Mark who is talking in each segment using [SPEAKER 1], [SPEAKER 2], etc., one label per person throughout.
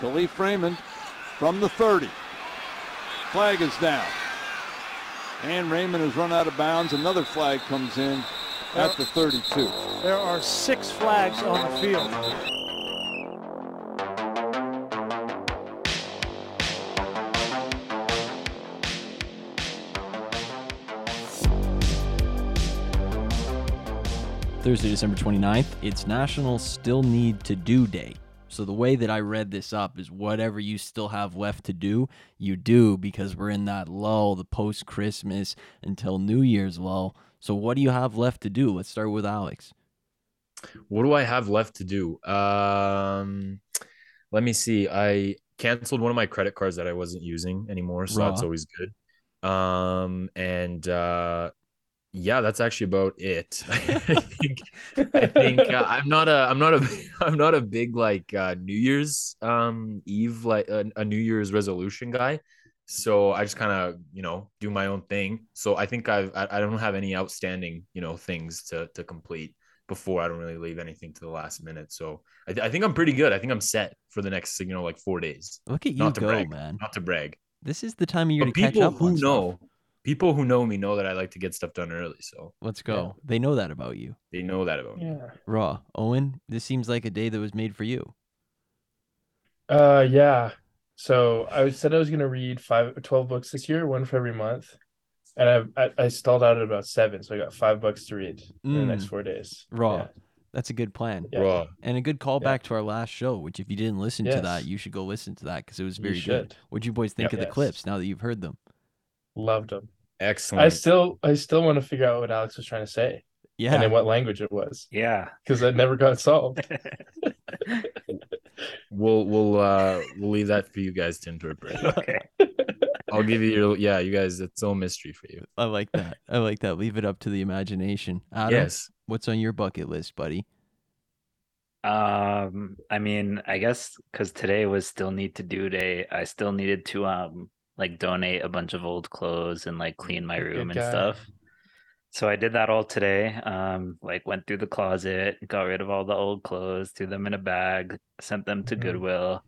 [SPEAKER 1] Kalif Raymond from the 30. Flag is down. And Raymond has run out of bounds. Another flag comes in at the 32.
[SPEAKER 2] There are six flags on the field.
[SPEAKER 3] Thursday, December 29th, it's National Still Need to Do Day. So the way that I read this up is whatever you still have left to do, you do because we're in that lull, the post Christmas until New Year's lull. So what do you have left to do? Let's start with Aleks.
[SPEAKER 4] What do I have left to do? Um, let me see. I canceled one of my credit cards that I wasn't using anymore, so
[SPEAKER 3] Raw.
[SPEAKER 4] that's always good. Um, and uh, yeah, that's actually about it. I think I think uh, I'm not a I'm not a I'm not a big like uh, New Year's um Eve like a, a New Year's resolution guy. So I just kind of you know do my own thing. So I think I've I, I don't have any outstanding you know things to to complete before. I don't really leave anything to the last minute. So I, th- I think I'm pretty good. I think I'm set for the next you know like four days.
[SPEAKER 3] Look at you
[SPEAKER 4] Not to
[SPEAKER 3] go,
[SPEAKER 4] brag,
[SPEAKER 3] man.
[SPEAKER 4] not to brag.
[SPEAKER 3] This is the time of year
[SPEAKER 4] But
[SPEAKER 3] to catch
[SPEAKER 4] people
[SPEAKER 3] up
[SPEAKER 4] who know, people who know me know that I like to get stuff done early. So
[SPEAKER 3] Let's go. They know that about you.
[SPEAKER 4] they know that about me.
[SPEAKER 3] Raw. Owen, this seems like a day that was made for you.
[SPEAKER 5] Uh, yeah. So I said I was gonna read five, 12 books this year, one for every month, and I I, I stalled out at about seven, so I got five books to read in the next
[SPEAKER 3] Mm.
[SPEAKER 5] four days.
[SPEAKER 3] Raw.
[SPEAKER 5] Yeah.
[SPEAKER 3] That's a good plan.
[SPEAKER 5] Yeah.
[SPEAKER 4] Raw.
[SPEAKER 3] And a good callback to our last show, which if you didn't listen to that, you should go listen to that because it was very good. What'd you boys think
[SPEAKER 5] Yeah.
[SPEAKER 3] of the
[SPEAKER 5] Yes.
[SPEAKER 3] clips now that you've heard them?
[SPEAKER 5] Loved them.
[SPEAKER 4] Excellent.
[SPEAKER 5] I still I still want to figure out what Aleks was trying to say
[SPEAKER 3] Yeah.
[SPEAKER 5] and in what language it was
[SPEAKER 6] Yeah.
[SPEAKER 5] because that never got solved.
[SPEAKER 4] We'll we'll uh we'll leave that for you guys to interpret.
[SPEAKER 6] okay.
[SPEAKER 4] I'll give you your yeah, you guys. It's all mystery for you.
[SPEAKER 3] I like that. I like that. Leave it up to the imagination. Adam,
[SPEAKER 4] Yes.
[SPEAKER 3] what's on your bucket list, buddy?
[SPEAKER 6] Um, I mean, I guess because today was still need to do day, I still needed to um like donate a bunch of old clothes and like clean my
[SPEAKER 5] Good
[SPEAKER 6] room and
[SPEAKER 5] guy.
[SPEAKER 6] stuff. So I did that all today. Um, like went through the closet, got rid of all the old clothes, threw them in a bag, sent them to
[SPEAKER 5] Mhm.
[SPEAKER 6] Goodwill.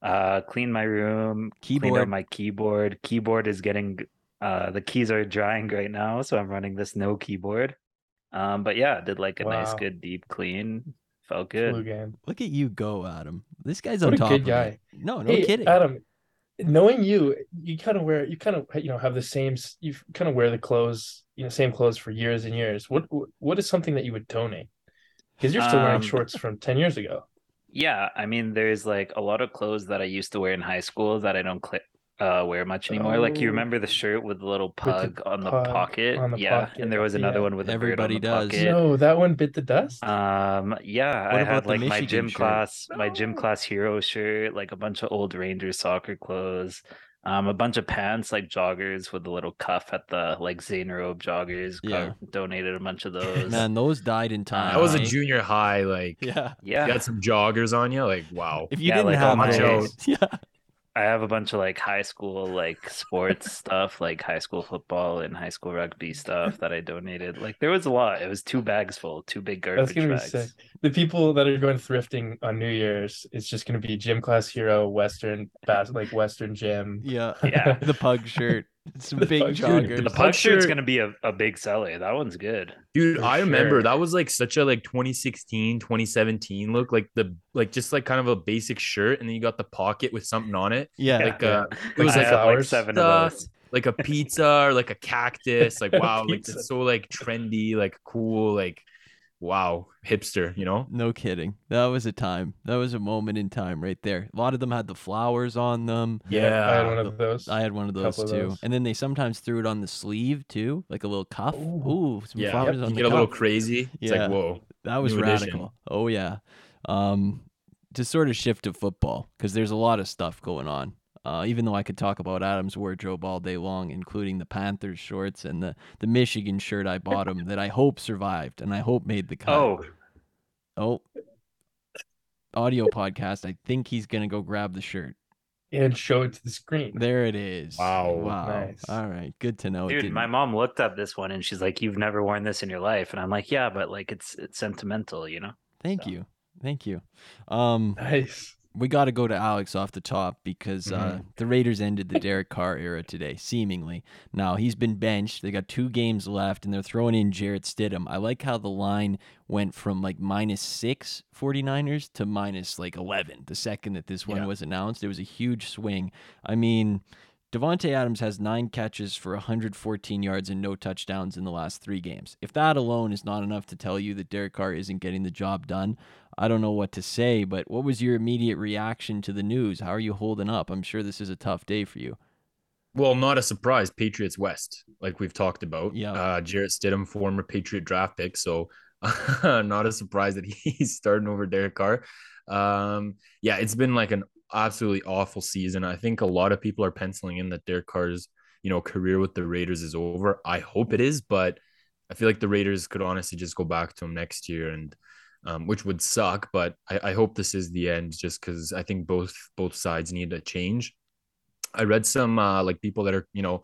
[SPEAKER 6] Uh, cleaned my room, cleaned
[SPEAKER 3] Keyboard.
[SPEAKER 6] my keyboard. Keyboard is getting uh the keys are drying right now, so I'm running this no keyboard. Um, but yeah, did like a nice good deep clean. Felt good.
[SPEAKER 3] Look at you go, Adam. This guy's
[SPEAKER 5] What
[SPEAKER 3] on
[SPEAKER 5] a
[SPEAKER 3] top
[SPEAKER 5] good
[SPEAKER 3] of
[SPEAKER 5] guy.
[SPEAKER 3] it. No, no
[SPEAKER 5] hey,
[SPEAKER 3] kidding.
[SPEAKER 5] Adam, knowing you, you kind of wear you kind of you know have the same you kind of wear the clothes you know same clothes for years and years. What what is something that you would donate? Because you're still wearing
[SPEAKER 6] Um,
[SPEAKER 5] shorts from ten years ago.
[SPEAKER 6] Yeah, I mean, there's like a lot of clothes that I used to wear in high school that I don't cl- uh, wear much anymore. Like you
[SPEAKER 5] Oh.
[SPEAKER 6] remember the shirt with the little
[SPEAKER 5] With the
[SPEAKER 6] pug on the
[SPEAKER 5] pug
[SPEAKER 6] pocket?
[SPEAKER 5] on the
[SPEAKER 6] yeah,
[SPEAKER 5] pocket,
[SPEAKER 6] and there was another
[SPEAKER 5] yeah.
[SPEAKER 6] one with a
[SPEAKER 3] Everybody
[SPEAKER 6] bird on the
[SPEAKER 3] does.
[SPEAKER 6] pocket.
[SPEAKER 5] No, that one bit the dust.
[SPEAKER 6] Um, yeah,
[SPEAKER 3] What
[SPEAKER 6] I had
[SPEAKER 3] the
[SPEAKER 6] like my gym
[SPEAKER 3] shirt?
[SPEAKER 6] class, my gym class hero shirt, like a bunch of old Rangers soccer clothes, um, a bunch of pants like joggers with the little cuff at the like Zanerobe joggers.
[SPEAKER 3] Yeah.
[SPEAKER 6] donated a bunch of those.
[SPEAKER 3] Man, those died in time.
[SPEAKER 4] That was a junior high. Like
[SPEAKER 3] Yeah.
[SPEAKER 6] yeah,
[SPEAKER 4] you got some joggers on you. Like wow.
[SPEAKER 3] If you
[SPEAKER 6] Yeah,
[SPEAKER 3] didn't
[SPEAKER 6] like
[SPEAKER 3] have
[SPEAKER 6] my-
[SPEAKER 3] those, yeah.
[SPEAKER 6] I have a bunch of like high school like sports stuff, like high school football and high school rugby stuff that I donated. Like there was a lot. It was two bags full, two big
[SPEAKER 5] That's
[SPEAKER 6] garbage
[SPEAKER 5] gonna be
[SPEAKER 6] bags.
[SPEAKER 5] sick. The people that are going thrifting on New Year's, it's just gonna be gym class hero, Western bas- like Western gym.
[SPEAKER 3] Yeah.
[SPEAKER 6] Yeah.
[SPEAKER 3] The pug shirt. Some
[SPEAKER 5] The
[SPEAKER 3] big
[SPEAKER 5] pug shirt.
[SPEAKER 3] joggers.
[SPEAKER 6] The
[SPEAKER 4] The
[SPEAKER 6] pug
[SPEAKER 4] pug
[SPEAKER 6] shirt's gonna be a, a big seller. That one's good.
[SPEAKER 4] Dude,
[SPEAKER 5] For
[SPEAKER 4] I remember
[SPEAKER 5] sure.
[SPEAKER 4] that was like such a like 2016, 2017 look, like the like just like kind of a basic shirt, and then you got the pocket with something on it.
[SPEAKER 3] yeah.
[SPEAKER 4] Like
[SPEAKER 5] Yeah.
[SPEAKER 4] uh it was
[SPEAKER 6] I
[SPEAKER 4] like a
[SPEAKER 6] like
[SPEAKER 5] flowers.
[SPEAKER 6] seven of
[SPEAKER 4] Uh,
[SPEAKER 6] those.
[SPEAKER 4] like a pizza or like a cactus. Like wow, like it's so like trendy, like cool, like wow, hipster, you know?
[SPEAKER 3] No kidding. That was a time. That was a moment in time right there. A lot of them had the flowers on them. Yeah.
[SPEAKER 5] I had one of those.
[SPEAKER 3] I had one of those
[SPEAKER 5] Couple of
[SPEAKER 3] too.
[SPEAKER 5] those.
[SPEAKER 3] And then they sometimes threw it on the sleeve too, like a little cuff. Ooh,
[SPEAKER 5] Ooh.
[SPEAKER 3] some
[SPEAKER 4] Yeah.
[SPEAKER 3] flowers
[SPEAKER 4] You
[SPEAKER 3] on
[SPEAKER 4] get
[SPEAKER 3] the
[SPEAKER 4] a little crazy. It's
[SPEAKER 3] Yeah.
[SPEAKER 4] like whoa.
[SPEAKER 3] That was
[SPEAKER 4] New edition.
[SPEAKER 3] radical. Oh yeah. Um, to sort of shift to football because there's a lot of stuff going on. Uh, even though I could talk about Adam's wardrobe all day long, including the Panthers shorts and the the Michigan shirt I bought him that I hope survived and I hope made the cut.
[SPEAKER 6] Oh,
[SPEAKER 3] oh, audio podcast. I think he's gonna go grab the shirt.
[SPEAKER 5] and show it to the screen.
[SPEAKER 3] There it is.
[SPEAKER 4] Wow.
[SPEAKER 3] Wow.
[SPEAKER 5] Nice.
[SPEAKER 3] All right. Good to know.
[SPEAKER 6] dude, my mom looked at this one and she's like, "You've never worn this in your life," and I'm like, "Yeah, but like it's it's sentimental, you know."
[SPEAKER 3] Thank
[SPEAKER 6] so.
[SPEAKER 3] you. Thank you. Um,
[SPEAKER 5] Nice.
[SPEAKER 3] We got to go to Alex off the top because uh,
[SPEAKER 4] Mhm.
[SPEAKER 3] the Raiders ended the Derek Carr era today, seemingly. Now he's been benched. They got two games left, and they're throwing in Jarrett Stidham. I like how the line went from like minus six 49ers to minus like 11 the second that this one
[SPEAKER 4] Yeah.
[SPEAKER 3] was announced. It was a huge swing. I mean, Davante Adams has nine catches for 114 yards and no touchdowns in the last three games. If that alone is not enough to tell you that Derek Carr isn't getting the job done, I don't know what to say. But what was your immediate reaction to the news? How are you holding up? I'm sure this is a tough day for you.
[SPEAKER 4] Well, not a surprise. Patriots West, like we've talked about.
[SPEAKER 3] Yeah.
[SPEAKER 4] Uh, Jarrett Stidham, former Patriot draft pick. So not a surprise that he's starting over Derek Carr. Um, yeah, it's been like an absolutely awful season. I think a lot of people are penciling in that Derek Carr's, you know, career with the Raiders is over. I hope it is, but I feel like the Raiders could honestly just go back to him next year and um, which would suck, but I, I hope this is the end just because I think both both sides need a change. I read some uh, like people that are you know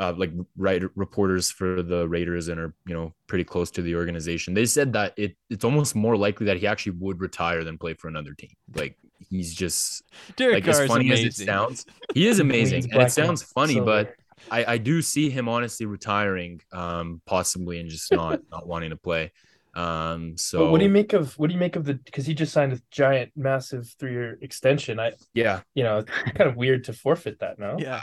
[SPEAKER 4] uh, like right reporters for the Raiders and are you know pretty close to the organization. They said that it it's almost more likely that he actually would retire than play for another team. Like he's just
[SPEAKER 3] Derek
[SPEAKER 4] like
[SPEAKER 3] Carr
[SPEAKER 4] as funny
[SPEAKER 3] amazing.
[SPEAKER 4] as it sounds, he is amazing, and it sounds
[SPEAKER 5] and
[SPEAKER 4] funny, but. I, I do see him honestly retiring, um, possibly and just not not wanting to play. Um, so
[SPEAKER 5] But what do you make of what do you make of the because he just signed a giant, massive three year extension? I
[SPEAKER 4] yeah,
[SPEAKER 5] you know, it's kind of weird to forfeit that now.
[SPEAKER 3] Yeah.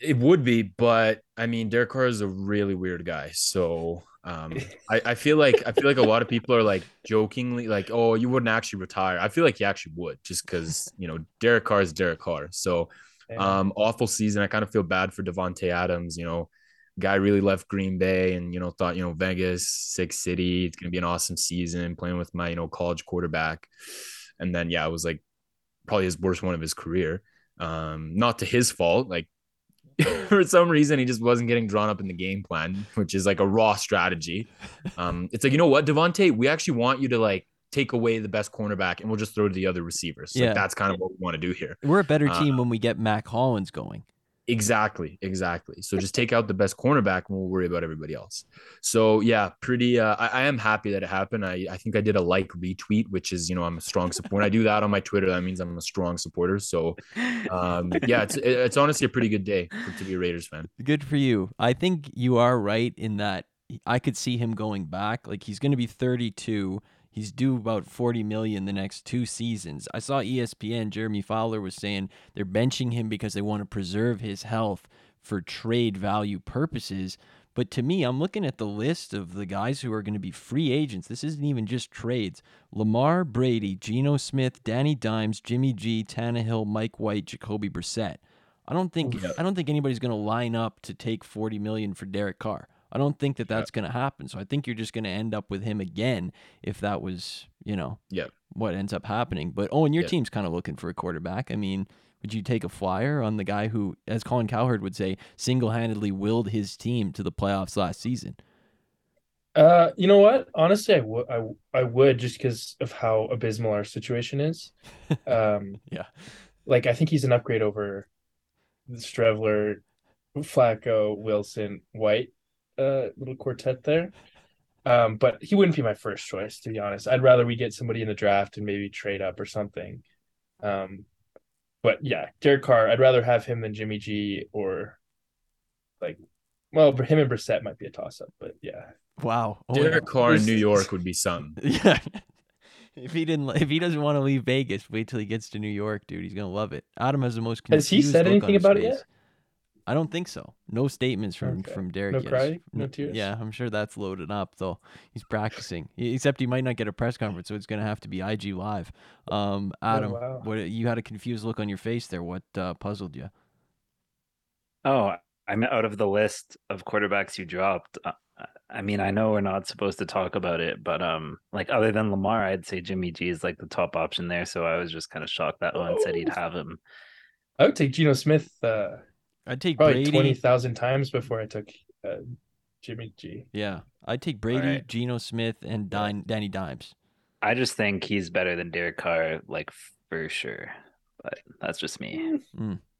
[SPEAKER 4] It would be, but I mean, Derek Carr is a really weird guy. So um, I, I feel like I feel like a lot of people are like jokingly like, "Oh, you wouldn't actually retire." I feel like he actually would, just because you know Derek Carr is Derek Carr. So um, awful season. I kind of feel bad for Davante Adams. You know, guy really left Green Bay and you know thought you know Vegas, Six City, it's gonna be an awesome season playing with my you know college quarterback, and then yeah, it was like probably his worst one of his career. Um, not to his fault, like for some reason he just wasn't getting drawn up in the game plan, which is like a raw strategy. Um, it's like you know what, Davante, we actually want you to like take away the best cornerback and we'll just throw to the other receivers. Like,
[SPEAKER 3] Yeah.
[SPEAKER 4] that's kind of what we want to do here.
[SPEAKER 3] We're a better
[SPEAKER 4] Uh,
[SPEAKER 3] team when we get Mack Hollins going.
[SPEAKER 4] Exactly, exactly. So just take out the best cornerback and we'll worry about everybody else. So yeah, pretty uh I, I am happy that it happened. I, I think I did a like retweet, which is, you know, I'm a strong supporter. I do that on my Twitter. That means I'm a strong supporter. So um yeah, it's it's honestly a pretty good day for, to be a Raiders fan.
[SPEAKER 3] Good for you. I think you are right in that I could see him going back. Like he's going to be 32. He's due about 40 million the next two seasons. I saw ESPN Jeremy Fowler was saying they're benching him because they want to preserve his health for trade value purposes. But to me, I'm looking at the list of the guys who are going to be free agents. This isn't even just trades. Lamar Brady, Geno Smith, Danny Dimes, Jimmy G, Tannehill, Mike White, Jacoby Brissett. I don't think. I don't think anybody's going to line up to take 40 million for Derek Carr. I don't think that that's going to happen. So I think you're just going to end up with him again if that was, you know,
[SPEAKER 4] Yeah.
[SPEAKER 3] what ends up happening. But oh, and your
[SPEAKER 4] Yeah.
[SPEAKER 3] team's kind of looking for a quarterback. I mean, would you take a flyer on the guy who, as Colin Cowherd would say, single-handedly willed his team to the playoffs last season?
[SPEAKER 5] Uh, you know what? Honestly, I would I, I would just because of how abysmal our situation is. Um,
[SPEAKER 3] Yeah.
[SPEAKER 5] like I think he's an upgrade over Streveler, Flacco, Wilson, White, uh, little quartet there. Um, but he wouldn't be my first choice, to be honest. I'd rather we get somebody in the draft and maybe trade up or something. Um, but yeah, Derek Carr, I'd rather have him than Jimmy G or like, well, him and Brissett might be a toss up, but yeah.
[SPEAKER 3] Wow. Oh,
[SPEAKER 4] Derek Carr in New York would be something.
[SPEAKER 3] Yeah. If he didn't, if he doesn't want to leave Vegas, wait till he gets to New York, dude. He's gonna love it. Adam has the most.
[SPEAKER 5] Has he said anything
[SPEAKER 3] his
[SPEAKER 5] about it yet?
[SPEAKER 3] I don't think so. No statements from
[SPEAKER 5] Okay.
[SPEAKER 3] from Derek.
[SPEAKER 5] No
[SPEAKER 3] yet.
[SPEAKER 5] crying? No
[SPEAKER 3] N-
[SPEAKER 5] tears?
[SPEAKER 3] Yeah, I'm sure that's loaded up though. He's practicing. Except he might not get a press conference, so it's gonna have to be IG live. Um, Adam,
[SPEAKER 5] wow.
[SPEAKER 3] what you had a confused look on your face there. What uh, puzzled you?
[SPEAKER 6] Oh, I'm out of the list of quarterbacks you dropped. Uh, I mean, I know we're not supposed to talk about it, but um, like other than Lamar, I'd say Jimmy G is like the top option there. So I was just kind of shocked that one said he'd
[SPEAKER 5] Oh.
[SPEAKER 6] have him.
[SPEAKER 5] I would take Geno Smith uh,
[SPEAKER 3] I'd take
[SPEAKER 5] probably
[SPEAKER 3] Brady.
[SPEAKER 5] twenty thousand times before I took uh, Jimmy G.
[SPEAKER 3] Yeah, I'd take Brady,
[SPEAKER 6] right.
[SPEAKER 3] Geno Smith, and Dine, Danny Dimes.
[SPEAKER 6] I just think he's better than Derek Carr, like for sure. But that's just me.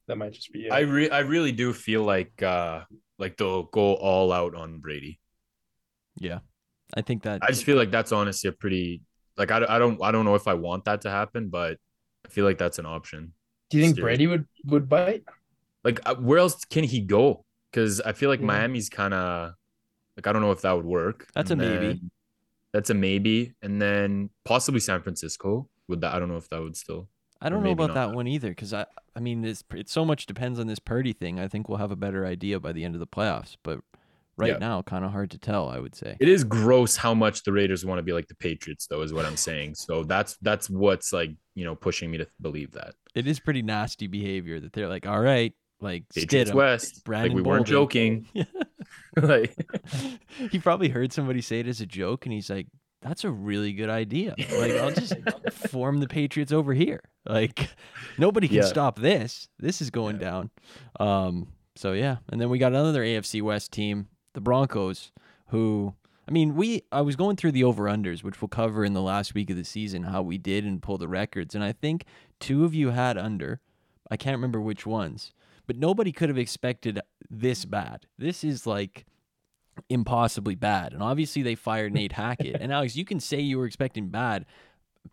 [SPEAKER 5] That might just be it.
[SPEAKER 4] I re- I really do feel like uh like they'll go all out on Brady.
[SPEAKER 3] Yeah, I think that.
[SPEAKER 4] I just feel like that's honestly a pretty like I, I don't I don't know if I want that to happen, but I feel like that's an option.
[SPEAKER 5] Do you think
[SPEAKER 4] Serious.
[SPEAKER 5] Brady would would bite?
[SPEAKER 4] Like, uh, where else can he go? Because I feel like
[SPEAKER 5] Yeah.
[SPEAKER 4] Miami's kind of like I don't know if that would work.
[SPEAKER 3] That's a maybe.
[SPEAKER 4] then- That's a maybe, and then possibly San Francisco. Would that? I don't know if that would still.
[SPEAKER 3] I don't know about
[SPEAKER 4] not.
[SPEAKER 3] that one either because I, I mean, it's it so much depends on this Purdy thing. I think we'll have a better idea by the end of the playoffs, but right
[SPEAKER 4] Yeah.
[SPEAKER 3] now, kind of hard to tell. I would say.
[SPEAKER 4] It is gross how much the Raiders want to be like the Patriots, though, is what I'm saying. So that's that's what's like you know pushing me to believe that
[SPEAKER 3] It is pretty nasty behavior that they're like, all right, like
[SPEAKER 4] Patriots
[SPEAKER 3] Stidham.
[SPEAKER 4] West.
[SPEAKER 3] Brandon
[SPEAKER 4] like we weren't
[SPEAKER 3] Bolden.
[SPEAKER 4] joking. like
[SPEAKER 3] he probably heard somebody say it as a joke, and he's like, "That's a really good idea. Like, I'll just form the Patriots over here. Like, nobody can
[SPEAKER 4] Yeah.
[SPEAKER 3] stop this. This is going down." Um. So yeah, and then we got another AFC West team, the Broncos, who. I mean, we I was going through the over unders, which we'll cover in the last week of the season, how we did and pull the records. And I think two of you had under. I can't remember which ones, but nobody could have expected this bad. This is like impossibly bad. And obviously they fired Nate Hackett. And Aleks, you can say you were expecting bad.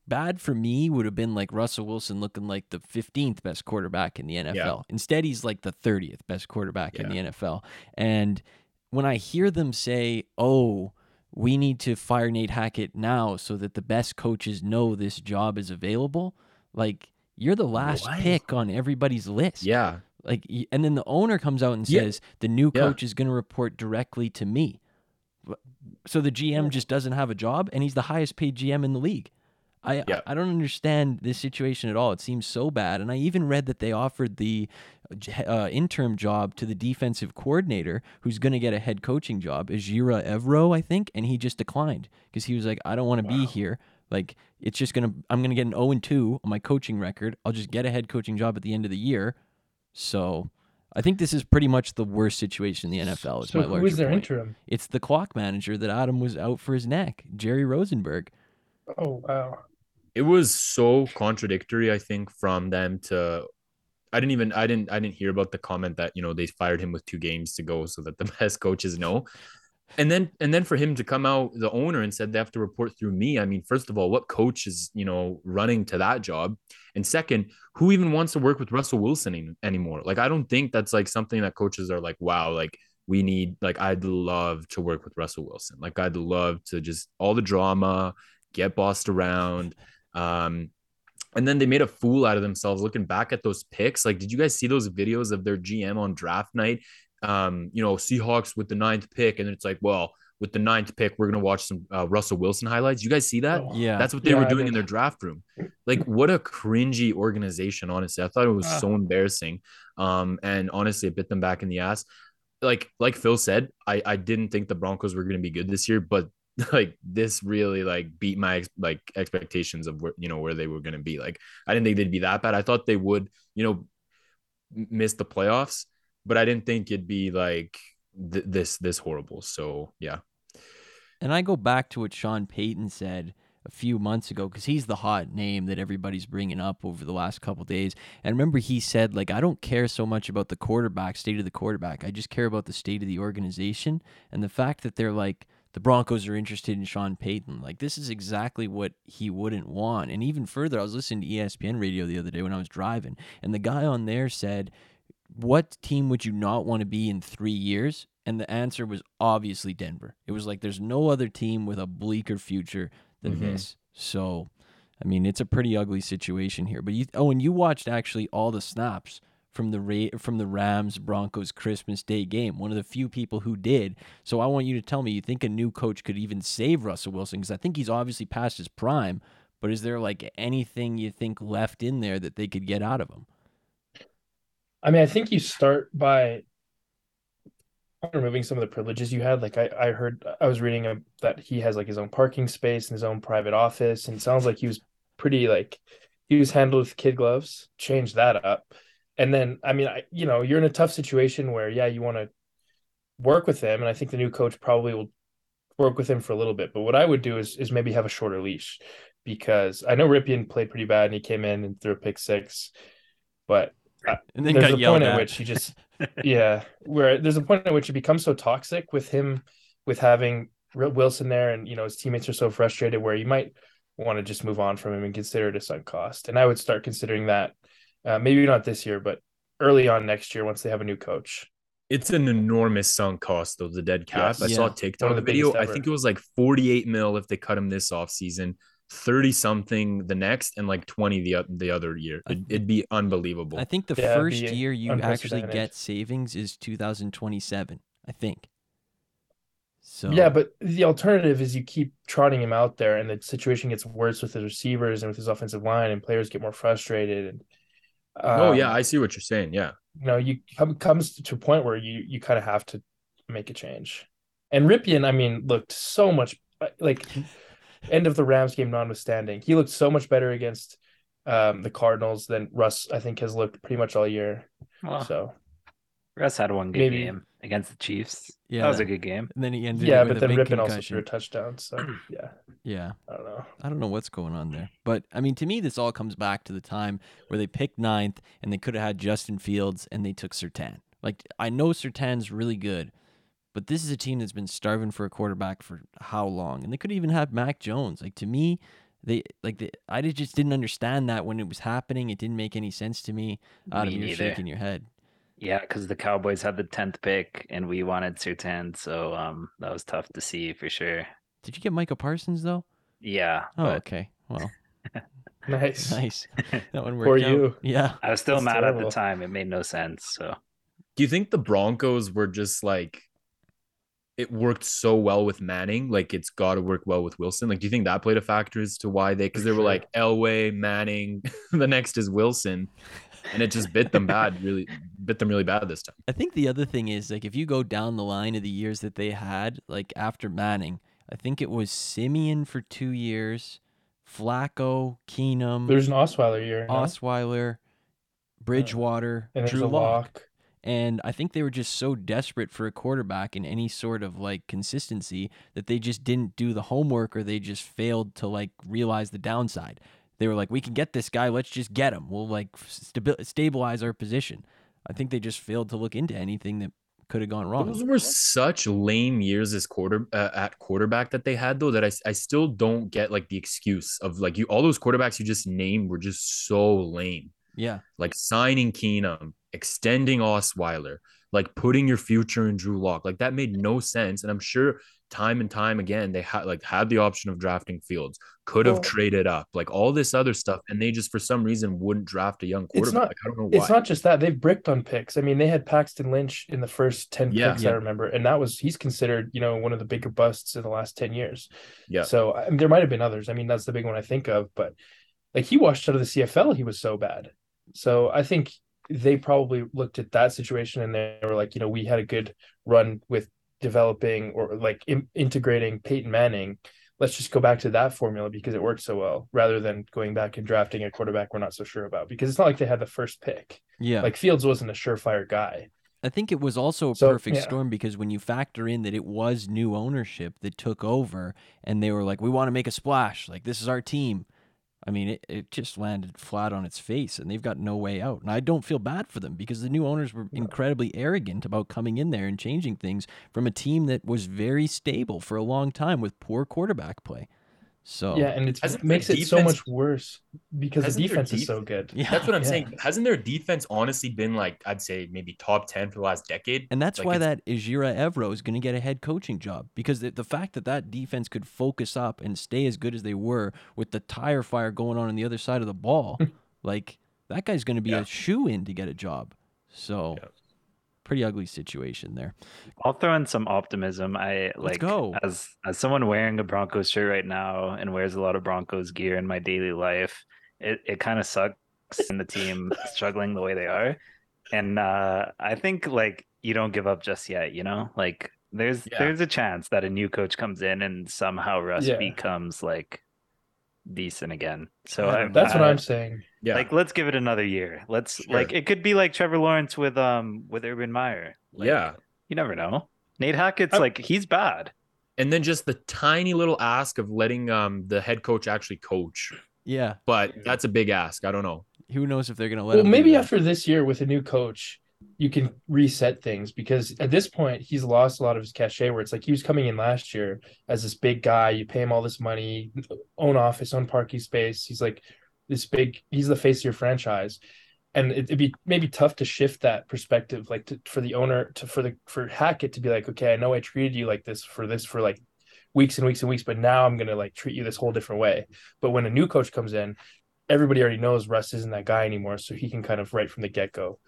[SPEAKER 3] Bad for me would have been like Russell Wilson looking like the 15th best quarterback in the NFL. Instead, he's like the 30th best quarterback in the NFL. And when I hear them say, oh, we need to fire Nate Hackett now so that the best coaches know this job is available, like you're the last
[SPEAKER 4] What?
[SPEAKER 3] pick on everybody's list.
[SPEAKER 4] yeah,
[SPEAKER 3] Like, and then the owner comes out and
[SPEAKER 4] Yeah.
[SPEAKER 3] says the new
[SPEAKER 4] Yeah.
[SPEAKER 3] coach is going to report directly to me. So the GM just doesn't have a job, and he's the highest paid GM in the league. I,
[SPEAKER 4] Yeah.
[SPEAKER 3] I don't understand this situation at all. It seems so bad. And I even read that they offered the uh, interim job to the defensive coordinator, who's going to get a head coaching job, is Ejiro Evero, I think, and he just declined because he was like, I don't want to be here. Like it's just gonna, I'm gonna get an 0 and 2 on my coaching record. I'll just get a head coaching job at the end of the year. So I think this is pretty much the worst situation in the NFL. Is
[SPEAKER 5] so
[SPEAKER 3] my
[SPEAKER 5] who
[SPEAKER 3] larger
[SPEAKER 5] is their
[SPEAKER 3] point.
[SPEAKER 5] interim?
[SPEAKER 3] It's the clock manager that Adam was out for his neck, Jerry Rosburg.
[SPEAKER 5] Oh wow.
[SPEAKER 4] it was so contradictory. I think from them to. I didn't even I didn't I didn't hear about the comment that you know they fired him with two games to go so that the best coaches know. And then and then for him to come out the owner and said they have to report through me. I mean, first of all, what coach is, you know, running to that job? And second, who even wants to work with Russell Wilson any- anymore? Like I don't think that's like something that coaches are like, wow, like we need like I'd love to work with Russell Wilson. Like I'd love to just all the drama, get bossed around. Um and then they made a fool out of themselves looking back at those picks. Like, did you guys see those videos of their GM on draft night? Um, you know, Seahawks with the ninth pick, and it's like, well, with the ninth pick, we're gonna watch some uh, Russell Wilson highlights. You guys see that?
[SPEAKER 5] Oh,
[SPEAKER 3] Yeah.
[SPEAKER 4] That's what they
[SPEAKER 5] Yeah,
[SPEAKER 4] were
[SPEAKER 5] I
[SPEAKER 4] doing in their draft room. Like, what a cringy organization, honestly. I thought it was
[SPEAKER 5] Ah.
[SPEAKER 4] so embarrassing. Um, and honestly, it bit them back in the ass. Like, like Phil said, I, I didn't think the Broncos were gonna be good this year, but like this really like beat my like expectations of where you know where they were gonna be. Like, I didn't think they'd be that bad. I thought they would, you know, miss the playoffs, but I didn't think it'd be like th- this this horrible. So yeah,
[SPEAKER 3] And I go back to what Sean Payton said a few months ago because he's the hot name that everybody's bringing up over the last couple days. And remember, he said, like, I don't care so much about the quarterback, state of the quarterback. I just care about the state of the organization and the fact that they're like, the Broncos are interested in Sean Payton. Like, this is exactly what he wouldn't want. And even further, I was listening to ESPN radio the other day when I was driving, and the guy on there said, what team would you not want to be in three years? And the answer was obviously Denver. It was like there's no other team with a bleaker future than
[SPEAKER 4] Mhm.
[SPEAKER 3] this. So, I mean, it's a pretty ugly situation here. But you, oh, and you watched actually all the snaps from the Ra- from the Rams Broncos Christmas Day game. One of the few people who did. So I want you to tell me, you think a new coach could even save Russell Wilson? Because I think he's obviously past his prime. But is there like anything you think left in there that they could get out of him?
[SPEAKER 5] I mean, I think you start by removing some of the privileges you had. Like I, I heard, I was reading a, that he has like his own parking space and his own private office, and it sounds like he was pretty like he was handled with kid gloves. Change that up, and then I mean, I, you know, you're in a tough situation where yeah, you want to work with him, and I think the new coach probably will work with him for a little bit. But what I would do is is maybe have a shorter leash because I know Rypien played pretty bad and he came in and threw a pick six, but
[SPEAKER 3] And then
[SPEAKER 5] there's
[SPEAKER 3] got
[SPEAKER 5] a point
[SPEAKER 3] at.
[SPEAKER 5] at which he just yeah where there's a point at which it becomes so toxic with him with having wilson there and you know his teammates are so frustrated where you might want to just move on from him and consider it a sunk cost. And I would start considering that uh, maybe not this year, but early on next year once they have a new coach.
[SPEAKER 4] It's an enormous sunk cost of the dead cap.
[SPEAKER 5] Yes.
[SPEAKER 4] I
[SPEAKER 3] Yeah.
[SPEAKER 4] saw
[SPEAKER 5] One
[SPEAKER 4] TikTok
[SPEAKER 5] of the
[SPEAKER 4] video. I think it was like 48 mil if they cut him this offseason, 30 something the next, and like 20 the, the other year. It'd, it'd be unbelievable.
[SPEAKER 3] I think the
[SPEAKER 5] Yeah,
[SPEAKER 3] first year you actually get savings is 2027. I think. So
[SPEAKER 5] Yeah, but the alternative is you keep trotting him out there, and the situation gets worse with his receivers and with his offensive line, and players get more frustrated. And
[SPEAKER 4] oh, yeah.
[SPEAKER 5] um,
[SPEAKER 4] I see what you're saying. Yeah.
[SPEAKER 5] you know, you come comes to a point where you you kind of have to make a change. And Rypien, I mean, looked so much like end of the Rams game notwithstanding, he looked so much better against um, the Cardinals than Russ. I think has looked pretty much all year.
[SPEAKER 6] Well,
[SPEAKER 5] So
[SPEAKER 6] Russ had one good
[SPEAKER 5] maybe-
[SPEAKER 6] game against the Chiefs.
[SPEAKER 3] Yeah.
[SPEAKER 6] that was a good game.
[SPEAKER 3] And then he ended
[SPEAKER 5] yeah,
[SPEAKER 3] with
[SPEAKER 5] but then
[SPEAKER 3] big
[SPEAKER 5] Rypien also threw a touchdown. So yeah,
[SPEAKER 3] Yeah.
[SPEAKER 5] I don't know.
[SPEAKER 3] I don't know what's going on there. But I mean, to me, this all comes back to the time where they picked ninth and they could have had Justin Fields and they took Surtain. Like, I know Surtain's really good, but this is a team that's been starving for a quarterback for how long? And they could even have Mac Jones. Like, to me, they like they, I just didn't understand that when it was happening. It didn't make any sense to me. Adam,
[SPEAKER 6] Me
[SPEAKER 3] you're
[SPEAKER 6] neither.
[SPEAKER 3] shaking your head.
[SPEAKER 6] Yeah, because the Cowboys had the tenth pick and we wanted Surtain, so um, that was tough to see for sure.
[SPEAKER 3] Did you get Micah Parsons though?
[SPEAKER 6] Yeah,
[SPEAKER 3] Oh,
[SPEAKER 6] but
[SPEAKER 3] okay. Well,
[SPEAKER 5] Nice.
[SPEAKER 3] nice. That one worked
[SPEAKER 5] For
[SPEAKER 3] out.
[SPEAKER 5] you.
[SPEAKER 3] Yeah.
[SPEAKER 6] I was still
[SPEAKER 5] That's
[SPEAKER 6] mad at the time. It made no sense. So
[SPEAKER 4] Do you think the Broncos were just like it worked so well with Manning, like it's got to work well with Wilson? Like, do you think that played a factor as to why they? Because they were
[SPEAKER 5] sure.
[SPEAKER 4] like Elway, Manning, the next is Wilson, and it just bit them bad, really bit them really bad this time.
[SPEAKER 3] I think the other thing is like if you go down the line of the years that they had, like after Manning, I think it was Siemian for two years, Flacco, Keenum,
[SPEAKER 5] There's an Osweiler year, no?
[SPEAKER 3] Osweiler, Bridgewater,
[SPEAKER 5] and
[SPEAKER 3] Drew
[SPEAKER 5] a
[SPEAKER 3] Lock. And I think they were just so desperate for a quarterback and any sort of like consistency that they just didn't do the homework or they just failed to like realize the downside. They were like, we can get this guy. Let's just get him. We'll like stabi- stabilize our position. I think they just failed to look into anything that could have gone wrong.
[SPEAKER 4] Those were such lame years as quarter uh, at quarterback that they had though that I, I still don't get like the excuse of like you all those quarterbacks you just named were just so lame.
[SPEAKER 3] Yeah.
[SPEAKER 4] Like signing Keenum, extending Osweiler, like putting your future in Drew Lock, like that made no sense. And I'm sure time and time again they had like had the option of drafting Fields, could have
[SPEAKER 5] Well-
[SPEAKER 4] traded up, like all this other stuff, and they just for some reason wouldn't draft a young
[SPEAKER 5] It's
[SPEAKER 4] quarterback.
[SPEAKER 5] not-
[SPEAKER 4] Like, I don't know why.
[SPEAKER 5] It's not just that they've bricked on picks. I mean, they had Paxton Lynch in the first ten
[SPEAKER 4] Yeah.
[SPEAKER 5] picks
[SPEAKER 3] Yeah.
[SPEAKER 5] I remember, and that was he's considered you know one of the bigger busts in the last ten years.
[SPEAKER 4] yeah.
[SPEAKER 5] So I mean, there might have been others. I mean, that's the big one I think of, but like he washed out of the CFL, he was so bad. So I think they probably looked at that situation and they were like, you know, we had a good run with developing or like in- integrating Peyton Manning. Let's just go back to that formula because it worked so well, rather than going back and drafting a quarterback we're not so sure about. Because it's not like they had the first pick.
[SPEAKER 3] Yeah.
[SPEAKER 5] Like Fields wasn't a surefire guy.
[SPEAKER 3] I think it was also a
[SPEAKER 5] So,
[SPEAKER 3] perfect
[SPEAKER 5] yeah.
[SPEAKER 3] storm because when you factor in that it was new ownership that took over and they were like, we want to make a splash. Like, this is our team. I mean, it, it just landed flat on its face and they've got no way out. And I don't feel bad for them because the new owners were incredibly arrogant about coming in there and changing things from a team that was very stable for a long time with poor quarterback play. So,
[SPEAKER 5] Yeah, and it makes
[SPEAKER 4] their
[SPEAKER 5] it so much worse because the
[SPEAKER 4] Hasn't their
[SPEAKER 5] defense is so good.
[SPEAKER 3] yeah.
[SPEAKER 4] That's what I'm
[SPEAKER 5] Yeah.
[SPEAKER 4] saying. Hasn't their defense honestly been like I'd say maybe top ten for the last decade?
[SPEAKER 3] And that's
[SPEAKER 4] Like,
[SPEAKER 3] why
[SPEAKER 4] it's-
[SPEAKER 3] that Ejiro Evero is going to get a head coaching job because the, the fact that that defense could focus up and stay as good as they were with the tire fire going on on the other side of the ball, like that guy's going to be
[SPEAKER 4] Yeah.
[SPEAKER 3] a shoe in to get a job. So,
[SPEAKER 4] Yeah.
[SPEAKER 3] Pretty ugly situation there.
[SPEAKER 6] I'll throw in some optimism. I like
[SPEAKER 3] go.
[SPEAKER 6] as as someone wearing a Broncos shirt right now and wears a lot of Broncos gear in my daily life. It it kind of sucks in the team struggling the way they are, and uh, I think like you don't give up just yet. You know, like there's
[SPEAKER 4] Yeah.
[SPEAKER 6] there's a chance that a new coach comes in and somehow Russ
[SPEAKER 5] Yeah.
[SPEAKER 6] becomes like decent again. So
[SPEAKER 3] I
[SPEAKER 6] I,
[SPEAKER 3] don't
[SPEAKER 5] That's what I'm saying.
[SPEAKER 4] Yeah.
[SPEAKER 6] like. Let's give it another year. Let's
[SPEAKER 4] Sure.
[SPEAKER 6] like it could be like Trevor Lawrence with um with Urban Meyer. Like,
[SPEAKER 4] yeah.
[SPEAKER 6] you never know. Nate Hackett's
[SPEAKER 4] I-
[SPEAKER 6] like he's bad.
[SPEAKER 4] And then just the tiny little ask of letting um the head coach actually coach.
[SPEAKER 3] Yeah.
[SPEAKER 4] But that's a big ask. I don't know.
[SPEAKER 3] Who knows if they're going to let
[SPEAKER 5] Well,
[SPEAKER 3] him
[SPEAKER 5] maybe after this year with a new coach, you can reset things because at this point he's lost a lot of his cachet where it's like he was coming in last year as this big guy you pay him all this money own office own parking space he's like this big he's the face of your franchise and it, would be maybe tough to shift that perspective like to, for the owner to for the for hackett to be like okay i know i treated you like this for this for like weeks and weeks and weeks but now i'm going to like treat you this whole different way but when a new coach comes in everybody already knows russ isn't that guy anymore so he can kind of right from the get-go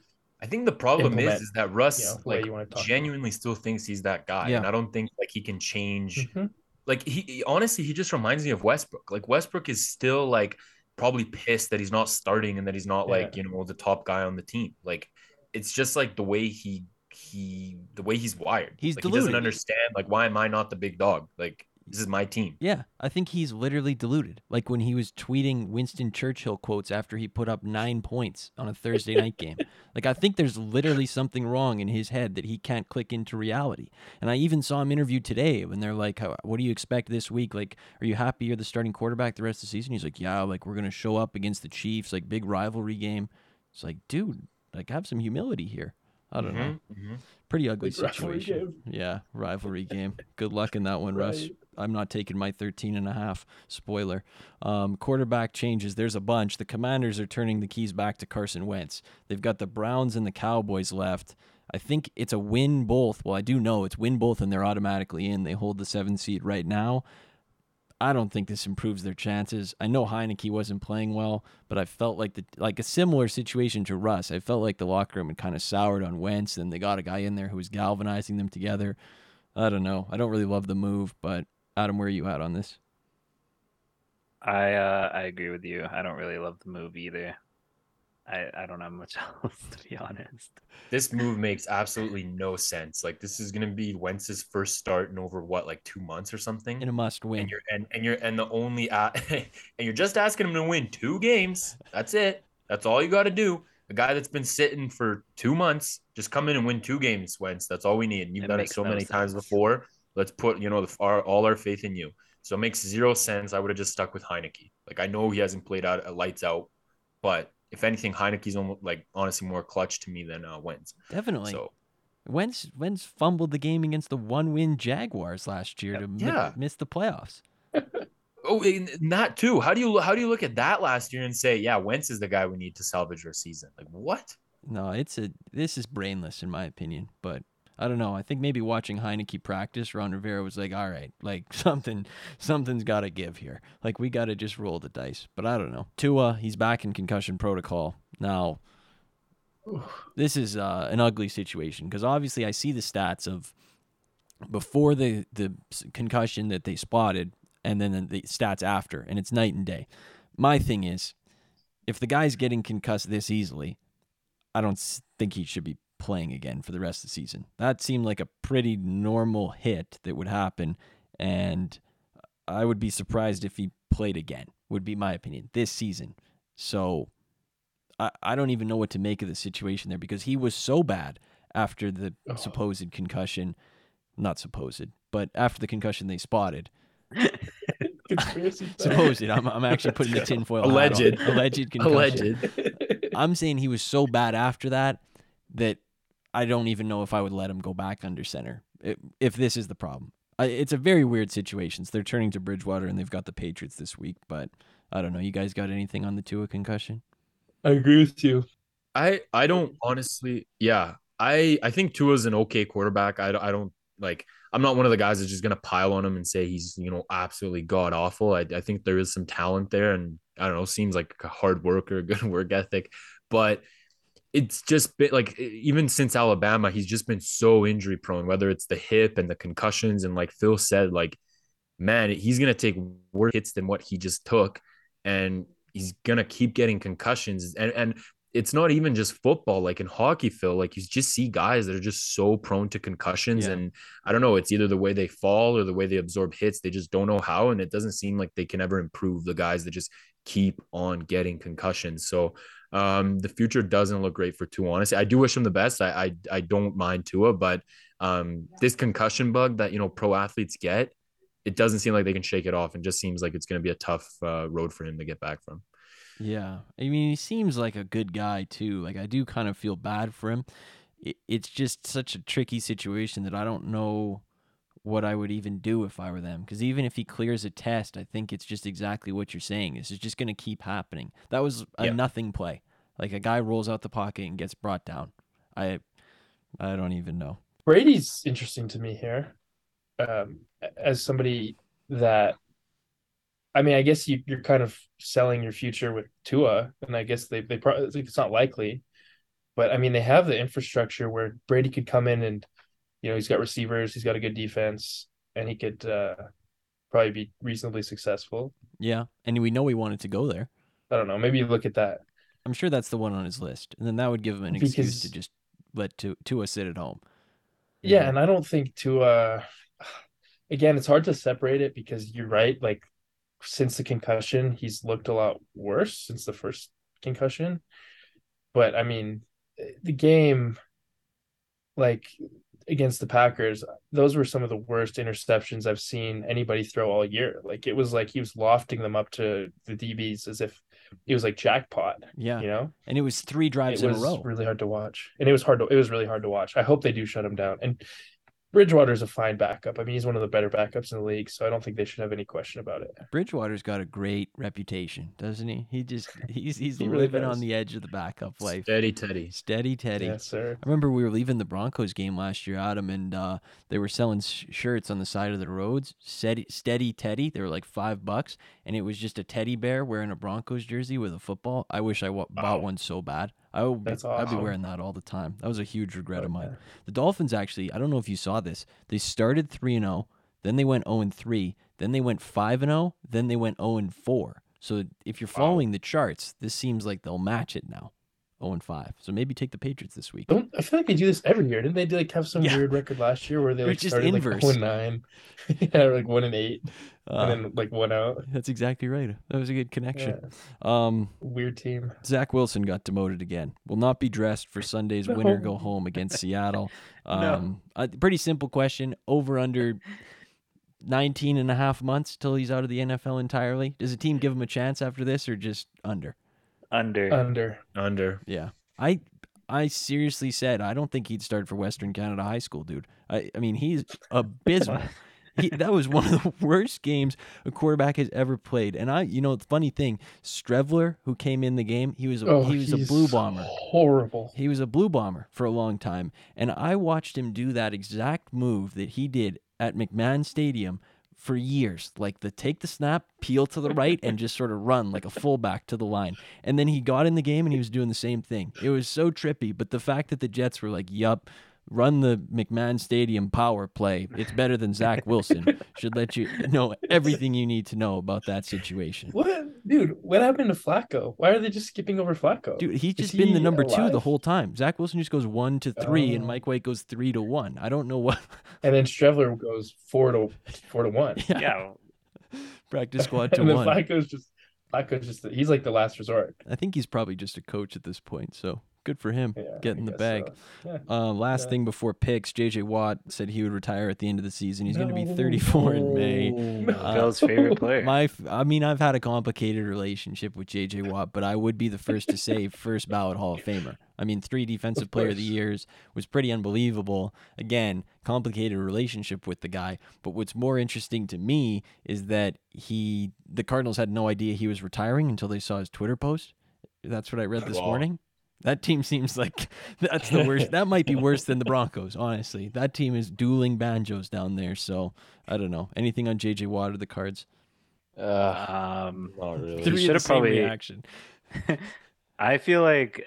[SPEAKER 4] I think the problem is is that Russ
[SPEAKER 5] you know,
[SPEAKER 4] like
[SPEAKER 5] you wanna
[SPEAKER 4] genuinely still thinks he's that guy,
[SPEAKER 3] Yeah.
[SPEAKER 4] and I don't think like he can change.
[SPEAKER 5] Mhm.
[SPEAKER 4] Like he, he- honestly, he just reminds me of Westbrook. Like Westbrook is still like probably pissed that he's not starting and that he's not like you know the top guy on the team. Like it's just like the way he he the way he's wired.
[SPEAKER 3] He's
[SPEAKER 4] like, he doesn't understand like why am I not the big dog? Like this is my team.
[SPEAKER 3] Yeah, I think he's literally deluded. Like when he was tweeting Winston Churchill quotes after he put up nine points on a Thursday night game. Like I think there's literally something wrong in his head that he can't click into reality. And I even saw him interviewed today when they're like, "What do you expect this week? Like, are you happy you're the starting quarterback the rest of the season?" He's like, "Yeah, like we're gonna show up against the Chiefs, like big rivalry game." It's like, dude, like have some humility here. I don't know.
[SPEAKER 4] Mhm, mhm.
[SPEAKER 3] Pretty ugly
[SPEAKER 5] Big rivalry
[SPEAKER 3] situation. Yeah, rivalry game. Good luck in that one, Russ. I'm not taking my 13 and a half. Spoiler. Um, quarterback changes. There's a bunch. The Commanders are turning the keys back to Carson Wentz. They've got the Browns and the Cowboys left. I think it's a win both. Well, I do know it's win both, and they're automatically in. They hold the seven seed right now. I don't think this improves their chances. I know Heinicke wasn't playing well, but I felt like the like a similar situation to Russ. I felt like the locker room had kind of soured on Wentz, and they got a guy in there who was galvanizing them together. I don't know. I don't really love the move, but Adam, where are you at on this?
[SPEAKER 6] I uh, I agree with you. I don't really love the move either. I I don't have much else to be honest.
[SPEAKER 4] This move makes absolutely no sense. Like this is gonna be Wentz's first start in over what, like two months or something.
[SPEAKER 3] In a must win.
[SPEAKER 4] and you're and, and you're and the only a and you're just asking him to win two games. That's it. That's all you got to do. A guy that's been sitting for two months, just come in and win two games, Wentz. That's all we need. And you've
[SPEAKER 6] It
[SPEAKER 4] done it so
[SPEAKER 6] no
[SPEAKER 4] many times before. Let's put you know the, our, all our faith in you. So it makes zero sense. I would have just stuck with Heinicke. Like I know he hasn't played out uh, lights out, but if anything, Heinicke's almost like honestly more clutch to me than uh, Wentz.
[SPEAKER 3] Definitely.
[SPEAKER 4] So
[SPEAKER 3] Wentz Wentz fumbled the game against the one win Jaguars last year to mi-
[SPEAKER 4] Yeah.
[SPEAKER 3] miss the playoffs.
[SPEAKER 4] Oh, and that too. How do you how do you look at that last year and say, yeah, Wentz is the guy we need to salvage our season? Like what?
[SPEAKER 3] No, it's a this is brainless in my opinion, but I don't know. I think maybe watching Heinicke practice, Ron Rivera was like, "All right, like something, something's got to give here. Like we got to just roll the dice." But I don't know. Tua, he's back in concussion protocol now. This is uh, an ugly situation because obviously I see the stats of before the the concussion that they spotted, and then the stats after, and it's night and day. My thing is, if the guy's getting concussed this easily, I don't think he should be playing again for the rest of the season. That seemed like a pretty normal hit that would happen, and I would be surprised if he played again. Would be my opinion this season. So I I don't even know what to make of the situation there because he was so bad after the
[SPEAKER 5] Oh.
[SPEAKER 3] supposed concussion, not supposed, but after the concussion they spotted. Supposed. I'm, I'm actually putting the tinfoil.
[SPEAKER 4] Alleged.
[SPEAKER 3] Alleged concussion.
[SPEAKER 4] Alleged.
[SPEAKER 3] I'm saying he was so bad after that that I don't even know if I would let him go back under center if, if this is the problem. It's a very weird situation. So they're turning to Bridgewater and they've got the Patriots this week, but I don't know. You guys got anything on the Tua concussion?
[SPEAKER 5] I agree with you.
[SPEAKER 4] I I don't honestly. Yeah, I I think Tua's an okay quarterback. I don't- I don't like. I'm not one of the guys that's just gonna pile on him and say he's you know absolutely god awful. I I think there is some talent there, and I don't know. Seems like a hard worker, good work ethic, but it's just been like even since Alabama, he's just been so injury prone. Whether it's the hip and the concussions, and like Phil said, like man, he's gonna take worse hits than what he just took, and he's gonna keep getting concussions. And and it's not even just football, like in hockey, Phil. Like you just see guys that are just so prone to concussions,
[SPEAKER 3] Yeah.
[SPEAKER 4] and I don't know. It's either the way they fall or the way they absorb hits. They just don't know how, and it doesn't seem like they can ever improve. The guys that just keep on getting concussions. So um, the future doesn't look great for Tua. Honestly, I do wish him the best. I I, I don't mind Tua, but um, this concussion bug that you know pro athletes get, it doesn't seem like they can shake it off, and just seems like it's going to be a tough uh, road for him to get back from.
[SPEAKER 3] Yeah. I mean, he seems like a good guy too. Like I do kind of feel bad for him. it, it's just such a tricky situation that I don't know what I would even do if I were them. Because even if he clears a test, I think it's just exactly what you're saying. This is just going to keep happening. That was a
[SPEAKER 4] Yeah.
[SPEAKER 3] nothing play. Like a guy rolls out the pocket and gets brought down. I, I don't even know.
[SPEAKER 5] Brady's interesting to me here, um, as somebody that, I mean, I guess you, you're kind of selling your future with Tua, and I guess they they probably it's not likely, but I mean they have the infrastructure where Brady could come in and, you know, he's got receivers, he's got a good defense, and he could uh, probably be reasonably successful.
[SPEAKER 3] Yeah, and we know he wanted to go there.
[SPEAKER 5] I don't know. Maybe look at that.
[SPEAKER 3] I'm sure that's the one on his list, and then that would give him an excuse to just let Tu- Tua sit at home.
[SPEAKER 5] Yeah, and I don't think to uh again, it's hard to separate it because you're right, like since the concussion, he's looked a lot worse since the first concussion. But I mean, the game like against the Packers, those were some of the worst interceptions I've seen anybody throw all year. Like it was like he was lofting them up to the DBs as if it was like jackpot,
[SPEAKER 3] Yeah,
[SPEAKER 5] you know?
[SPEAKER 3] and it was three drives
[SPEAKER 5] it
[SPEAKER 3] in a row.
[SPEAKER 5] really hard to watch, and it was hard to it was really hard to watch. I hope they do shut him down. And Bridgewater's a fine backup. I mean, he's one of the better backups in the league, so I don't think they should have any question about it.
[SPEAKER 3] Bridgewater's got a great reputation, doesn't he? He just he's he's
[SPEAKER 5] He really
[SPEAKER 3] living
[SPEAKER 5] does.
[SPEAKER 3] on the edge of the backup life.
[SPEAKER 4] Steady Teddy.
[SPEAKER 3] Steady Teddy.
[SPEAKER 5] Yes, sir.
[SPEAKER 3] I remember we were leaving the Broncos game last year, Adam, and uh, they were selling sh- shirts on the side of the roads. Steady, steady Teddy. They were like five bucks, and it was just a teddy bear wearing a Broncos jersey with a football. I wish I w- bought
[SPEAKER 5] Oh.
[SPEAKER 3] one so bad. I would. Be,
[SPEAKER 5] That's
[SPEAKER 3] I'd be wearing that all the time. That was a huge regret of mine. The Dolphins actually. I don't know if you saw this. They started three and zero, then they went zero and three, then they went five and zero, then they went zero and four. So if you're following the charts, this seems like they'll match it now. 0 and 5. So maybe take the Patriots this week.
[SPEAKER 5] Don't I feel like they do this every year? Didn't they do, like have some
[SPEAKER 3] Yeah.
[SPEAKER 5] weird record last year where they like
[SPEAKER 3] just
[SPEAKER 5] started
[SPEAKER 3] inverse.
[SPEAKER 5] like one nine, yeah, like one and eight,
[SPEAKER 3] Uh,
[SPEAKER 5] and then like one out?
[SPEAKER 3] That's exactly right. That was a good connection.
[SPEAKER 5] Yeah,
[SPEAKER 3] Um,
[SPEAKER 5] weird team.
[SPEAKER 3] Zach Wilson got demoted again. Will not be dressed for Sunday's winner go home against Seattle. Um, a pretty simple question. Over under 19 and a half months till he's out of the NFL entirely. Does the team give him a chance after this or just under?
[SPEAKER 6] Under.
[SPEAKER 5] Under.
[SPEAKER 4] Under.
[SPEAKER 3] Yeah. I I seriously said I don't think he'd start for Western Canada High School, dude. I, I mean he's abysmal. he, that was one of the worst games a quarterback has ever played. And I, you know, the funny thing, Streveler, who came in the game, he was a,
[SPEAKER 5] Oh,
[SPEAKER 3] he was a blue bomber.
[SPEAKER 5] Horrible.
[SPEAKER 3] He was a blue bomber for a long time, and I watched him do that exact move that he did at McMahon Stadium for years, like the take the snap, peel to the right, and just sort of run like a fullback to the line. And then he got in the game and he was doing the same thing. It was so trippy, but the fact that the Jets were like, "Yup." Run the McMahon Stadium power play. It's better than Zach Wilson. Should let you know everything you need to know about that situation.
[SPEAKER 5] What, dude? What happened to Flacco? Why are they just skipping over Flacco?
[SPEAKER 3] Dude, he's
[SPEAKER 5] Is
[SPEAKER 3] just been the
[SPEAKER 5] he
[SPEAKER 3] number two the whole time. Zach Wilson just goes one to three, and
[SPEAKER 5] Oh.
[SPEAKER 3] Mike White goes three to one. I don't know what
[SPEAKER 5] And then Streveler goes four to four to one.
[SPEAKER 6] Yeah.
[SPEAKER 3] practice squad to
[SPEAKER 5] and then
[SPEAKER 3] one.
[SPEAKER 5] Flacco's just Flacco's just he's like the last resort.
[SPEAKER 3] I think he's probably just a coach at this point. So good for him
[SPEAKER 5] Yeah, I
[SPEAKER 3] getting the bag.
[SPEAKER 5] so. Yeah.
[SPEAKER 3] Uh, last
[SPEAKER 5] Yeah.
[SPEAKER 3] thing before picks, JJ Watt said he would retire at the end of the season. He's going to be 34 in May.
[SPEAKER 5] no.
[SPEAKER 3] Uh,
[SPEAKER 6] Phil's favorite player.
[SPEAKER 3] My, f- I mean, I've had a complicated relationship with JJ Watt, but I would be the first to say first ballot Hall of Famer. I mean, three defensive
[SPEAKER 5] Of
[SPEAKER 3] player of the years was pretty unbelievable. Again, complicated relationship with the guy, but what's more interesting to me is that he, the Cardinals had no idea he was retiring until they saw his Twitter post. That's what I read this
[SPEAKER 4] Wow.
[SPEAKER 3] morning. That team seems like that's the worst. that might be worse than the Broncos, honestly. That team is dueling banjos down there. So I don't know. Anything on JJ Watt or the Cards?
[SPEAKER 4] Uh,
[SPEAKER 6] Um,
[SPEAKER 4] not really.
[SPEAKER 6] Three-
[SPEAKER 3] Three
[SPEAKER 6] should've
[SPEAKER 3] of the same
[SPEAKER 6] probably-
[SPEAKER 3] reaction.
[SPEAKER 6] I feel like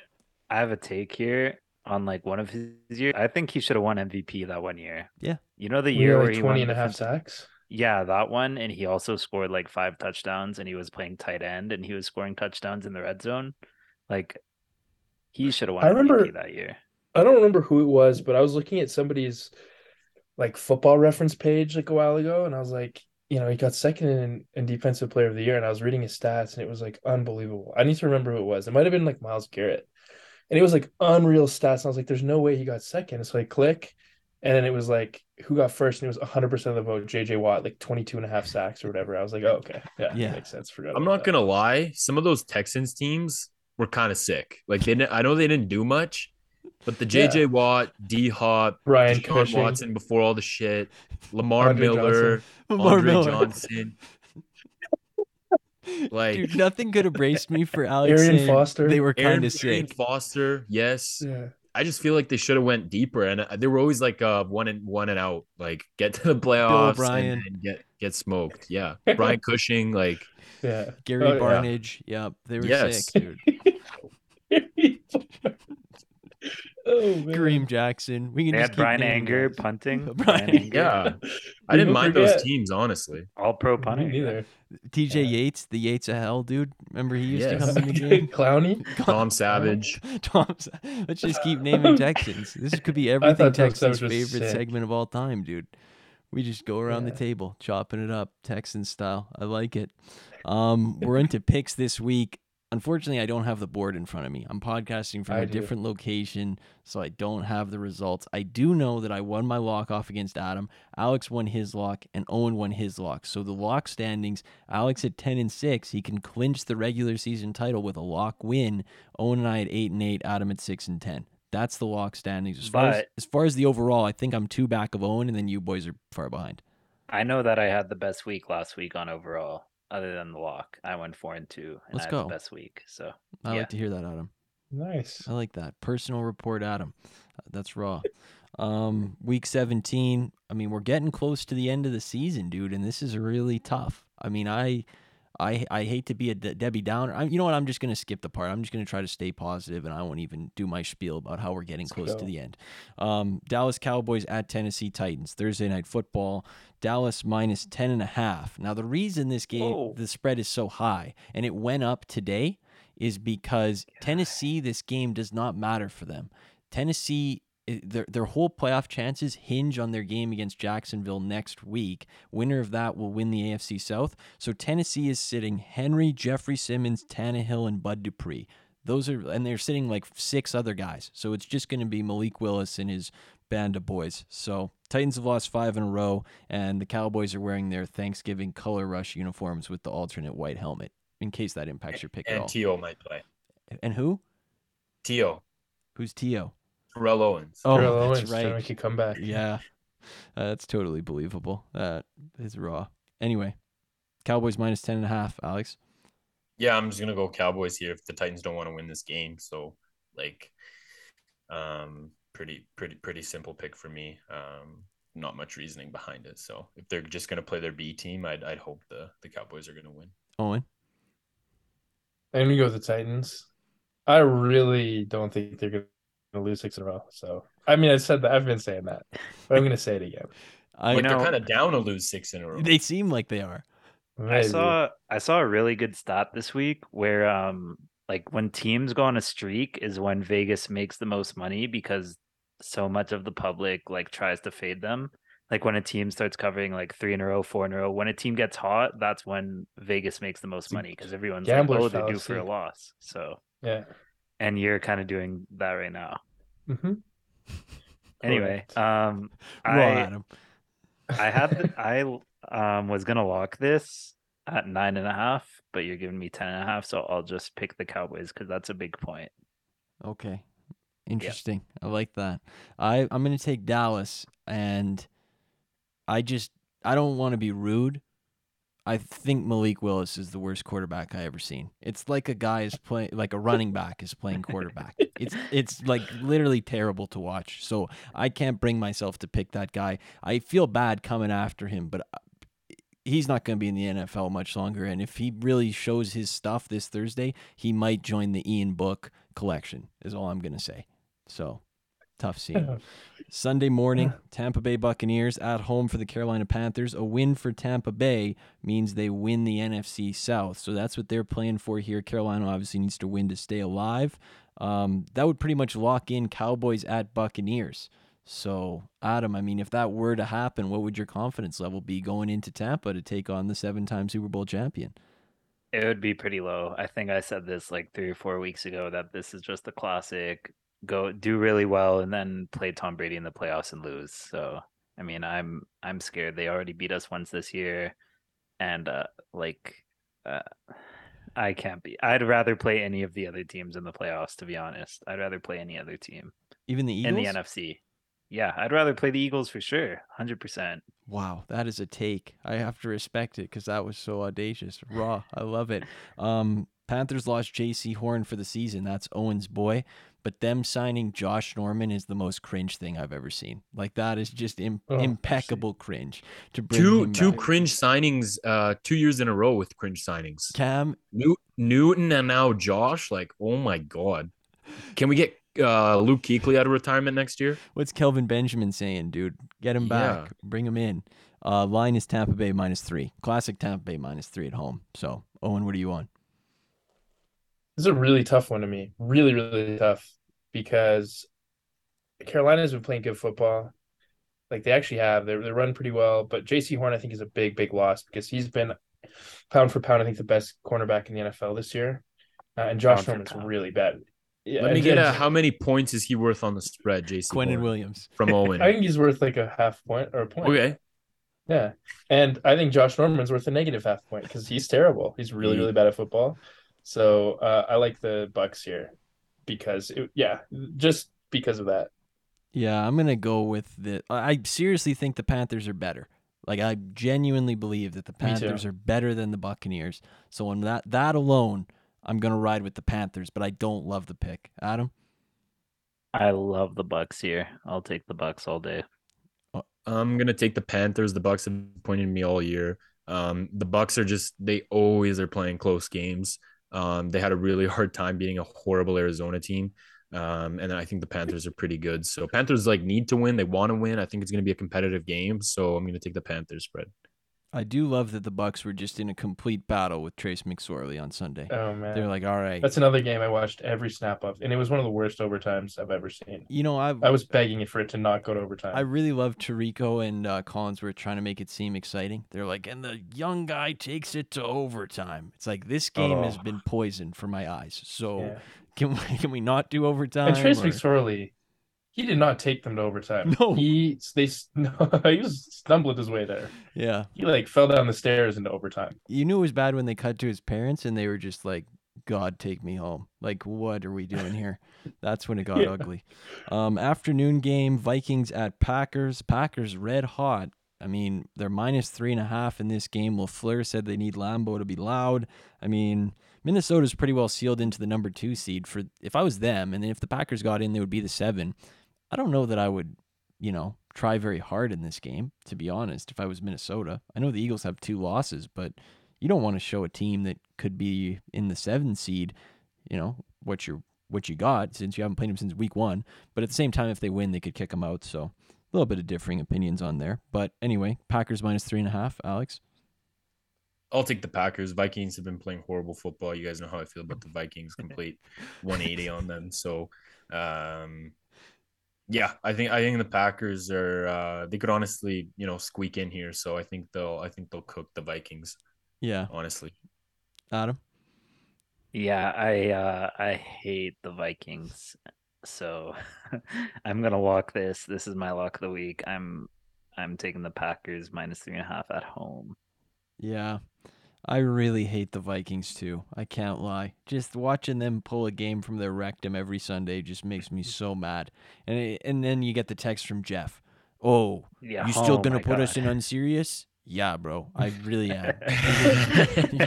[SPEAKER 6] I have a take here on like one of his years. I think he should have won MVP that one year.
[SPEAKER 3] Yeah.
[SPEAKER 6] You know the
[SPEAKER 5] We
[SPEAKER 6] year
[SPEAKER 5] were
[SPEAKER 6] where
[SPEAKER 5] like
[SPEAKER 6] he
[SPEAKER 5] 20
[SPEAKER 6] won
[SPEAKER 5] and a half sacks.
[SPEAKER 6] Yeah, that one, and he also scored like five touchdowns, and he was playing tight end, and he was scoring touchdowns in the red zone. Like he should have won
[SPEAKER 5] I remember-
[SPEAKER 6] MVP that year.
[SPEAKER 5] I don't remember who it was, but I was looking at somebody's like football reference page like a while ago, and I was like, you know, he got second in, in defensive player of the year, and I was reading his stats, and it was like unbelievable. I need to remember who it was. It might have been like Myles Garrett, and it was like unreal stats. And I was like, there's no way he got second. So I click, and then it was like who got first, and it was 100 percent of the vote, JJ Watt, like 22 and a half sacks or whatever. I was like, oh, okay, yeah,
[SPEAKER 3] Yeah.
[SPEAKER 5] makes sense. Forgot.
[SPEAKER 4] I'm not
[SPEAKER 5] that.
[SPEAKER 4] gonna lie. Some of those Texans teams were kind of sick. Like they, didn't, I know they didn't do much, But the
[SPEAKER 5] Yeah.
[SPEAKER 4] JJ Watt, D Hop,
[SPEAKER 5] Ryan
[SPEAKER 4] Deshaun
[SPEAKER 5] Cushing.
[SPEAKER 4] Watson before all the shit, Lamar
[SPEAKER 5] Andre
[SPEAKER 4] Miller,
[SPEAKER 3] Lamar
[SPEAKER 4] Andre
[SPEAKER 3] Miller.
[SPEAKER 4] Johnson. Like
[SPEAKER 3] Dude, nothing could have braced me for Aleks.
[SPEAKER 5] Arian Foster.
[SPEAKER 3] They were kind of
[SPEAKER 4] Arian
[SPEAKER 3] sick.
[SPEAKER 4] Foster, yes.
[SPEAKER 5] Yeah.
[SPEAKER 4] I just feel like they should have went deeper, and uh, they were always like uh one and one and out, like get to the playoffs
[SPEAKER 3] O'Brien.
[SPEAKER 4] and, and get get smoked. Yeah, Brian Cushing, like
[SPEAKER 5] Yeah.
[SPEAKER 3] Gary
[SPEAKER 5] Oh, yeah.
[SPEAKER 3] Yep, they were
[SPEAKER 4] Yes.
[SPEAKER 3] sick, dude.
[SPEAKER 5] oh man.
[SPEAKER 3] Kareem Jackson. We can
[SPEAKER 6] They
[SPEAKER 3] just
[SPEAKER 6] had
[SPEAKER 3] Bryan
[SPEAKER 6] Anger
[SPEAKER 3] guys.
[SPEAKER 6] punting.
[SPEAKER 3] Brian
[SPEAKER 6] Bryan Anger,
[SPEAKER 4] yeah, I didn't
[SPEAKER 5] don't
[SPEAKER 4] mind those teams honestly.
[SPEAKER 6] all pro
[SPEAKER 5] Me
[SPEAKER 6] punter.
[SPEAKER 5] neither.
[SPEAKER 3] TJ
[SPEAKER 5] Yeah.
[SPEAKER 3] Yates, the Yates of hell, dude. Remember he used
[SPEAKER 4] Yes.
[SPEAKER 3] to come in the game.
[SPEAKER 5] Clowney.
[SPEAKER 4] Tom Savage.
[SPEAKER 3] Tom, let's just keep naming Texans. This could be everything Texans' favorite
[SPEAKER 5] sick.
[SPEAKER 3] segment of all time, dude. We just go around the table, chopping it up, Texan style. I like it. Um, we're into picks this week. Unfortunately, I don't have the board in front of me. I'm podcasting from
[SPEAKER 5] I
[SPEAKER 3] a
[SPEAKER 5] do.
[SPEAKER 3] different location, so I don't have the results. I do know that I won my lock off against Adam. Alex won his lock, and Owen won his lock. So the lock standings: Alex at ten and six, he can clinch the regular season title with a lock win. Owen and I at eight and eight, Adam at six and ten. That's the lock standings. As far as, as far as the overall, I think I'm two back of Owen, and then you boys are far behind.
[SPEAKER 6] I know that I had the best week last week on overall, other than the lock. I went four and two, and
[SPEAKER 3] Let's
[SPEAKER 6] I had
[SPEAKER 3] go.
[SPEAKER 6] the best week. So
[SPEAKER 3] I
[SPEAKER 6] Yeah.
[SPEAKER 3] like to hear that, Adam.
[SPEAKER 5] Nice.
[SPEAKER 3] I like that. Personal report, Adam. Uh, That's raw. Um, week 17. I mean, we're getting close to the end of the season, dude, and this is really tough. I mean, I I I hate to be a De- Debbie Downer. I, you know what? I'm just going to skip the part. I'm just going to try to stay positive, and I won't even do my spiel about how we're getting
[SPEAKER 5] Let's
[SPEAKER 3] close to the end. Um, Dallas Cowboys at Tennessee Titans Thursday night football. Dallas minus 10 and a half. Now, the reason this game
[SPEAKER 6] Whoa.
[SPEAKER 3] the spread is so high and it went up today is because Tennessee this game does not matter for them. Tennessee their their whole playoff chances hinge on their game against Jacksonville next week. Winner of that will win the AFC South. So Tennessee is sitting Henry, Jeffrey Simmons, Tannehill, and Bud Dupree. Those are and they're sitting like six other guys. So it's just going to be Malik Willis and his band of boys. So Titans have lost five in a row, and the Cowboys are wearing their Thanksgiving color rush uniforms with the alternate white helmet. In case that impacts your pick at
[SPEAKER 4] And
[SPEAKER 3] all.
[SPEAKER 4] Tio might play.
[SPEAKER 3] and who?
[SPEAKER 4] Tio,
[SPEAKER 3] Who's Tio?
[SPEAKER 4] Terrell Owens.
[SPEAKER 3] Oh,
[SPEAKER 5] Terrell
[SPEAKER 3] that's
[SPEAKER 5] Owens trying to
[SPEAKER 3] right.
[SPEAKER 5] make a comeback.
[SPEAKER 3] Yeah, uh, that's totally believable. That is raw. Anyway, Cowboys minus ten and a half. Alex.
[SPEAKER 4] Yeah, I'm just gonna go Cowboys here if the Titans don't want to win this game. So like, um, pretty pretty pretty simple pick for me. Um, not much reasoning behind it. So if they're just gonna play their B team, I'd I'd hope the the Cowboys are gonna win.
[SPEAKER 3] Owen.
[SPEAKER 5] I'm gonna go with the Titans. I really don't think they're gonna lose six in a row. So I mean, I said that. I've been saying that, but I'm gonna say it again.
[SPEAKER 3] I
[SPEAKER 4] Like
[SPEAKER 6] know-
[SPEAKER 4] they're kind of down to lose six in a row.
[SPEAKER 3] they seem like they are.
[SPEAKER 6] I saw I saw a really good stat this week where um like when teams go on a streak is when Vegas makes the most money because so much of the public like tries to fade them. Like when a team starts covering like three in a row, four in a row, when a team gets hot, that's when Vegas makes the most money because everyone's like,
[SPEAKER 5] gambler's
[SPEAKER 6] oh, they're due for a loss. So
[SPEAKER 5] Yeah.
[SPEAKER 6] And you're kind of doing that right now.
[SPEAKER 5] hmm
[SPEAKER 6] Anyway, um, I
[SPEAKER 3] Adam.
[SPEAKER 6] I had the, I um was gonna lock this at nine and a half, but you're giving me ten and a half, so I'll just pick the Cowboys because that's a big point.
[SPEAKER 3] Okay. Interesting. I like that. I I'm going to take Dallas and I just I don't want to be rude. I think Malik Willis is the worst quarterback I ever seen. It's like a guy is playing like a running back is playing quarterback. it's it's like literally terrible to watch. So I can't bring myself to pick that guy. I feel bad coming after him, but uh, he's not going to be in the NFL much longer. And if he really shows his stuff this Thursday, he might join the Ian Book collection. Is all I'm going to say. So tough scene. Sunday morning, Tampa Bay Buccaneers at home for the Carolina Panthers. A win for Tampa Bay means they win the NFC South. So that's what they're playing for here. Carolina obviously needs to win to stay alive. Um, that would pretty much lock in Cowboys at Buccaneers. So, Adam, I mean, if that were to happen, what would your confidence level be going into Tampa to take on the seven time Super Bowl champion?
[SPEAKER 6] It would be pretty low. I think I said this like three or four weeks ago that this is just a classic. Go do really well and then play Tom Brady in the playoffs and lose. So I mean, I'm I'm scared. They already beat us once this year, and uh, like, uh, I can't be. I'd rather play any of the other teams in the playoffs. To be honest, I'd rather play any other team.
[SPEAKER 3] Even the Eagles.
[SPEAKER 6] in the NFC. Yeah, I'd rather play the Eagles for sure, hundred percent.
[SPEAKER 3] Wow, that is a take. I have to respect it because that was so audacious. Raw. I love it. Um, Panthers lost Jaycee Horn for the season. That's Owen's boy. But them signing Josh Norman is the most cringe thing I've ever seen. Like that is just Im-
[SPEAKER 5] Oh,
[SPEAKER 3] impeccable cringe to bring
[SPEAKER 4] Two two
[SPEAKER 3] back.
[SPEAKER 4] cringe signings, uh, two years in a row with cringe signings.
[SPEAKER 3] Cam,
[SPEAKER 4] New- Newton and now Josh. Like, oh my god, can we get uh, Luke Kuechly out of retirement next year?
[SPEAKER 3] what's Kelvin Benjamin saying, dude? Get him back. Bring him in. Uh, line is Tampa Bay minus three. Classic Tampa Bay minus three at home. So, Owen, what are you on?
[SPEAKER 5] This is a really tough one to me. Really, really tough because Carolina's been playing good football. Like they actually have. They're they're running pretty well. But Jaycee Horn, I think, is a big, big loss because he's been pound for pound, I think, the best cornerback in the NFL this year. Uh, and Josh
[SPEAKER 6] Pound
[SPEAKER 5] Norman's really bad. Yeah,
[SPEAKER 4] Let me get a how many points is he worth on the spread, JC?
[SPEAKER 3] Quentin
[SPEAKER 4] Horn,
[SPEAKER 3] Williams.
[SPEAKER 4] from Owen.
[SPEAKER 5] I think he's worth like a half point or a point.
[SPEAKER 4] okay,
[SPEAKER 5] Yeah. And I think Josh Norman's worth a negative half point because he's terrible. He's really, really bad at football. So uh, I like the Bucks here because it, yeah, just because of that.
[SPEAKER 3] Yeah, I'm gonna go with the. I I seriously think the Panthers are better. Like I genuinely believe that the Panthers are better than the Buccaneers. So on that that alone, I'm gonna ride with the Panthers. But I don't love the pick. Adam,
[SPEAKER 6] I love the Bucks here. I'll take the Bucks all day.
[SPEAKER 4] I'm gonna take the Panthers. The Bucks have pointed me all year. Um, the Bucks are just they always are playing close games. Um, they had a really hard time beating a horrible Arizona team. Um, and I think the Panthers are pretty good. So Panthers like need to win. They want to win. I think it's going to be a competitive game. So I'm going to take the Panthers spread.
[SPEAKER 3] I do love that the Bucks were just in a complete battle with Trace McSorley on Sunday.
[SPEAKER 5] Oh man.
[SPEAKER 3] They're like, all right,
[SPEAKER 5] That's another game I watched every snap of, and it was one of the worst overtimes I've ever seen.
[SPEAKER 3] you know, I
[SPEAKER 5] I was begging it for it to not go to overtime.
[SPEAKER 3] I really love Tirico and uh, were trying to make it seem exciting. They're like, and the young guy takes it to overtime. It's like this game has
[SPEAKER 5] Oh.
[SPEAKER 3] been poisoned for my eyes. So
[SPEAKER 5] yeah.
[SPEAKER 3] can we, can we not do overtime?
[SPEAKER 5] And Trace
[SPEAKER 3] or-
[SPEAKER 5] McSorley, he did not take them to overtime.
[SPEAKER 3] No.
[SPEAKER 5] he they no, he was stumbling his way there.
[SPEAKER 3] Yeah,
[SPEAKER 5] He like fell down the stairs into overtime.
[SPEAKER 3] you knew it was bad when they cut to his parents and they were just like, "God, take me home." Like, what are we doing here? That's when it got
[SPEAKER 5] Yeah.
[SPEAKER 3] ugly. Um, afternoon game: Vikings at Packers. Packers red hot. I mean, they're minus three and a half in this game. LaFleur said they need Lambeau to be loud. I mean, Minnesota's pretty well sealed into the number two seed. For if I was them, and then if the Packers got in, they would be the seven. I don't know that I would, you know, try very hard in this game. To be honest, if I was Minnesota, I know the Eagles have two losses, but you don't want to show a team that could be in the seven seed. You know what you're what you got since you haven't played them since week one. But at the same time, if they win, they could kick them out. So a little bit of differing opinions on there. But anyway, Packers minus three and a half. Alex.
[SPEAKER 4] I'll take the Packers. Vikings have been playing horrible football. You guys know how I feel about the Vikings. Complete 180 on them. So, um, yeah, I think I think the Packers are. Uh, they could honestly, you know, squeak in here. So I think they'll. I think they'll cook the Vikings.
[SPEAKER 3] Yeah,
[SPEAKER 4] Honestly,
[SPEAKER 3] Adam.
[SPEAKER 6] Yeah, I uh I hate the Vikings. So I'm gonna lock this. This is my lock of the week. I'm I'm taking the Packers minus three and a half at home.
[SPEAKER 3] Yeah. I really hate the Vikings too. I can't lie. Just watching them pull a game from their rectum every Sunday just makes me so mad. And it, and then you get the text from Jeff. Oh,
[SPEAKER 6] Yeah.
[SPEAKER 3] you still
[SPEAKER 6] oh
[SPEAKER 3] gonna put us in unserious? Yeah, bro. I really am.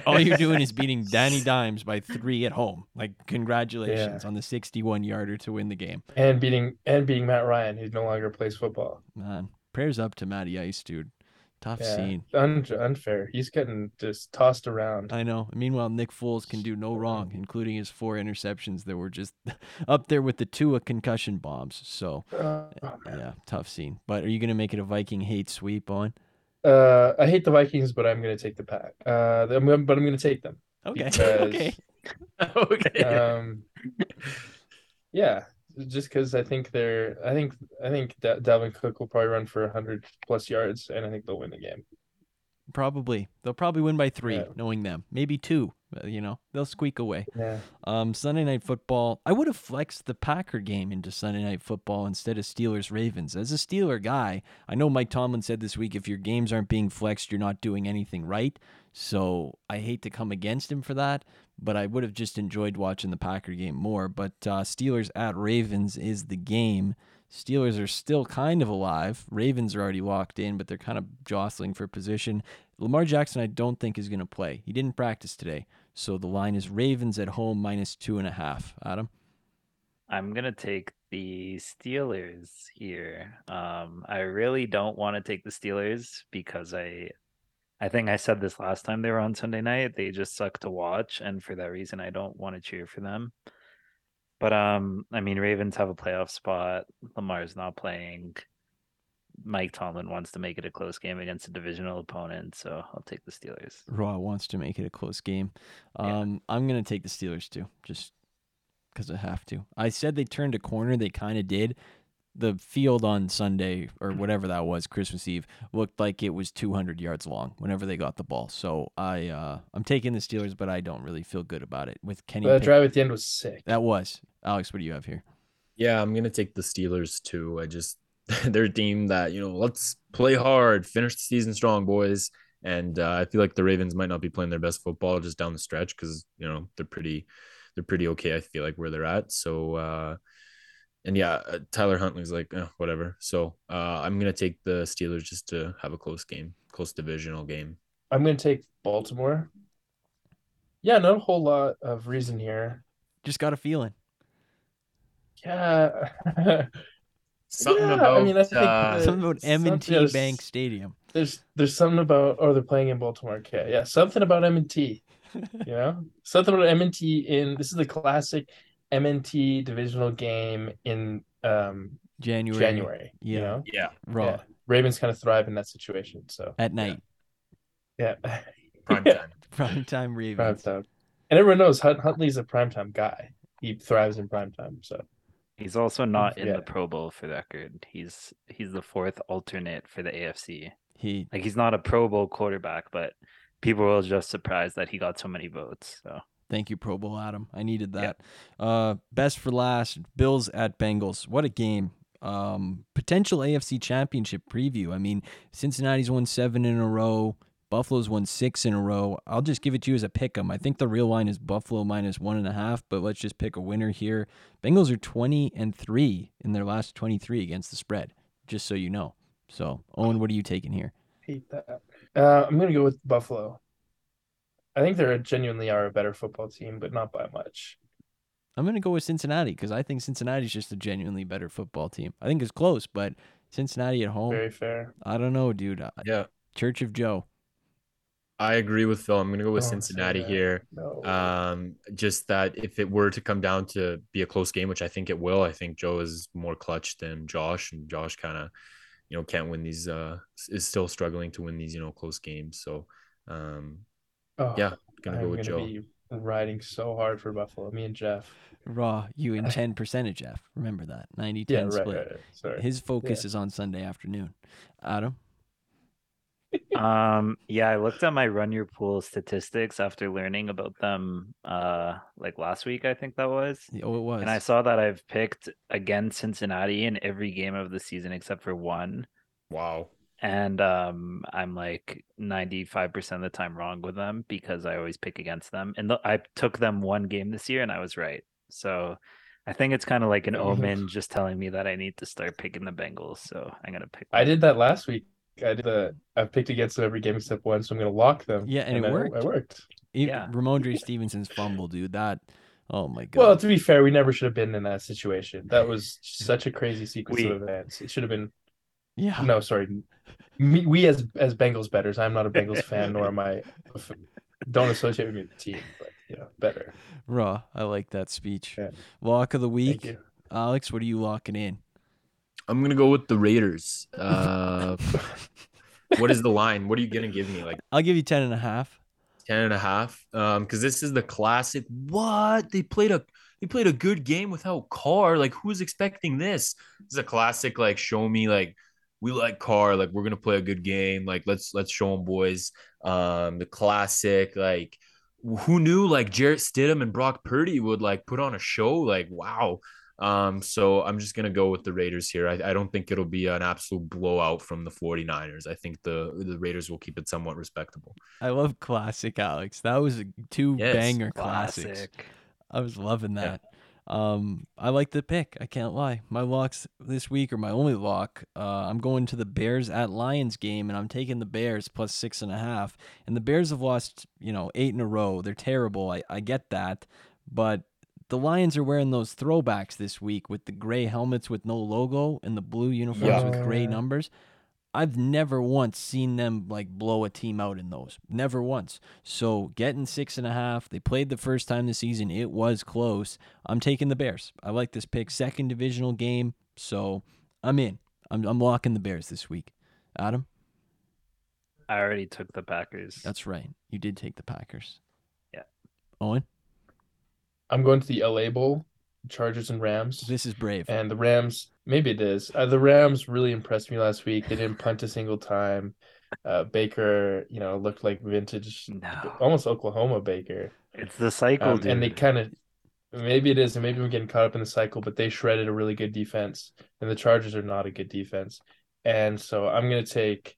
[SPEAKER 3] All you're doing is beating Danny Dimes by three at home. Like congratulations on the 61 yarder to win the game.
[SPEAKER 5] And beating and beating Matt Ryan, who no longer plays football.
[SPEAKER 3] Man, prayers up to Matty Ice, dude. Tough
[SPEAKER 5] Yeah.
[SPEAKER 3] scene.
[SPEAKER 5] Un- unfair. He's getting just tossed around.
[SPEAKER 3] I know. Meanwhile, Nick Foles can do no wrong, including his four interceptions that were just up there with the Tua concussion bombs. So,
[SPEAKER 5] Oh,
[SPEAKER 3] yeah, tough scene. But are you going to make it a Viking hate sweep on?
[SPEAKER 5] Uh, I hate the Vikings, but I'm gonna take the pack. Uh, I'm but I'm gonna take them.
[SPEAKER 3] Okay.
[SPEAKER 5] Because-
[SPEAKER 3] okay.
[SPEAKER 4] okay.
[SPEAKER 5] Um, yeah, just because I think they're, I think, I think Dalvin Cook will probably run for 100 plus yards, and I think they'll win the game.
[SPEAKER 3] Probably. They'll probably win by three,
[SPEAKER 5] Yeah.
[SPEAKER 3] knowing them. Maybe two. uh, You know, they'll squeak away.
[SPEAKER 5] Yeah.
[SPEAKER 3] Um, Sunday night football. I would have flexed the Packer game into Sunday night football instead of Steelers Ravens. As a Steeler guy, I know Mike Tomlin said this week if your games aren't being flexed, you're not doing anything right. So I hate to come against him for that, but I would have just enjoyed watching the Packer game more. But uh, Steelers at Ravens is the game. Steelers are still kind of alive. Ravens are already locked in, but they're kind of jostling for position. Lamar Jackson, I don't think is going to play. He didn't practice today. So the line is Ravens at home minus two and a half. Adam?
[SPEAKER 6] I'm gonna take the Steelers here. Um, I really don't want to take the Steelers because I, I think I said this last time they were on Sunday night. They just suck to watch, and for that reason, I don't want to cheer for them. But um, I mean, Ravens have a playoff spot. Lamar's not playing. Mike Tomlin wants to make it a close game against a divisional opponent, so I'll take the Steelers.
[SPEAKER 3] Raw wants to make it a close game.
[SPEAKER 6] Yeah.
[SPEAKER 3] Um, I'm going to take the Steelers too, just because I have to. I said they turned a corner. They kind of did. The field on Sunday or whatever that was, Christmas Eve, looked like it was 200 yards long whenever they got the ball. So I, uh, I'm taking the Steelers, but I don't really feel good about it with Kenny.
[SPEAKER 5] That
[SPEAKER 3] Pick-
[SPEAKER 5] drive at the end was sick.
[SPEAKER 3] that was Alex. What do you have here?
[SPEAKER 4] Yeah, I'm gonna take the Steelers too. I just they're a team that you know let's play hard, finish the season strong, boys. And uh, I feel like the Ravens might not be playing their best football just down the stretch because you know they're pretty they're pretty okay. I feel like where they're at. So uh, and yeah, uh, Tyler Huntley's like eh, whatever. So uh, I'm gonna take the Steelers just to have a close game, close divisional game.
[SPEAKER 5] I'm going to take Baltimore. Yeah, not a whole lot of reason here.
[SPEAKER 3] Just got a feeling.
[SPEAKER 5] Yeah.
[SPEAKER 4] Something
[SPEAKER 5] Yeah, I
[SPEAKER 4] about
[SPEAKER 5] mean, I think
[SPEAKER 4] uh,
[SPEAKER 3] Something about M&T
[SPEAKER 5] else-
[SPEAKER 3] Bank Stadium.
[SPEAKER 5] there's there's something about oh they're playing in Baltimore. Okay, yeah, something about M and T. You know, something about M and T in this is the classic M and T divisional game in um
[SPEAKER 3] January.
[SPEAKER 5] January. You
[SPEAKER 3] Yeah.
[SPEAKER 5] know,
[SPEAKER 4] yeah,
[SPEAKER 3] Raw
[SPEAKER 5] yeah. Ravens kind of thrive in that situation. So
[SPEAKER 3] at night.
[SPEAKER 5] yeah,
[SPEAKER 4] prime
[SPEAKER 5] Yeah.
[SPEAKER 4] time.
[SPEAKER 3] Prime time
[SPEAKER 5] prime
[SPEAKER 3] Ravens.
[SPEAKER 5] time, and everyone knows Hunt, Huntley's a primetime guy. He thrives in prime time. So
[SPEAKER 6] He's also not in the Pro Bowl for the record. He's he's the fourth alternate for the AFC.
[SPEAKER 3] He
[SPEAKER 6] Like he's not a Pro Bowl quarterback, but people were just surprised that he got so many votes. So
[SPEAKER 3] Thank you, Pro Bowl Adam. I needed that. Uh, best for last, Bills at Bengals. What a game. Um, potential AFC Championship preview. I mean, Cincinnati's won seven in a row. Buffalo's won six in a row. I'll just give it to you as a pick 'em. I think the real line is Buffalo minus one and a half, but let's just pick a winner here. Bengals are twenty and three in their last twenty-three against the spread. Just so you know. So, Owen, what are you taking here?
[SPEAKER 5] hate that. Uh, I'm gonna go with Buffalo. I think they're genuinely are a better football team, but not by much.
[SPEAKER 3] I'm going to go with Cincinnati because I think Cincinnati's just a genuinely better football team. I think it's close, but Cincinnati at home,
[SPEAKER 5] Very fair.
[SPEAKER 3] I don't know, dude. Uh,
[SPEAKER 4] Yeah,
[SPEAKER 3] Church of Joe.
[SPEAKER 4] I agree with Phil. I'm gonna go with
[SPEAKER 5] Don't
[SPEAKER 4] Cincinnati here.
[SPEAKER 5] No.
[SPEAKER 4] Um, just that if it were to come down to be a close game, which I think it will, I think Joe is more clutch than Josh, and Josh kind of, you know, can't win these. Uh, is still struggling to win these, you know, close games. So, um,
[SPEAKER 5] Oh,
[SPEAKER 4] yeah, gonna
[SPEAKER 5] I'm
[SPEAKER 4] go with
[SPEAKER 5] gonna
[SPEAKER 4] Joe.
[SPEAKER 5] be riding so hard for Buffalo. Me and Jeff.
[SPEAKER 3] Raw, you in ten percent of Jeff. Remember that. 90
[SPEAKER 5] Yeah,
[SPEAKER 3] 10
[SPEAKER 5] right,
[SPEAKER 3] split.
[SPEAKER 5] right, right. Sorry.
[SPEAKER 3] His focus is on Sunday afternoon. Adam?
[SPEAKER 6] um yeah, I looked at my run your pool statistics after learning about them uh like last week, I think that was.
[SPEAKER 3] Oh, it was.
[SPEAKER 6] And I saw that I've picked against Cincinnati in every game of the season except for one.
[SPEAKER 4] Wow.
[SPEAKER 6] And um, I'm like 95% of the time wrong with them because I always pick against them. And the, I took them one game this year and I was right. So I think it's kind of like an omen just telling me that I need to start picking the Bengals. So I'm going to pick
[SPEAKER 5] I did that last week. I did the. I've picked against them every game except one, so I'm gonna lock them.
[SPEAKER 3] Yeah, and it
[SPEAKER 5] I-
[SPEAKER 3] worked.
[SPEAKER 5] It worked.
[SPEAKER 6] Yeah.
[SPEAKER 3] Rhamondre Stevenson's fumble, dude. That, oh my God.
[SPEAKER 5] Well, to be fair, we never should have been in that situation. That was such a crazy sequence
[SPEAKER 6] We-
[SPEAKER 5] of events. It should have been.
[SPEAKER 3] Yeah.
[SPEAKER 5] No, sorry. Me, we as as Bengals betters. I'm not a Bengals fan, nor am I. Don't associate with me with the team, but you know, better.
[SPEAKER 3] Raw. I like that speech.
[SPEAKER 5] Yeah.
[SPEAKER 3] Lock of the week.
[SPEAKER 5] Thank you.
[SPEAKER 3] Alex, what are you locking in?
[SPEAKER 4] I'm gonna go with the Raiders. Uh, what is the line? What are you gonna give me? Like
[SPEAKER 3] I'll give you 10 and a half.
[SPEAKER 4] 10 and a half um because this is the classic what they played a they played a good game without Carr like who's expecting this this is a classic like show me like we like Carr, like we're gonna play a good game, like let's let's show them boys. Um, the classic, like who knew like Jarrett Stidham and Brock Purdy would like put on a show, like wow. Um, so I'm just gonna go with the Raiders here. I, I don't think it'll be an absolute blowout from the 49ers. I think the the Raiders will keep it somewhat respectable.
[SPEAKER 3] I love classic Alex. That was two
[SPEAKER 4] Yes,
[SPEAKER 3] banger classics.
[SPEAKER 6] Classic.
[SPEAKER 3] I was loving
[SPEAKER 4] Yeah.
[SPEAKER 3] Um, I like the pick. I can't lie. My locks this week are my only lock. Uh, I'm going to the Bears at Lions game, and I'm taking the Bears plus six and a half. And the Bears have lost, you know, eight in a row. They're terrible. I, I get that, but the Lions are wearing those throwbacks this week with the gray helmets with no logo and the blue uniforms
[SPEAKER 4] Yeah.
[SPEAKER 3] with gray numbers. I've never once seen them like blow a team out in those. Never once. So getting six and a half. They played the first time this season. It was close. I'm taking the Bears. I like this pick. Second divisional game. So I'm in. I'm I'm locking the Bears this week. Adam,
[SPEAKER 6] I already took the Packers.
[SPEAKER 3] that's right. You did take the Packers.
[SPEAKER 6] Yeah.
[SPEAKER 3] Owen,
[SPEAKER 5] I'm going to the LA Bowl, Chargers and Rams.
[SPEAKER 3] this is brave.
[SPEAKER 5] And the Rams, maybe it is. Uh, the Rams really impressed me last week. They didn't punt a single time. Uh, Baker, you know, looked like vintage,
[SPEAKER 6] No.
[SPEAKER 5] almost Oklahoma Baker.
[SPEAKER 6] It's the cycle,
[SPEAKER 5] Um,
[SPEAKER 6] dude.
[SPEAKER 5] and they kind of, maybe it is, and maybe I'm getting caught up in the cycle, but they shredded a really good defense, and the Chargers are not a good defense. And so I'm going to take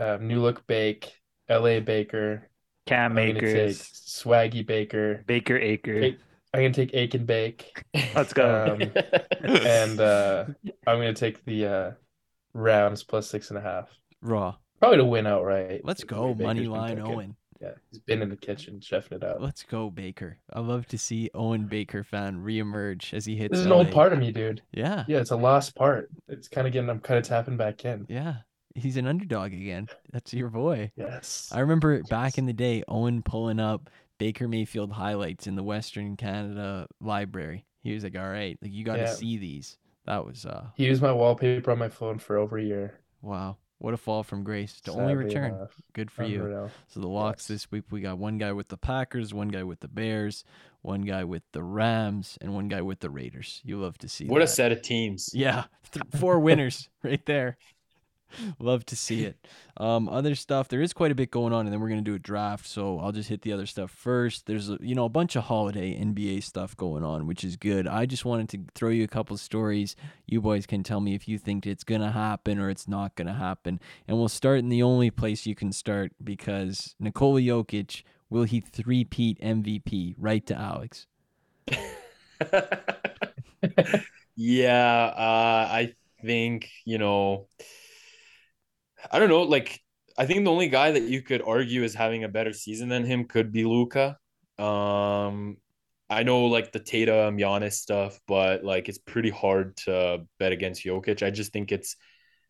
[SPEAKER 5] um, New Look Bake, LA Baker.
[SPEAKER 6] Cam
[SPEAKER 5] I'm going to take
[SPEAKER 6] Makers,
[SPEAKER 5] Swaggy Baker.
[SPEAKER 6] Baker Acre.
[SPEAKER 5] I'm going to take Aiken Bake.
[SPEAKER 6] Let's go.
[SPEAKER 5] Um, and uh, I'm going to take the uh, Rams plus six and a half.
[SPEAKER 3] Raw.
[SPEAKER 5] Probably to win outright.
[SPEAKER 3] Let's go.
[SPEAKER 5] Baker's
[SPEAKER 3] Money line. Owen.
[SPEAKER 5] Yeah, he's been in the kitchen chefing it up.
[SPEAKER 3] Let's go, Baker. I love to see Owen Baker fan reemerge as he hits.
[SPEAKER 5] This is an old part of me, dude.
[SPEAKER 3] Yeah.
[SPEAKER 5] Yeah, it's a lost part. It's kind of getting. I'm kind of tapping back in.
[SPEAKER 3] Yeah. He's an underdog again. That's your boy.
[SPEAKER 5] Yes.
[SPEAKER 3] I remember back in the day, Owen pulling up Baker Mayfield highlights in the Western Canada library. He was like, "All right, like you got to
[SPEAKER 5] Yeah.
[SPEAKER 3] see these." That was uh,
[SPEAKER 5] He used my wallpaper on my phone for over a year.
[SPEAKER 3] wow, what a fall from grace to only return.
[SPEAKER 5] enough.
[SPEAKER 3] Good for you. So the locks
[SPEAKER 5] Yes.
[SPEAKER 3] this week, we got one guy with the Packers, one guy with the Bears, one guy with the Rams, and one guy with the Raiders. You love to see
[SPEAKER 4] what a set of teams.
[SPEAKER 3] Yeah, th- four winners right there. Love to see it. Um, other stuff, there is quite a bit going on, and then we're gonna do a draft. So I'll just hit the other stuff first. There's a, you know a bunch of holiday NBA stuff going on, which is good. I just wanted to throw you a couple stories. You boys can tell me if you think it's gonna happen or it's not gonna happen, and we'll start in the only place you can start because Nikola Jokic will he three-peat MVP? Right to Alex.
[SPEAKER 4] yeah, uh, I think, you know, I don't know, like I think the only guy that you could argue is having a better season than him could be Luka. Um I know like the Tatum Giannis stuff, but like it's pretty hard to bet against Jokic. I just think it's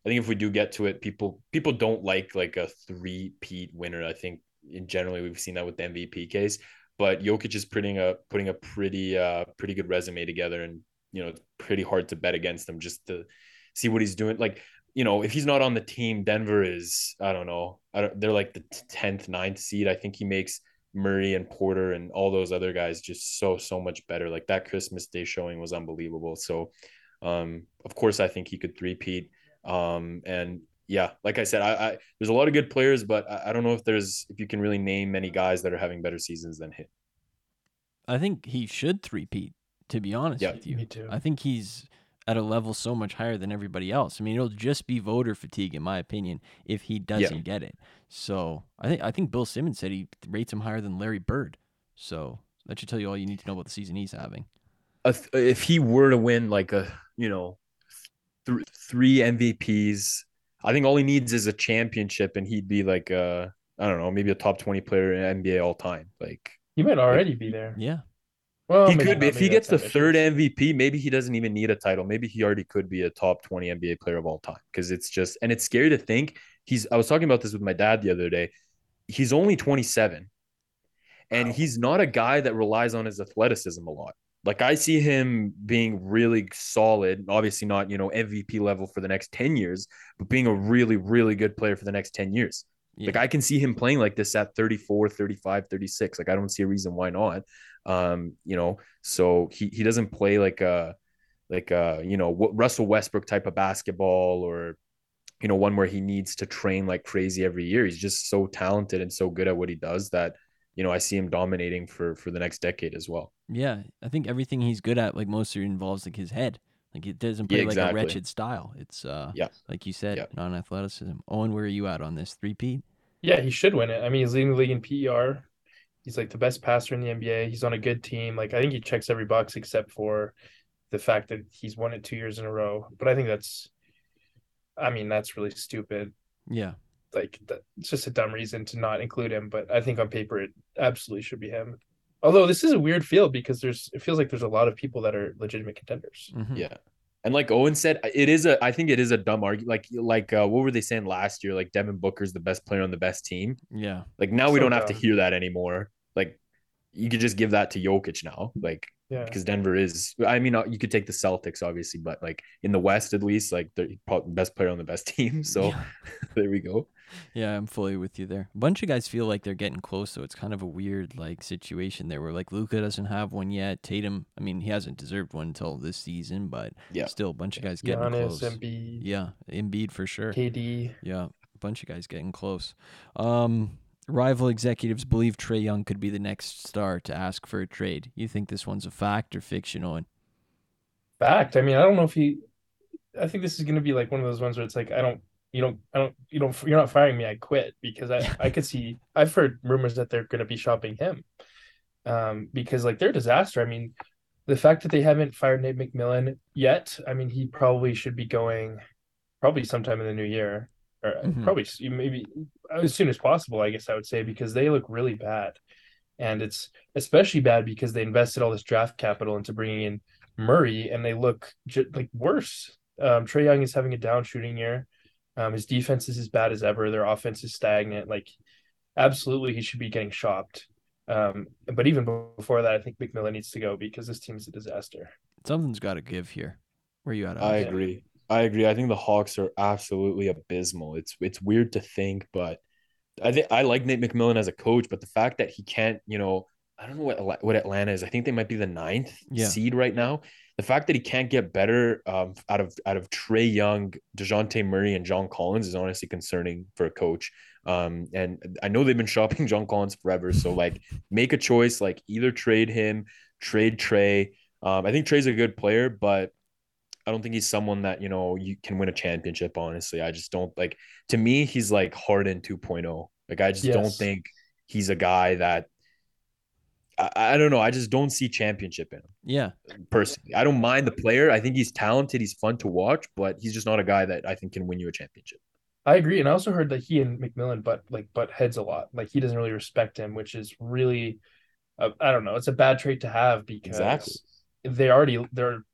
[SPEAKER 4] I think if we do get to it, people people don't like like a three-peat winner. I think in generally we've seen that with the MVP case. But Jokic is putting a putting a pretty uh pretty good resume together and you know, it's pretty hard to bet against him just to see what he's doing. Like, you know, if he's not on the team, Denver is, I don't know, I don't, they're like the 10th, 9th seed. I think he makes Murray and Porter and all those other guys just so, so much better. Like that Christmas Day showing was unbelievable. So, um, of course, I think he could three-peat. Um, and yeah, like I said, I, I there's a lot of good players, but I, I don't know if there's if you can really name many guys that are having better seasons than him.
[SPEAKER 3] I think he should three-peat. To be honest
[SPEAKER 4] Yeah,
[SPEAKER 3] with you,
[SPEAKER 5] me too.
[SPEAKER 3] I think he's at a level so much higher than everybody else. I mean, it'll just be voter fatigue, in my opinion, if he doesn't get it. So I think I think Bill Simmons said he rates him higher than Larry Bird. So that should tell you all you need to know about the season he's having.
[SPEAKER 4] if if he were to win like a you know th- three MVPs, I think all he needs is a championship, and he'd be like uh I don't know maybe a top twenty player in NBA all time. Like
[SPEAKER 5] He might already be there.
[SPEAKER 3] Yeah,
[SPEAKER 5] Well,
[SPEAKER 4] he could be if he gets the third. MVP, maybe he doesn't even need a title. Maybe he already could be a top twenty NBA player of all time because it's just and it's scary to think he's. I was talking about this with my dad the other day. He's only twenty seven, and
[SPEAKER 5] Wow.
[SPEAKER 4] he's not a guy that relies on his athleticism a lot. Like I see him being really solid, obviously not, you know, MVP level for the next 10 years, but being a really, really good player for the next 10 years.
[SPEAKER 3] yeah.
[SPEAKER 4] Like I can see him playing like this at 34, 35, 36. Like I don't see a reason why not. Um, you know, so he he doesn't play like a like a, you know, Russell Westbrook type of basketball or you know, one where he needs to train like crazy every year. He's just so talented and so good at what he does that, you know, I see him dominating for for the next decade as well.
[SPEAKER 3] Yeah, I think everything he's good at, like mostly involves like his head. Like it doesn't play
[SPEAKER 4] Yeah,
[SPEAKER 3] like a wretched style. It's uh,
[SPEAKER 4] Yeah.
[SPEAKER 3] like you said,
[SPEAKER 4] Yeah.
[SPEAKER 3] non-athleticism. Owen, where are you at on this three-peat?
[SPEAKER 5] Yeah, he should win it. I mean, he's leading the league in PER. He's like the best passer in the NBA. He's on a good team. Like I think he checks every box except for the fact that he's won it two years in a row. But I think that's, I mean, that's really stupid.
[SPEAKER 3] Yeah,
[SPEAKER 5] Like that, it's just a dumb reason to not include him. But I think on paper it absolutely should be him. Although this is a weird field because there's it feels like there's a lot of people that are legitimate contenders.
[SPEAKER 3] Mhm.
[SPEAKER 4] Yeah. And like Owen said, it is a I think it is a dumb argument. Like like uh, what were they saying last year? Like Devin Booker's the best player on the best team.
[SPEAKER 3] yeah,
[SPEAKER 4] Like now we don't have to hear that anymore. Like you could just give that to Jokic now. Like
[SPEAKER 5] Yeah.
[SPEAKER 4] because Denver is. I mean, uh, you could take the Celtics, obviously, but like in the West, at least, like they're probably the best player on the best team. So
[SPEAKER 3] yeah.
[SPEAKER 4] there we go.
[SPEAKER 3] Yeah, I'm fully with you there. A bunch of guys feel like they're getting close, so it's kind of a weird like situation there where like Luka doesn't have one yet. Tatum, I mean, he hasn't deserved one until this season, but
[SPEAKER 4] Yeah.
[SPEAKER 3] still a bunch of guys getting
[SPEAKER 5] Giannis,
[SPEAKER 3] close.
[SPEAKER 5] Embiid,
[SPEAKER 3] Yeah, Embiid for sure.
[SPEAKER 5] KD.
[SPEAKER 3] Yeah, a bunch of guys getting close. Um, rival executives believe Trae Young could be the next star to ask for a trade. You think this one's a fact or fiction, Owen?
[SPEAKER 5] fact. I mean, I don't know if he. I think this is going to be like one of those ones where it's like I don't, you don't, I don't, you don't, you're not firing me. I quit because I, I could see. I've heard rumors that they're going to be shopping him, um, because like they're a disaster. I mean, the fact that they haven't fired Nate McMillan yet. I mean, he probably should be going, probably sometime in the new year, or
[SPEAKER 3] Mhm.
[SPEAKER 5] probably maybe as soon as possible. I guess I would say because they look really bad, and it's especially bad because they invested all this draft capital into bringing in Murray, and they look ju- like worse. Um, Trae Young is having a down shooting year. Um, his defense is as bad as ever. Their offense is stagnant. Like, absolutely, he should be getting shopped. Um, but even before that, I think McMillan needs to go because this team's a disaster.
[SPEAKER 3] Something's got to give here. Where you at?
[SPEAKER 4] I
[SPEAKER 3] Alex?
[SPEAKER 4] agree. I agree. I think the Hawks are absolutely abysmal. It's it's weird to think, but I think I like Nate McMillan as a coach, but the fact that he can't, you know, I don't know what what Atlanta is. I think they might be the ninth
[SPEAKER 3] Yeah.
[SPEAKER 4] seed right now. The fact that he can't get better um, out of out of Trae Young, Dejounte Murray, and John Collins is honestly concerning for a coach. Um, and I know they've been shopping John Collins forever, so like make a choice, like either trade him, trade Trae. Um, I think Trae's a good player, but I don't think he's someone that you know you can win a championship. Honestly, I just don't like. To me, he's like Harden 2.0. Like I just don't think he's a guy that. I, I don't know. I just don't see championship in him
[SPEAKER 3] Yeah,
[SPEAKER 4] personally. I don't mind the player. I think he's talented. He's fun to watch, but he's just not a guy that I think can win you a championship.
[SPEAKER 5] I agree, and I also heard that he and McMillan but like butt heads a lot. Like he doesn't really respect him, which is really, uh, I don't know. It's a bad trait to have because
[SPEAKER 4] Exactly.
[SPEAKER 5] they already their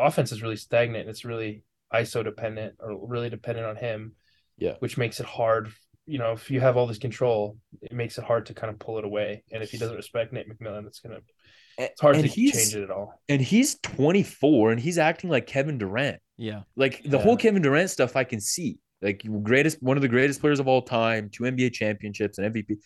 [SPEAKER 5] offense is really stagnant. It's really ISO dependent or really dependent on him.
[SPEAKER 4] Yeah.
[SPEAKER 5] which makes it hard. You know, if you have all this control, it makes it hard to kind of pull it away. And if he doesn't respect Nate McMillan, it's gonna it's hard
[SPEAKER 4] and
[SPEAKER 5] to change it at all.
[SPEAKER 4] And he's 24 and he's acting like Kevin Durant.
[SPEAKER 3] yeah,
[SPEAKER 4] Like the
[SPEAKER 5] Yeah.
[SPEAKER 4] whole Kevin Durant stuff, I can see. Like greatest, one of the greatest players of all time, two NBA championships, and MVP.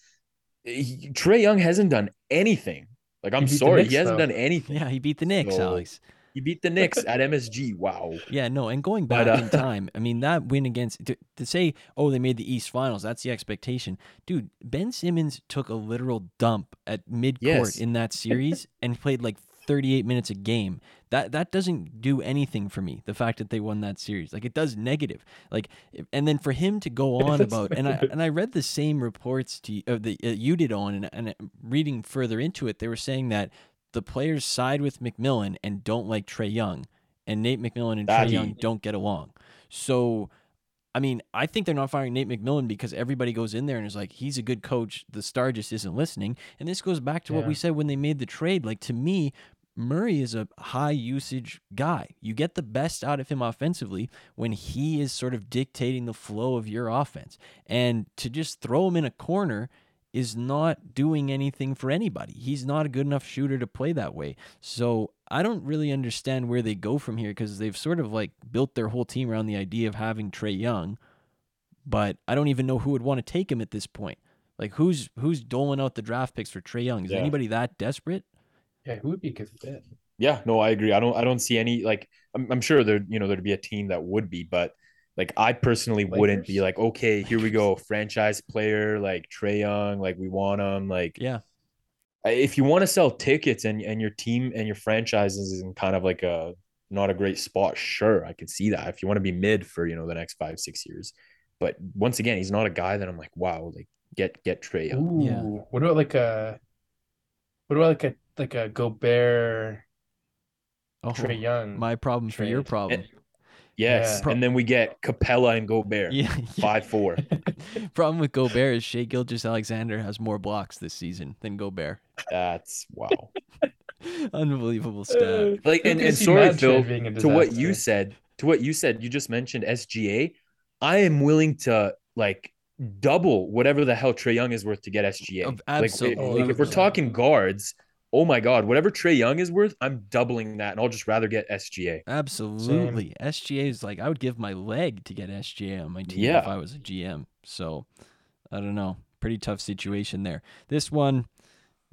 [SPEAKER 4] He- Trae Young hasn't done anything. Like I'm
[SPEAKER 5] beat the
[SPEAKER 4] sorry,
[SPEAKER 5] Knicks,
[SPEAKER 4] he hasn't
[SPEAKER 5] though.
[SPEAKER 4] done anything.
[SPEAKER 3] yeah. He beat the Knicks,
[SPEAKER 4] So-
[SPEAKER 3] Alex.
[SPEAKER 4] He beat the Knicks at MSG. Wow.
[SPEAKER 3] Yeah, no, and going
[SPEAKER 4] But,
[SPEAKER 3] back
[SPEAKER 4] uh,
[SPEAKER 3] in time, I mean that win against to, to say, oh, they made the East Finals. That's the expectation, dude. Ben Simmons took a literal dump at mid court
[SPEAKER 4] Yes.
[SPEAKER 3] in that series and played like 38 minutes a game. That that doesn't do anything for me. The fact that they won that series, like it does negative. Like, and then for him to go on about, and I and I read the same reports to uh, the uh, you did on, and, and reading further into it, they were saying that the players side with McMillan and don't like Trae Young, and Nate McMillan and Trae Young don't get along. So, I mean, I think they're not firing Nate McMillan because everybody goes in there and is like, he's a good coach. The star just isn't listening. And this goes back to what we said when they made the trade. Like to me, Murray is a high usage guy. You get the best out of him offensively when he is sort of dictating the flow of your offense. And to just throw him in a corner is not doing anything for anybody. He's not a good enough shooter to play that way. So I don't really understand where they go from here because they've sort of like built their whole team around the idea of having Trae Young, but I don't even know who would want to take him at this point. Like who's who's doling out the draft picks for Trae Young? Is
[SPEAKER 4] Yeah.
[SPEAKER 3] anybody that desperate?
[SPEAKER 5] Yeah, who would be a good fit?
[SPEAKER 4] Yeah, no, I agree. I don't I don't see any like I'm, I'm sure there you know there'd be a team that would be, but Like I personally wouldn't be like, okay, here we go, franchise player like Trae Young, like we want him. Like
[SPEAKER 3] Yeah.
[SPEAKER 4] If you want to sell tickets and and your team and your franchises is in kind of like a not a great spot, sure, I could see that. If you want to be mid for you know the next five six years, but once again, he's not a guy that I'm like, wow, like get get Trae Young.
[SPEAKER 5] Ooh,
[SPEAKER 3] Yeah.
[SPEAKER 5] what about like a what about like a like a Gobert
[SPEAKER 3] Oh,
[SPEAKER 5] Trae Young?
[SPEAKER 3] my problem for your
[SPEAKER 5] trade.
[SPEAKER 3] problem.
[SPEAKER 4] Yes,
[SPEAKER 5] Yeah.
[SPEAKER 4] and then we get Capela and Gobert,
[SPEAKER 3] Yeah, yeah.
[SPEAKER 4] five four.
[SPEAKER 3] Problem with Gobert is Shai Gilgeous-Alexander has more blocks this season than Gobert.
[SPEAKER 4] That's wow.
[SPEAKER 3] Unbelievable stat.
[SPEAKER 4] Like and, and sorry, Phil,
[SPEAKER 5] Trade being a
[SPEAKER 4] to what you said, to what you said, you just mentioned SGA. I am willing to like double whatever the hell Trae Young is worth to get SGA.
[SPEAKER 3] Of-
[SPEAKER 4] Like,
[SPEAKER 3] absolutely.
[SPEAKER 4] like, if we're talking guards, oh my god, whatever Trae Young is worth, I'm doubling that, and I'll just rather get SGA.
[SPEAKER 3] Absolutely. SGA is like I would give my leg to get SGA on my team if I was a GM. So I don't know. Pretty tough situation there. This one,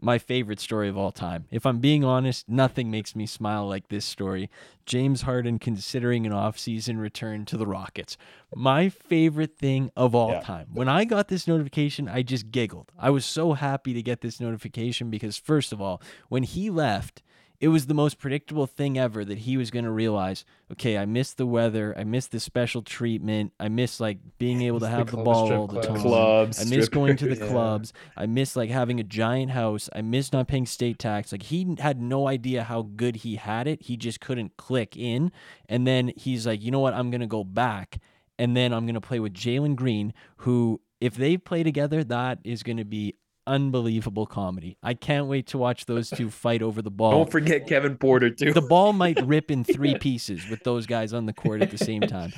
[SPEAKER 3] my favorite story of all time. If I'm being honest, nothing makes me smile like this story. James Harden considering an offseason return to the Rockets. My favorite thing of all
[SPEAKER 4] Yeah.
[SPEAKER 3] time. When I got this notification, I just giggled. I was so happy to get this notification because, first of all, when he left, it was the most predictable thing ever that he was going to realize okay i miss the weather i miss the special treatment i miss like being able to
[SPEAKER 5] Miss the
[SPEAKER 3] have the ball all the
[SPEAKER 5] clubs.
[SPEAKER 3] time.
[SPEAKER 4] Clubs,
[SPEAKER 3] i miss going to the
[SPEAKER 5] Yeah.
[SPEAKER 3] clubs. I miss like having a giant house. I miss not paying state tax. Like he had no idea how good he had it. He just couldn't click in. And then he's like you know what? I'm going to go back and then i'm going to play with jalen green who if they play together that is going to be unbelievable comedy i can't wait to watch those two fight over the ball
[SPEAKER 4] Don't forget Kevin Porter too.
[SPEAKER 3] the ball might rip in three pieces with those guys on the court at the same time.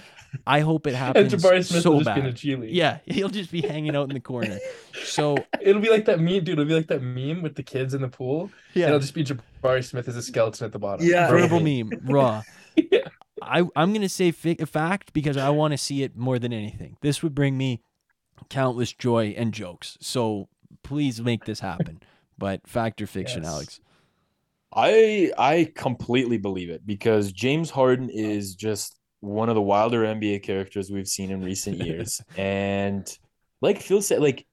[SPEAKER 3] I hope it
[SPEAKER 5] And
[SPEAKER 3] happens
[SPEAKER 5] Jabari Smith
[SPEAKER 3] so
[SPEAKER 5] will just be in a
[SPEAKER 3] bad.
[SPEAKER 5] League.
[SPEAKER 3] Yeah, he'll just be hanging out in the corner. So
[SPEAKER 5] It'll be like that meme, dude. It'll be like that meme with the kids in the pool.
[SPEAKER 3] yeah,
[SPEAKER 5] It'll just be Jabari Smith as a skeleton at the bottom.
[SPEAKER 4] Yeah.
[SPEAKER 3] verbal meme, raw.
[SPEAKER 5] Yeah.
[SPEAKER 3] I I'm gonna say fi- fact because I want to see it more than anything. This would bring me countless joy and jokes. So please make this happen. But fact or fiction,
[SPEAKER 5] Yes.
[SPEAKER 3] Alex?
[SPEAKER 4] I I completely believe it because James Harden is just one of the wilder NBA characters we've seen in recent years. and like Phil said, like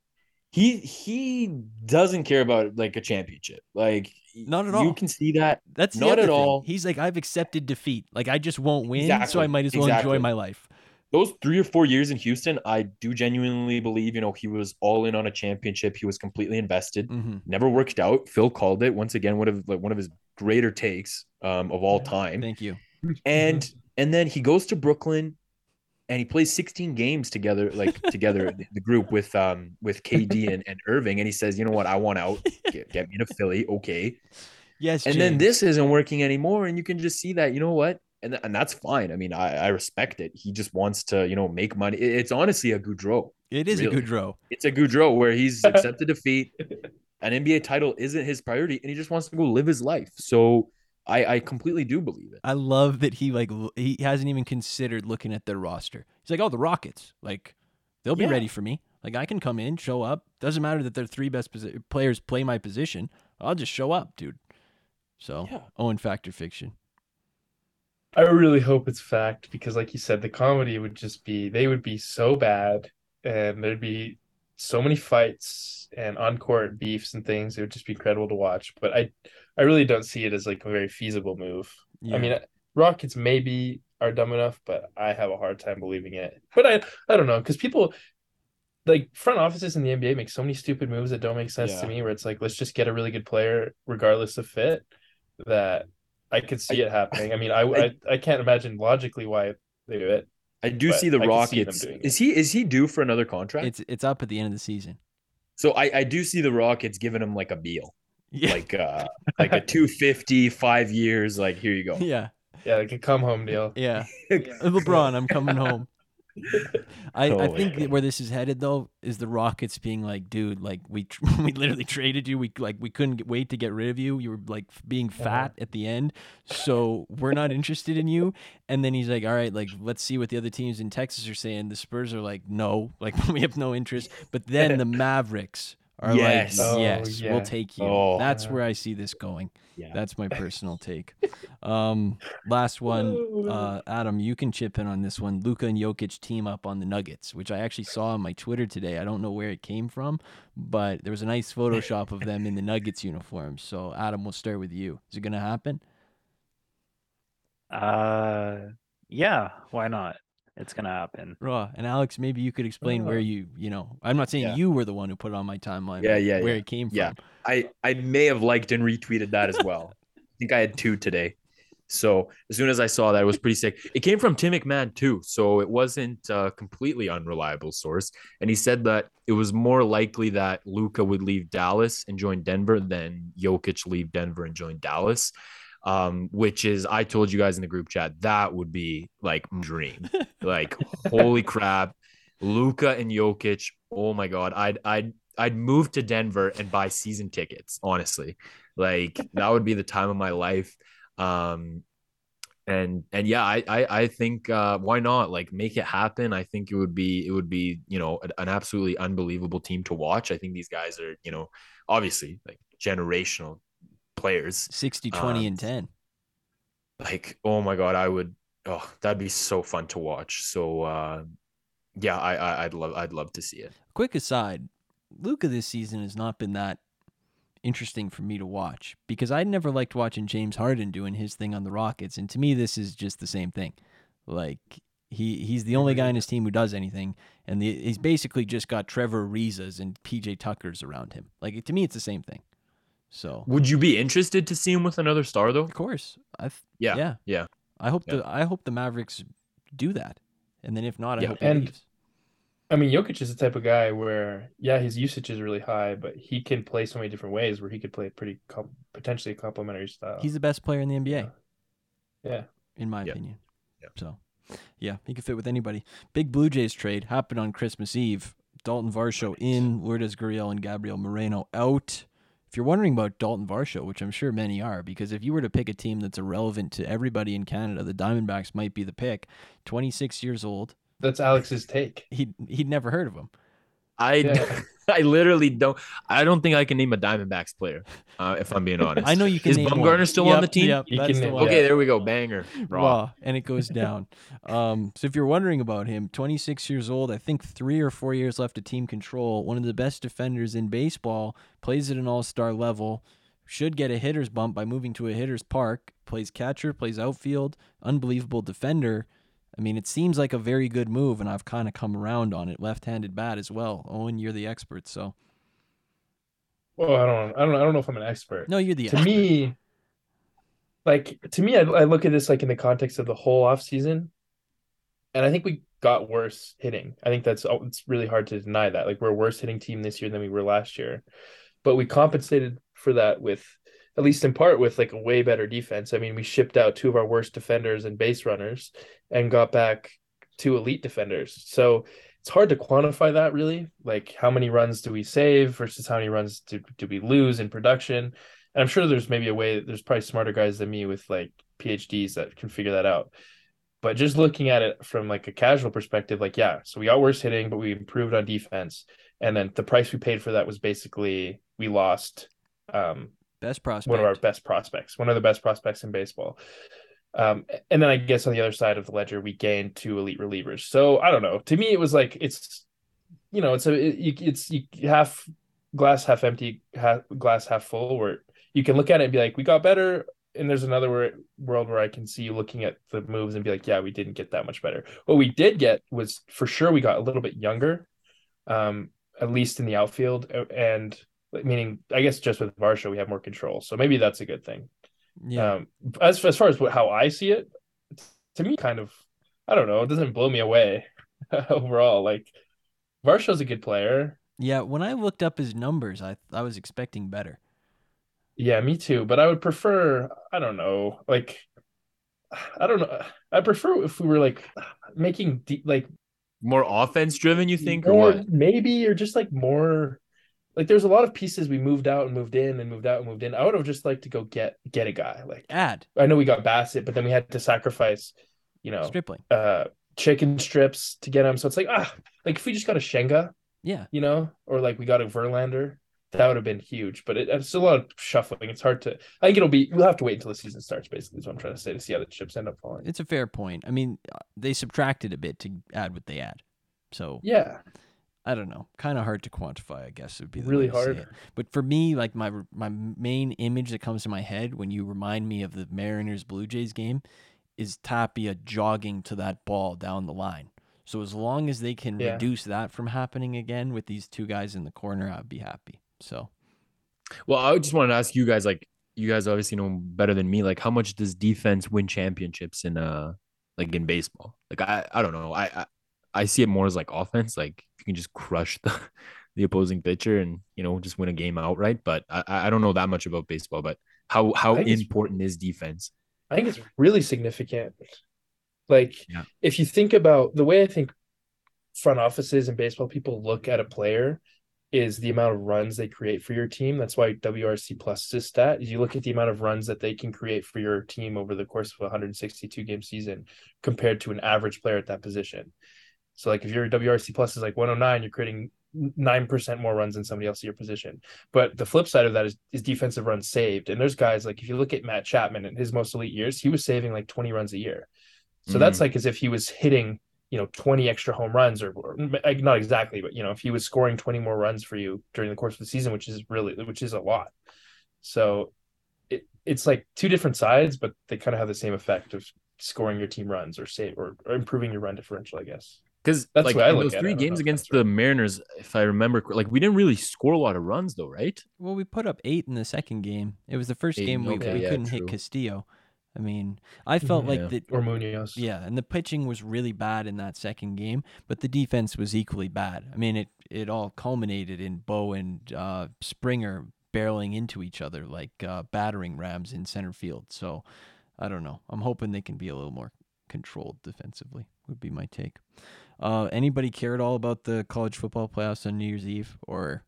[SPEAKER 4] he he doesn't care about like a championship. Like
[SPEAKER 3] Not at all.
[SPEAKER 4] You can see that.
[SPEAKER 3] That's
[SPEAKER 4] Not at
[SPEAKER 3] thing.
[SPEAKER 4] all.
[SPEAKER 3] He's like, I've accepted defeat. Like I just won't win, so I might as well
[SPEAKER 4] exactly.
[SPEAKER 3] enjoy my life.
[SPEAKER 4] Those three or four years in Houston, I do genuinely believe, you know, he was all in on a championship. He was completely invested.
[SPEAKER 3] hmm
[SPEAKER 4] Never worked out. Phil called it once again. One of like one of his greater takes um, of all time.
[SPEAKER 3] Thank you.
[SPEAKER 4] and and then he goes to Brooklyn and he plays 16 games together like together the- group with um with KD and, and Irving and he says you know what I want out get, get me to Philly okay
[SPEAKER 3] Yes,
[SPEAKER 4] and then this isn't working anymore and you can just see that you know what and, and that's fine I mean I, I respect it he just wants to you know make money It- it's honestly a Gaudreau
[SPEAKER 3] It is
[SPEAKER 4] Really?
[SPEAKER 3] a Gaudreau.
[SPEAKER 4] it's a Gaudreau where he's accepted defeat an NBA title isn't his priority and he just wants to go live his life so I I completely do believe it
[SPEAKER 3] I love that he like he hasn't even considered looking at their roster. He's like, oh, the Rockets, like they'll be
[SPEAKER 4] Yeah.
[SPEAKER 3] ready for me. Like I can come in, show up. Doesn't matter that their three best posi- players play my position. I'll just show up, dude. So
[SPEAKER 4] Yeah.
[SPEAKER 3] Oh, Owen Factor Fiction.
[SPEAKER 5] I really hope it's fact because, like you said, the comedy would just be they would be so bad, and there'd be so many fights and on court beefs and things. It would just be incredible to watch. But I, I really don't see it as like a very feasible move.
[SPEAKER 3] Yeah.
[SPEAKER 5] I mean, Rockets maybe are dumb enough, but I have a hard time believing it. But I, I don't know because people. Like front offices in the NBA make so many stupid moves that don't make sense
[SPEAKER 4] Yeah.
[SPEAKER 5] to me. Where it's like, let's just get a really good player, regardless of fit. That I could see it happening. I mean, I, I I can't imagine logically why they do it.
[SPEAKER 4] I do see the
[SPEAKER 5] I can see them
[SPEAKER 4] Rockets.
[SPEAKER 5] doing
[SPEAKER 4] he is he due for another contract?
[SPEAKER 3] it's it's up at the end of the season.
[SPEAKER 4] so I, I do see the Rockets giving him like a deal,
[SPEAKER 3] Yeah.
[SPEAKER 4] like uh like a 250, five years. Like here you go.
[SPEAKER 3] yeah.
[SPEAKER 5] Yeah, like a come home deal.
[SPEAKER 3] Yeah. LeBron, I'm coming home. I, I
[SPEAKER 4] Oh,
[SPEAKER 3] think
[SPEAKER 4] yeah.
[SPEAKER 3] where this is headed though is the Rockets being like, dude, like we we literally traded you. We like we couldn't get, wait to get rid of you. You were like being uh-huh. fat at the end, so we're not interested in you. And then he's like, all right, like let's see what the other teams in Texas are saying. The Spurs are like, no, like we have no interest. But then the Mavericks are
[SPEAKER 4] Yes.
[SPEAKER 3] like,
[SPEAKER 5] Oh,
[SPEAKER 3] yes,
[SPEAKER 5] yeah.
[SPEAKER 3] we'll take you.
[SPEAKER 4] Oh.
[SPEAKER 3] That's where I see this going.
[SPEAKER 4] Yeah.
[SPEAKER 3] That's my personal take. Um, last one, uh, Adam, you can chip in on this one. Luka and Jokic team up on the Nuggets, which I actually saw on my Twitter today. I don't know where it came from, but there was a nice Photoshop of them in the Nuggets uniforms. So, Adam, we'll start with you. Is it going to happen?
[SPEAKER 6] Uh, yeah, why not? It's gonna happen.
[SPEAKER 3] Raw and Alex, maybe you could explain where
[SPEAKER 5] Uh,
[SPEAKER 3] you, you know, I'm not saying
[SPEAKER 4] Yeah.
[SPEAKER 3] you were the one who put it on my timeline.
[SPEAKER 4] Yeah, yeah,
[SPEAKER 3] where
[SPEAKER 4] yeah.
[SPEAKER 3] it came
[SPEAKER 4] Yeah.
[SPEAKER 3] from.
[SPEAKER 4] I I may have liked and retweeted that as well. I think I had two today. So as soon as I saw that, it was pretty sick. It came from Tim McMahon too, so it wasn't a completely unreliable source. And he said that it was more likely that Luka would leave Dallas and join Denver than Jokic leave Denver and join Dallas. Um, which is I told you guys in the group chat that would be like dream. like holy crap, Luka and Jokic. Oh my god, I'd I'd I'd move to Denver and buy season tickets. Honestly, like that would be the time of my life. Um, and and yeah, I I, I think uh, why not like make it happen? I think it would be it would be you know an, an absolutely unbelievable team to watch. I think these guys are you know obviously like generational players.
[SPEAKER 3] 60, 20,
[SPEAKER 4] Um,
[SPEAKER 3] and 10.
[SPEAKER 4] Like oh my god, I would oh that'd be so fun to watch. So uh, yeah, I, I I'd love I'd love to see it.
[SPEAKER 3] Quick aside, Luka this season has not been that interesting for me to watch because I never liked watching James Harden doing his thing on the Rockets, and to me this is just the same thing. Like he he's the only guy in his team who does anything, and the, he's basically just got Trevor Arizas and PJ Tuckers around him. Like to me, it's the same thing. So
[SPEAKER 4] Would you be interested to see him with another star though?
[SPEAKER 3] of course, I
[SPEAKER 4] Yeah,
[SPEAKER 3] yeah
[SPEAKER 4] yeah.
[SPEAKER 3] I hope
[SPEAKER 4] Yeah.
[SPEAKER 3] the I hope the Mavericks do that, and then if not, I
[SPEAKER 4] Yeah.
[SPEAKER 3] hope
[SPEAKER 5] And-
[SPEAKER 3] leaves.
[SPEAKER 5] I mean, Jokic is the type of guy where, yeah, his usage is really high, but he can play so many different ways where he could play a pretty com- potentially complementary style.
[SPEAKER 3] He's the best player in the NBA.
[SPEAKER 5] yeah.
[SPEAKER 3] in my
[SPEAKER 4] Yep.
[SPEAKER 3] opinion.
[SPEAKER 4] Yeah.
[SPEAKER 3] So, yeah, he could fit with anybody. Big Blue Jays trade happened on Christmas Eve. Dalton Varsho in, Lourdes Gurriel and Gabriel Moreno out. If you're wondering about Dalton Varsho, which I'm sure many are, because if you were to pick a team that's irrelevant to everybody in Canada, the Diamondbacks might be the pick. 26 years old.
[SPEAKER 5] That's Alex's take.
[SPEAKER 3] He'd, he'd never heard of him.
[SPEAKER 4] I
[SPEAKER 5] Yeah.
[SPEAKER 4] I literally don't. I don't think I can name a Diamondbacks player. Uh, if I'm being honest.
[SPEAKER 3] I know you can
[SPEAKER 4] Is
[SPEAKER 3] name
[SPEAKER 4] Bumgarner
[SPEAKER 3] one.
[SPEAKER 4] still on the team?
[SPEAKER 3] Yep,
[SPEAKER 5] You can
[SPEAKER 3] the one.
[SPEAKER 4] Okay, there we go. Banger. Raw.
[SPEAKER 3] Raw, and it goes down. um, so if you're wondering about him, 26 years old, I think three or four years left of team control. One of the best defenders in baseball, plays at an all-star level. Should get a hitter's bump by moving to a hitter's park. Plays catcher, plays outfield. Unbelievable defender. I mean, it seems like a very good move, and I've kind of come around on it. Left-handed bat as well. Owen, you're the expert, so
[SPEAKER 5] Well, I don't, I don't, I don't know if I'm an expert.
[SPEAKER 3] no, you're the
[SPEAKER 5] to
[SPEAKER 3] expert.
[SPEAKER 5] me, like to me, I, I look at this like in the context of the whole off season, and I think we got worse hitting. I think that's oh, it's really hard to deny that. Like we're a worse hitting team this year than we were last year, but we compensated for that with at least in part with like a way better defense. I mean, we shipped out two of our worst defenders and base runners and got back two elite defenders. So it's hard to quantify that really. Like how many runs do we save versus how many runs do, do we lose in production? And I'm sure there's maybe a way there's probably smarter guys than me with like PhDs that can figure that out. But just looking at it from like a casual perspective, like yeah, so we got worse hitting, but we improved on defense. And then the price we paid for that was basically we lost um
[SPEAKER 3] Best prospect.
[SPEAKER 5] one of our best prospects, one of the best prospects in baseball. Um, and then I guess on the other side of the ledger, we gained two elite relievers. So I don't know. To me, it was like it's, you know, it's a it, it's you half glass half empty, half glass half full. Where you can look at it and be like, we got better. And there's another wor- world where I can see you looking at the moves and be like, yeah, we didn't get that much better. What we did get was for sure we got a little bit younger, um, at least in the outfield, and meaning I guess just with Varsho we have more control. So maybe that's a good thing.
[SPEAKER 3] yeah.
[SPEAKER 5] Um, as as far as what, how I see it, to me, kind of, I don't know. It doesn't blow me away overall. Like Varsho's a good player.
[SPEAKER 3] yeah. When I looked up his numbers, I I was expecting better.
[SPEAKER 5] Yeah, me too. But I would prefer. I don't know. Like, I don't know. I prefer if we were like making deep, like
[SPEAKER 4] More offense driven, you think, or what?
[SPEAKER 5] maybe or just like more. Like there's a lot of pieces we moved out and moved in and moved out and moved in. I would have just liked to go get get a guy. Like
[SPEAKER 3] Add
[SPEAKER 5] I know we got Bassitt, but then we had to sacrifice, you know,
[SPEAKER 3] Stripling.
[SPEAKER 5] uh chicken strips to get him. So it's like ah, like if we just got a Senga,
[SPEAKER 3] Yeah.
[SPEAKER 5] you know, or like we got a Verlander, that would have been huge. But it, it's a lot of shuffling. It's hard to. I think it'll be. We'll have to wait until the season starts. Basically, is what I'm trying to say to see how the chips end up falling.
[SPEAKER 3] It's a fair point. I mean, uh, they subtracted a bit to add what they add. So
[SPEAKER 5] Yeah,
[SPEAKER 3] I don't know. Kind of hard to quantify, I guess it would be the
[SPEAKER 5] really
[SPEAKER 3] way to say
[SPEAKER 5] hard.
[SPEAKER 3] But for me, like my my main image that comes to my head when you remind me of the Mariners Blue Jays game is Tapia jogging to that ball down the line. So as long as they can
[SPEAKER 5] Yeah.
[SPEAKER 3] reduce that from happening again with these two guys in the corner, I'd be happy. So
[SPEAKER 4] Well, I just wanted to ask you guys, like, you guys obviously know better than me. Like, how much does defense win championships in uh, like in baseball? Like, I, I don't know. I, I, I see it more as like offense. Like, you can just crush the, the opposing pitcher and you know just win a game outright. But I, I don't know that much about baseball. But how how
[SPEAKER 5] I think it's-
[SPEAKER 4] important is defense?
[SPEAKER 5] I think it's really significant. Like,
[SPEAKER 4] Yeah.
[SPEAKER 5] if you think about the way I think front offices and baseball people look at a player is the amount of runs they create for your team. That's why WRC plus is stat. Is you look at the amount of runs that they can create for your team over the course of a 162 game season compared to an average player at that position. So, like if your WRC plus is like 109, you're creating nine percent more runs than somebody else in your position. But the flip side of that is, is defensive runs saved. And there's guys like if you look at Matt Chapman in his most elite years, he was saving like 20 runs a year. So
[SPEAKER 4] Mhm.
[SPEAKER 5] that's like as if he was hitting, you know, 20 extra home runs or, or like not exactly, but you know, if he was scoring 20 more runs for you during the course of the season, which is really which is a lot. So it, it's like two different sides, but they kind of have the same effect of scoring your team runs or save or, or improving your run differential, I guess.
[SPEAKER 4] Because
[SPEAKER 5] That's
[SPEAKER 4] like
[SPEAKER 5] the way I
[SPEAKER 4] in
[SPEAKER 5] look
[SPEAKER 4] those
[SPEAKER 5] at it.
[SPEAKER 4] three
[SPEAKER 5] I
[SPEAKER 4] games against
[SPEAKER 5] right.
[SPEAKER 4] the Mariners, if I remember, cor- like we didn't really score a lot of runs though, right?
[SPEAKER 3] well, we put up eight in the second game. It was the first
[SPEAKER 4] Eight,
[SPEAKER 3] game we,
[SPEAKER 4] okay,
[SPEAKER 3] we
[SPEAKER 4] yeah,
[SPEAKER 3] couldn't
[SPEAKER 4] true.
[SPEAKER 3] hit Castillo. I mean, I felt like
[SPEAKER 4] Yeah.
[SPEAKER 3] that
[SPEAKER 5] Or Munoz.
[SPEAKER 3] Yeah, and the pitching was really bad in that second game, but the defense was equally bad. I mean, it it all culminated in Bo and uh, Springer barreling into each other like uh, battering rams in center field. So I don't know. I'm hoping they can be a little more controlled defensively. Would be my take. Uh, anybody care at all about the college football playoffs on New Year's Eve, or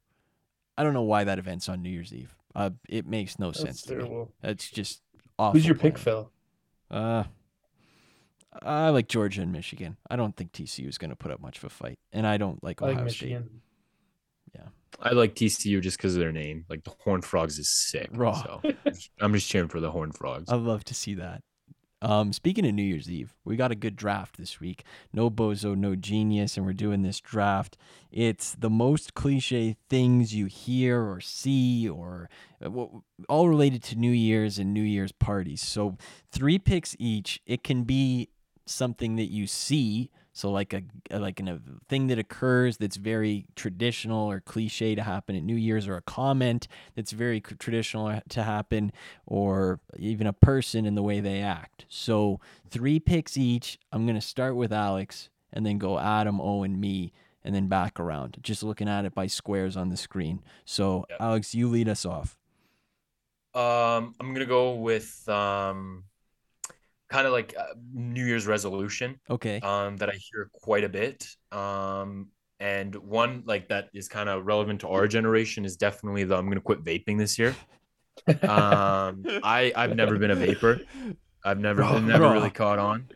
[SPEAKER 3] I don't know why that event's on New Year's Eve. Uh, it makes no
[SPEAKER 5] That's
[SPEAKER 3] sense to me.
[SPEAKER 5] terrible.
[SPEAKER 3] It's just awful.
[SPEAKER 5] Who's your pick. Phil?
[SPEAKER 3] Uh, I like Georgia and Michigan. I don't think TCU is going to put up much of a fight, and I don't like
[SPEAKER 5] I
[SPEAKER 3] Ohio
[SPEAKER 5] like
[SPEAKER 3] State.
[SPEAKER 5] Michigan.
[SPEAKER 4] I like TCU just because of their name. Like the Horned Frogs is sick.
[SPEAKER 3] Raw.
[SPEAKER 4] So I'm just cheering for the Horned Frogs.
[SPEAKER 3] I'd love to see that. Um, speaking of New Year's Eve, we got a good draft this week. No bozo, no genius, and we're doing this draft. It's the most cliche things you hear or see, or uh, all related to New Year's and New Year's parties. So three picks each. It can be something that you see, so like a like an, a thing that occurs that's very traditional or cliche to happen at New Year's, or a comment that's very traditional to happen, or even a person in the way they act. So three picks each. I'm gonna start with Alex, and then go Adam, Owen, me, and then back around. Just looking at it by squares on the screen. So
[SPEAKER 4] Yep.
[SPEAKER 3] Alex, you lead us off.
[SPEAKER 4] Um, I'm gonna go with um, kind of like uh, New Year's resolution.
[SPEAKER 3] Okay.
[SPEAKER 4] Um, that I hear quite a bit. Um, and one like that is kind of relevant to our generation is definitely the I'm gonna quit vaping this year. Um, I I've never been a vapor. I've never
[SPEAKER 3] Raw,
[SPEAKER 4] never
[SPEAKER 3] raw.
[SPEAKER 4] really caught on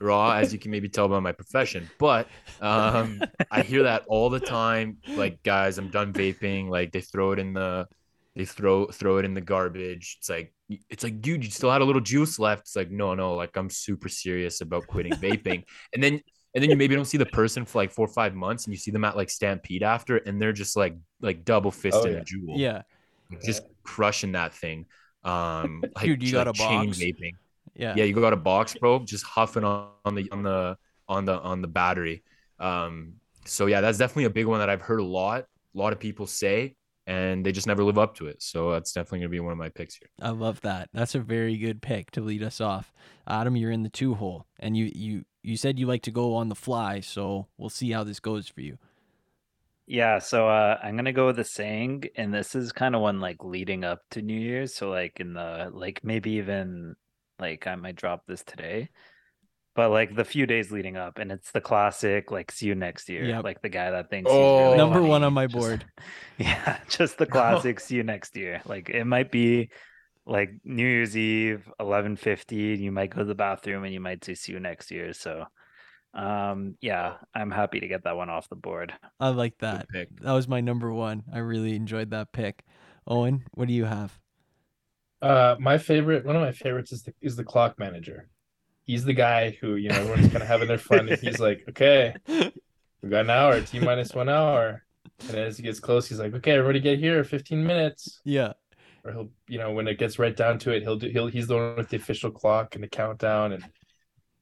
[SPEAKER 4] raw, as you can maybe tell by my profession. But um, I hear that all the time. Like, guys, I'm done vaping. Like, they throw it in the they throw throw it in the garbage. It's like it's like, dude, you still had a little juice left. It's like, no, no, like I'm super serious about quitting vaping. And then and then you maybe don't see the person for like four or five months, and you see them at like Stampede after, and they're just like like double fisted
[SPEAKER 5] yeah.
[SPEAKER 4] a Juul
[SPEAKER 3] Yeah.
[SPEAKER 4] just crushing that thing. Um, like,
[SPEAKER 3] Dude, you got
[SPEAKER 4] like
[SPEAKER 3] a
[SPEAKER 4] chain
[SPEAKER 3] box?
[SPEAKER 4] vaping.
[SPEAKER 3] Yeah.
[SPEAKER 4] Yeah, you got a box, bro, just huffing on, on the on the on the on the battery. Um, so yeah, that's definitely a big one that I've heard a lot. A lot of people say, and they just never live up to it. So that's definitely gonna be one of my picks here.
[SPEAKER 3] I love that. That's a very good pick to lead us off. Adam, you're in the two hole, and you you you said you like to go on the fly, so we'll see how this goes for you.
[SPEAKER 6] Yeah, so uh, I'm gonna go with a saying, and this is kind of one like leading up to New Year's. So like in the like maybe even like I might drop this today, but like the few days leading up, and it's the classic like see you next year,
[SPEAKER 3] Yep.
[SPEAKER 6] like the guy that thinks he's
[SPEAKER 4] Oh.
[SPEAKER 6] really
[SPEAKER 3] Number
[SPEAKER 6] funny,
[SPEAKER 3] one on my
[SPEAKER 6] just-
[SPEAKER 3] board.
[SPEAKER 6] yeah, just the classic see you next year. Like it might be like New Year's Eve, eleven fifty. You might go to the bathroom and you might say see you next year. So Um, yeah, I'm happy to get that one off the board.
[SPEAKER 3] I like that.
[SPEAKER 4] pick.
[SPEAKER 3] That was my number one. I really enjoyed that pick. Owen, what do you have?
[SPEAKER 5] Uh, my favorite, one of my favorites is the is the clock manager. He's the guy who you know everyone's kind of having their fun, and he's like, "Okay, we got an hour, t minus one hour," and as he gets close, he's like, "Okay, everybody get here, fifteen minutes."
[SPEAKER 3] Yeah.
[SPEAKER 5] Or he'll, you know, when it gets right down to it, he'll do he'll he's the one with the official clock and the countdown, and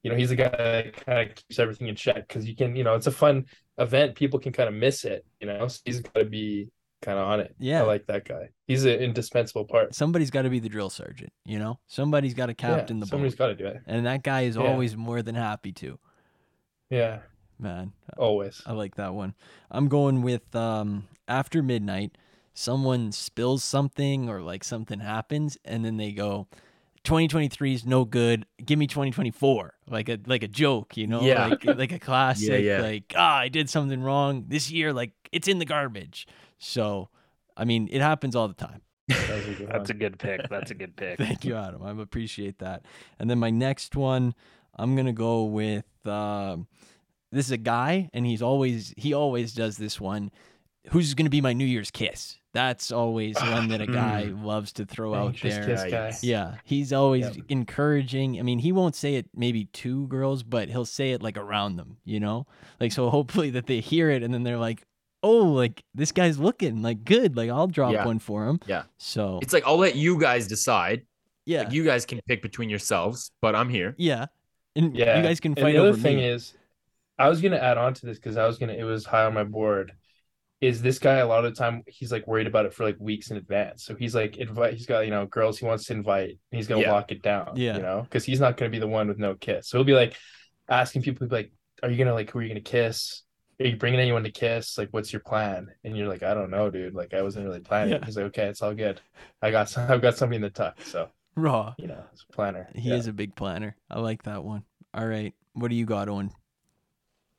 [SPEAKER 5] you know he's the guy that kind of keeps everything in check because you can, you know, it's a fun event. People can kind of miss it, you know. So he's got to be kind of on it.
[SPEAKER 3] Yeah.
[SPEAKER 5] I like that guy. He's an indispensable part.
[SPEAKER 3] Somebody's got to be the drill sergeant, you know? Somebody's got to captain
[SPEAKER 5] yeah,
[SPEAKER 3] the
[SPEAKER 5] somebody's
[SPEAKER 3] boat.
[SPEAKER 5] got to do it.
[SPEAKER 3] And that guy is
[SPEAKER 5] Yeah.
[SPEAKER 3] always more than happy to.
[SPEAKER 5] Yeah,
[SPEAKER 3] Man,
[SPEAKER 5] always.
[SPEAKER 3] I like that one. I'm going with um after midnight, someone spills something or like something happens and then they go 2023 is no good. Give me 2024. Like a like a joke, you know?
[SPEAKER 4] Yeah.
[SPEAKER 3] Like like a classic
[SPEAKER 4] yeah.
[SPEAKER 3] like ah, I did something wrong this year like it's in the garbage. So, I mean, it happens all the time.
[SPEAKER 5] That was a good
[SPEAKER 6] That's a good pick. That's a good pick.
[SPEAKER 3] Thank you, Adam. I appreciate that. And then my next one, I'm gonna go with um, this is a guy, and he's always he always does this one. Who's gonna be my New Year's kiss? That's always one that a guy loves to throw out there.
[SPEAKER 5] kiss guy.
[SPEAKER 3] Yeah, he's always
[SPEAKER 5] Yep.
[SPEAKER 3] encouraging. I mean, he won't say it maybe to girls, but he'll say it like around them, you know? Like so hopefully that they hear it and then they're like, "Oh, like this guy's looking like good. Like I'll drop
[SPEAKER 4] Yeah.
[SPEAKER 3] one for him."
[SPEAKER 4] Yeah.
[SPEAKER 3] So,
[SPEAKER 4] It's like I'll let you guys decide.
[SPEAKER 3] yeah.
[SPEAKER 4] Like you guys can pick between yourselves, but I'm here.
[SPEAKER 3] Yeah. And
[SPEAKER 5] Yeah,
[SPEAKER 3] you guys can
[SPEAKER 5] And
[SPEAKER 3] fight
[SPEAKER 5] the other
[SPEAKER 3] over
[SPEAKER 5] thing
[SPEAKER 3] me.
[SPEAKER 5] is, I was gonna add on to this because I was gonna. It was high on my board. Is this guy a lot of the time he's like worried about it for like weeks in advance? So he's like invite. He's got you know girls he wants to invite. And he's gonna
[SPEAKER 4] Yeah.
[SPEAKER 5] lock it down.
[SPEAKER 3] Yeah.
[SPEAKER 5] you know because he's not gonna be the one with no kiss. So he'll be like asking people like, "Are you gonna like who are you gonna kiss? Are you bringing anyone to kiss? Like, what's your plan?" And you're like, "I don't know, dude. Like, I wasn't really planning."
[SPEAKER 3] Yeah.
[SPEAKER 5] He's like, "Okay, it's all good. I got some, I've got somebody in the tuck." So
[SPEAKER 3] Raw.
[SPEAKER 5] you know, it's a planner.
[SPEAKER 3] He
[SPEAKER 5] Yeah.
[SPEAKER 3] is a big planner. I like that one. All right. What do you got, on